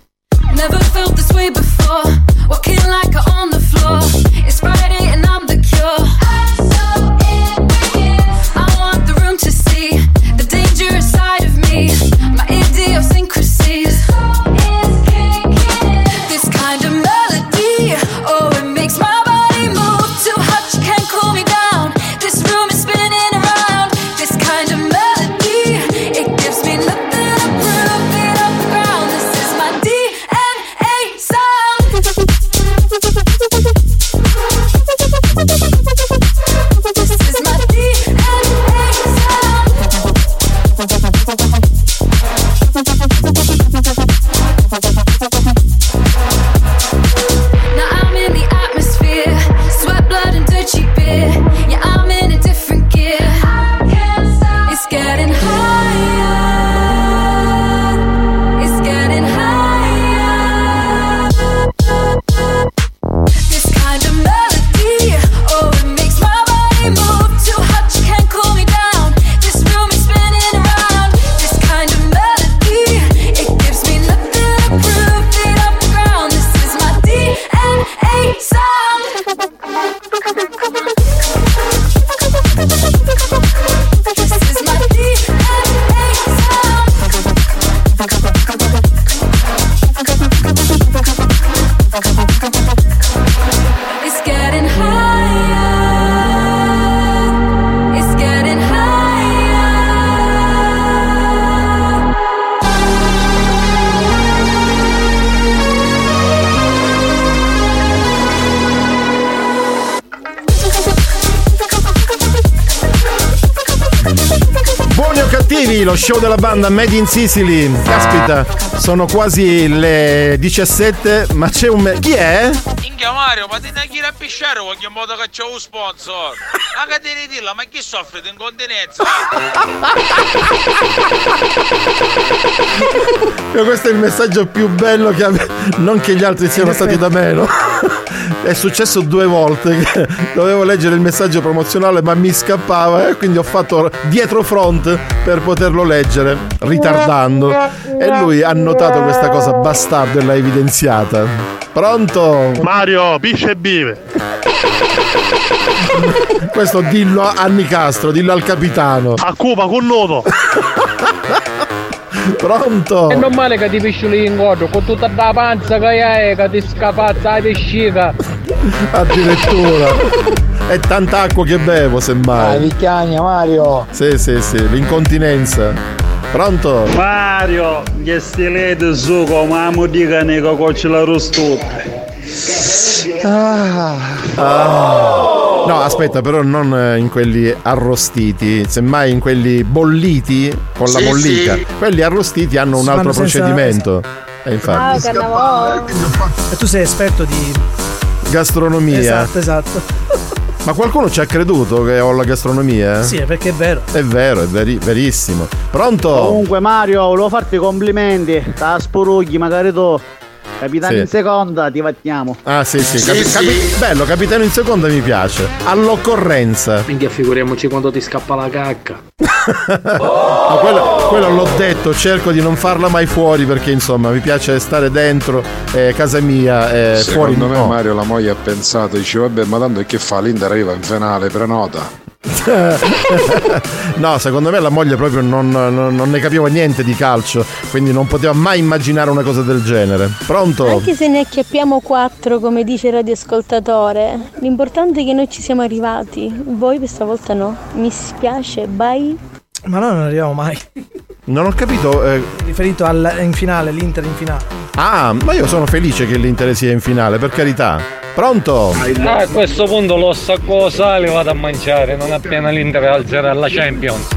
Show della banda Made in Sicily. Caspita, sono quasi le 17, ma c'è un. me- Chi è? Minchia Mario, ma ti dai chi a pisciare qualche modo che c'è un sponsor? Ma che devi dirla, ma chi soffre di incontinenza? Questo è il messaggio più bello che ave- Non che gli altri siano stati da meno. È successo due volte che dovevo leggere il messaggio promozionale ma mi scappava e quindi ho fatto dietro front per poterlo leggere, ritardando. E lui ha notato questa cosa bastardo e l'ha evidenziata. Pronto? Mario, pisce e bive. Questo dillo a Nicastro, dillo al capitano. A Cuba con nudo. Pronto? È normale che ti pisciuli in godo con tutta la panza che hai, che ti scapazza la vescica. Addirittura. È tanta acqua che bevo, Ah, semmai. picchiagna Mario. Sì, sì, sì, l'incontinenza. Pronto? Mario, gli stileti su come amo dica ne cocci la rostuta. Ah. No, aspetta, però non eh, in quelli arrostiti, semmai in quelli bolliti con la Sì, mollica. sì. Quelli arrostiti hanno un altro senza- procedimento. E infatti. E tu sei esperto di. Gastronomia. Esatto, esatto. Ma qualcuno ci ha creduto che ho la gastronomia? Sì, perché è vero. È vero, è veri- verissimo. Pronto? Comunque Mario, volevo farti i complimenti. Da sporugli, magari tu. Capitano Sì. in seconda, ti battiamo. Ah, sì, sì. capi- capi- bello, capitano in seconda mi piace. All'occorrenza. Minchia, figuriamoci quando ti scappa la cacca. Ma quello, quello l'ho detto, cerco di non farla mai fuori perché insomma mi piace stare dentro eh, casa mia e fuori Secondo me no. Mario la moglie ha pensato, dice vabbè ma tanto che fa? L'Inter arriva in finale, prenota. no, secondo me la moglie proprio non, non- non ne capiva niente di calcio, quindi non poteva mai immaginare una cosa del genere. Pronto? Anche se ne acchiappiamo quattro, come dice il radioascoltatore, l'importante è che noi ci siamo arrivati. Voi questa volta no. Mi spiace, bye. Ma noi non arriviamo mai. Non ho capito. eh, Riferito al, in finale, l'Inter in finale. ah, ma io sono felice che l'Inter sia in finale, per carità. Pronto? Ah, a questo punto lo sacco sale vado a mangiare, non appena l'Inter alzerà la Champions.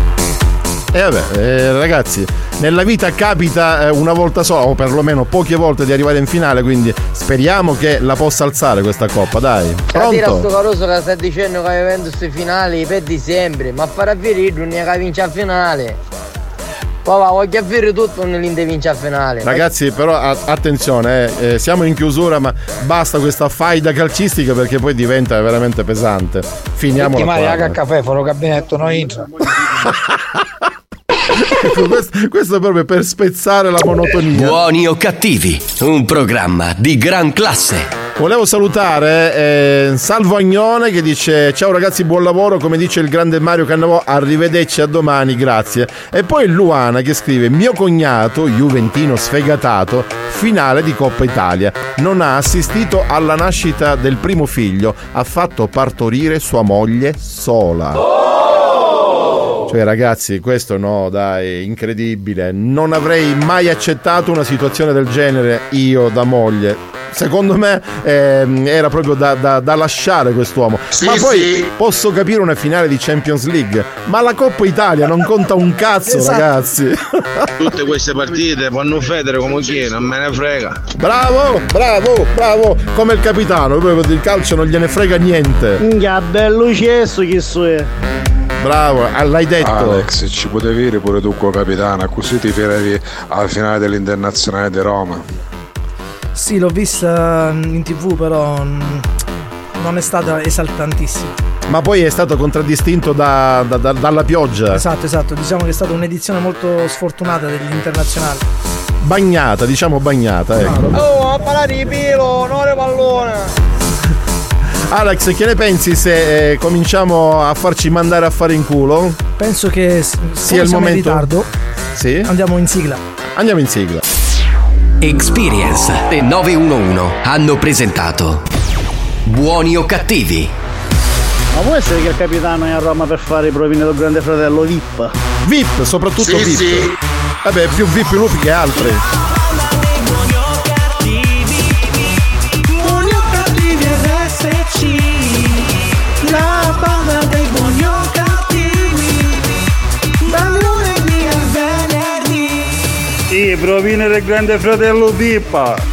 E vabbè, eh, ragazzi, nella vita capita eh, una volta sola, o perlomeno poche volte di arrivare in finale, quindi speriamo che la possa alzare questa coppa, dai. Sto Pronto? caroso che sta dicendo che avendo queste finali perdi sempre, ma farà vedere che vince a finale. Poi va, voglio avere tutto non l'Inter vince a finale. Ragazzi, però a- attenzione, eh, eh, siamo in chiusura, ma basta questa faida calcistica perché poi diventa veramente pesante. Finiamola Settimana qua. a caffè, farò gabinetto, non entra. Ecco, questo, questo è proprio per spezzare la monotonia. Buoni o cattivi, un programma di gran classe. Volevo salutare eh, Salvo Agnone che dice ciao ragazzi buon lavoro come dice il grande Mario Cannavò arrivederci a domani grazie e poi Luana che scrive mio cognato Juventino sfegatato finale di Coppa Italia non ha assistito alla nascita del primo figlio ha fatto partorire sua moglie sola cioè ragazzi, questo no, dai, incredibile. Non avrei mai accettato una situazione del genere io da moglie. Secondo me ehm, era proprio da, da- da lasciare quest'uomo. ma poi posso capire una finale di Champions League, ma la Coppa Italia non conta un cazzo, Esatto. ragazzi. Tutte queste partite fanno federe come chi, non me ne frega. bravo, bravo, bravo, come il capitano, proprio del calcio non gliene frega niente. Minchia, bello cesso chi so è. Bravo, ah, l'hai detto. Alex, ci potevi dire pure tu con capitana, così ti firevi alla finale dell'Internazionale di Roma. Sì, l'ho vista in tv, però non è stata esaltantissima. Ma poi è stato contraddistinto da- da- da- dalla pioggia. Esatto, esatto. Diciamo che è stata un'edizione molto sfortunata degli internazionali. Bagnata, diciamo bagnata, ecco. Oh, a parlare di pilo, le pallone. Alex, che ne pensi se eh, cominciamo a farci mandare a fare in culo? Penso che s- sia il siamo in momento. ritardo. Sì? Andiamo in sigla. Andiamo in sigla. Experience e 911 hanno presentato Buoni o cattivi? Ma può essere che il capitano è a Roma per fare i provini del grande fratello VIP? VIP, soprattutto Sì, VIP. sì. Vabbè, più VIP lupi che altri. Sì, proviene del grande fratello Pippa.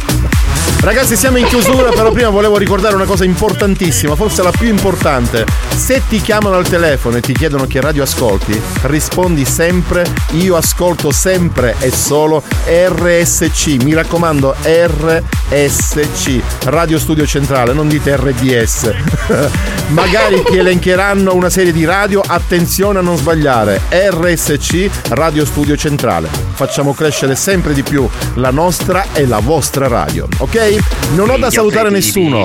Ragazzi siamo in chiusura però prima volevo ricordare una cosa importantissima, forse la più importante. Se ti chiamano al telefono e ti chiedono che radio ascolti, rispondi sempre io ascolto sempre e solo RSC, mi raccomando RSC, Radio Studio Centrale, non dite RDS. Magari ti elencheranno una serie di radio, attenzione a non sbagliare, RSC, Radio Studio Centrale. Facciamo crescere sempre di più la nostra e la vostra radio, ok? Non ho da salutare nessuno.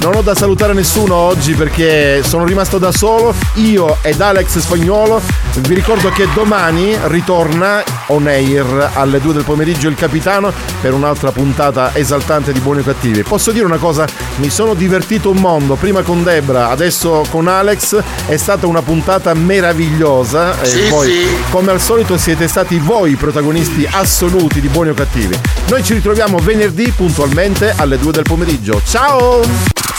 Non ho da salutare nessuno oggi perché sono rimasto da solo, io ed Alex Spagnolo. Vi ricordo che domani ritorna on air alle 2 del pomeriggio il capitano per un'altra puntata esaltante di Buoni o Cattivi. Posso dire una cosa? Mi sono divertito un mondo, prima con Debra, adesso con Alex. È stata una puntata meravigliosa. Sì, e poi, sì. come al solito, siete stati voi i protagonisti assoluti di Buoni o Cattivi. Noi ci ritroviamo venerdì puntualmente alle 2 del pomeriggio. Ciao!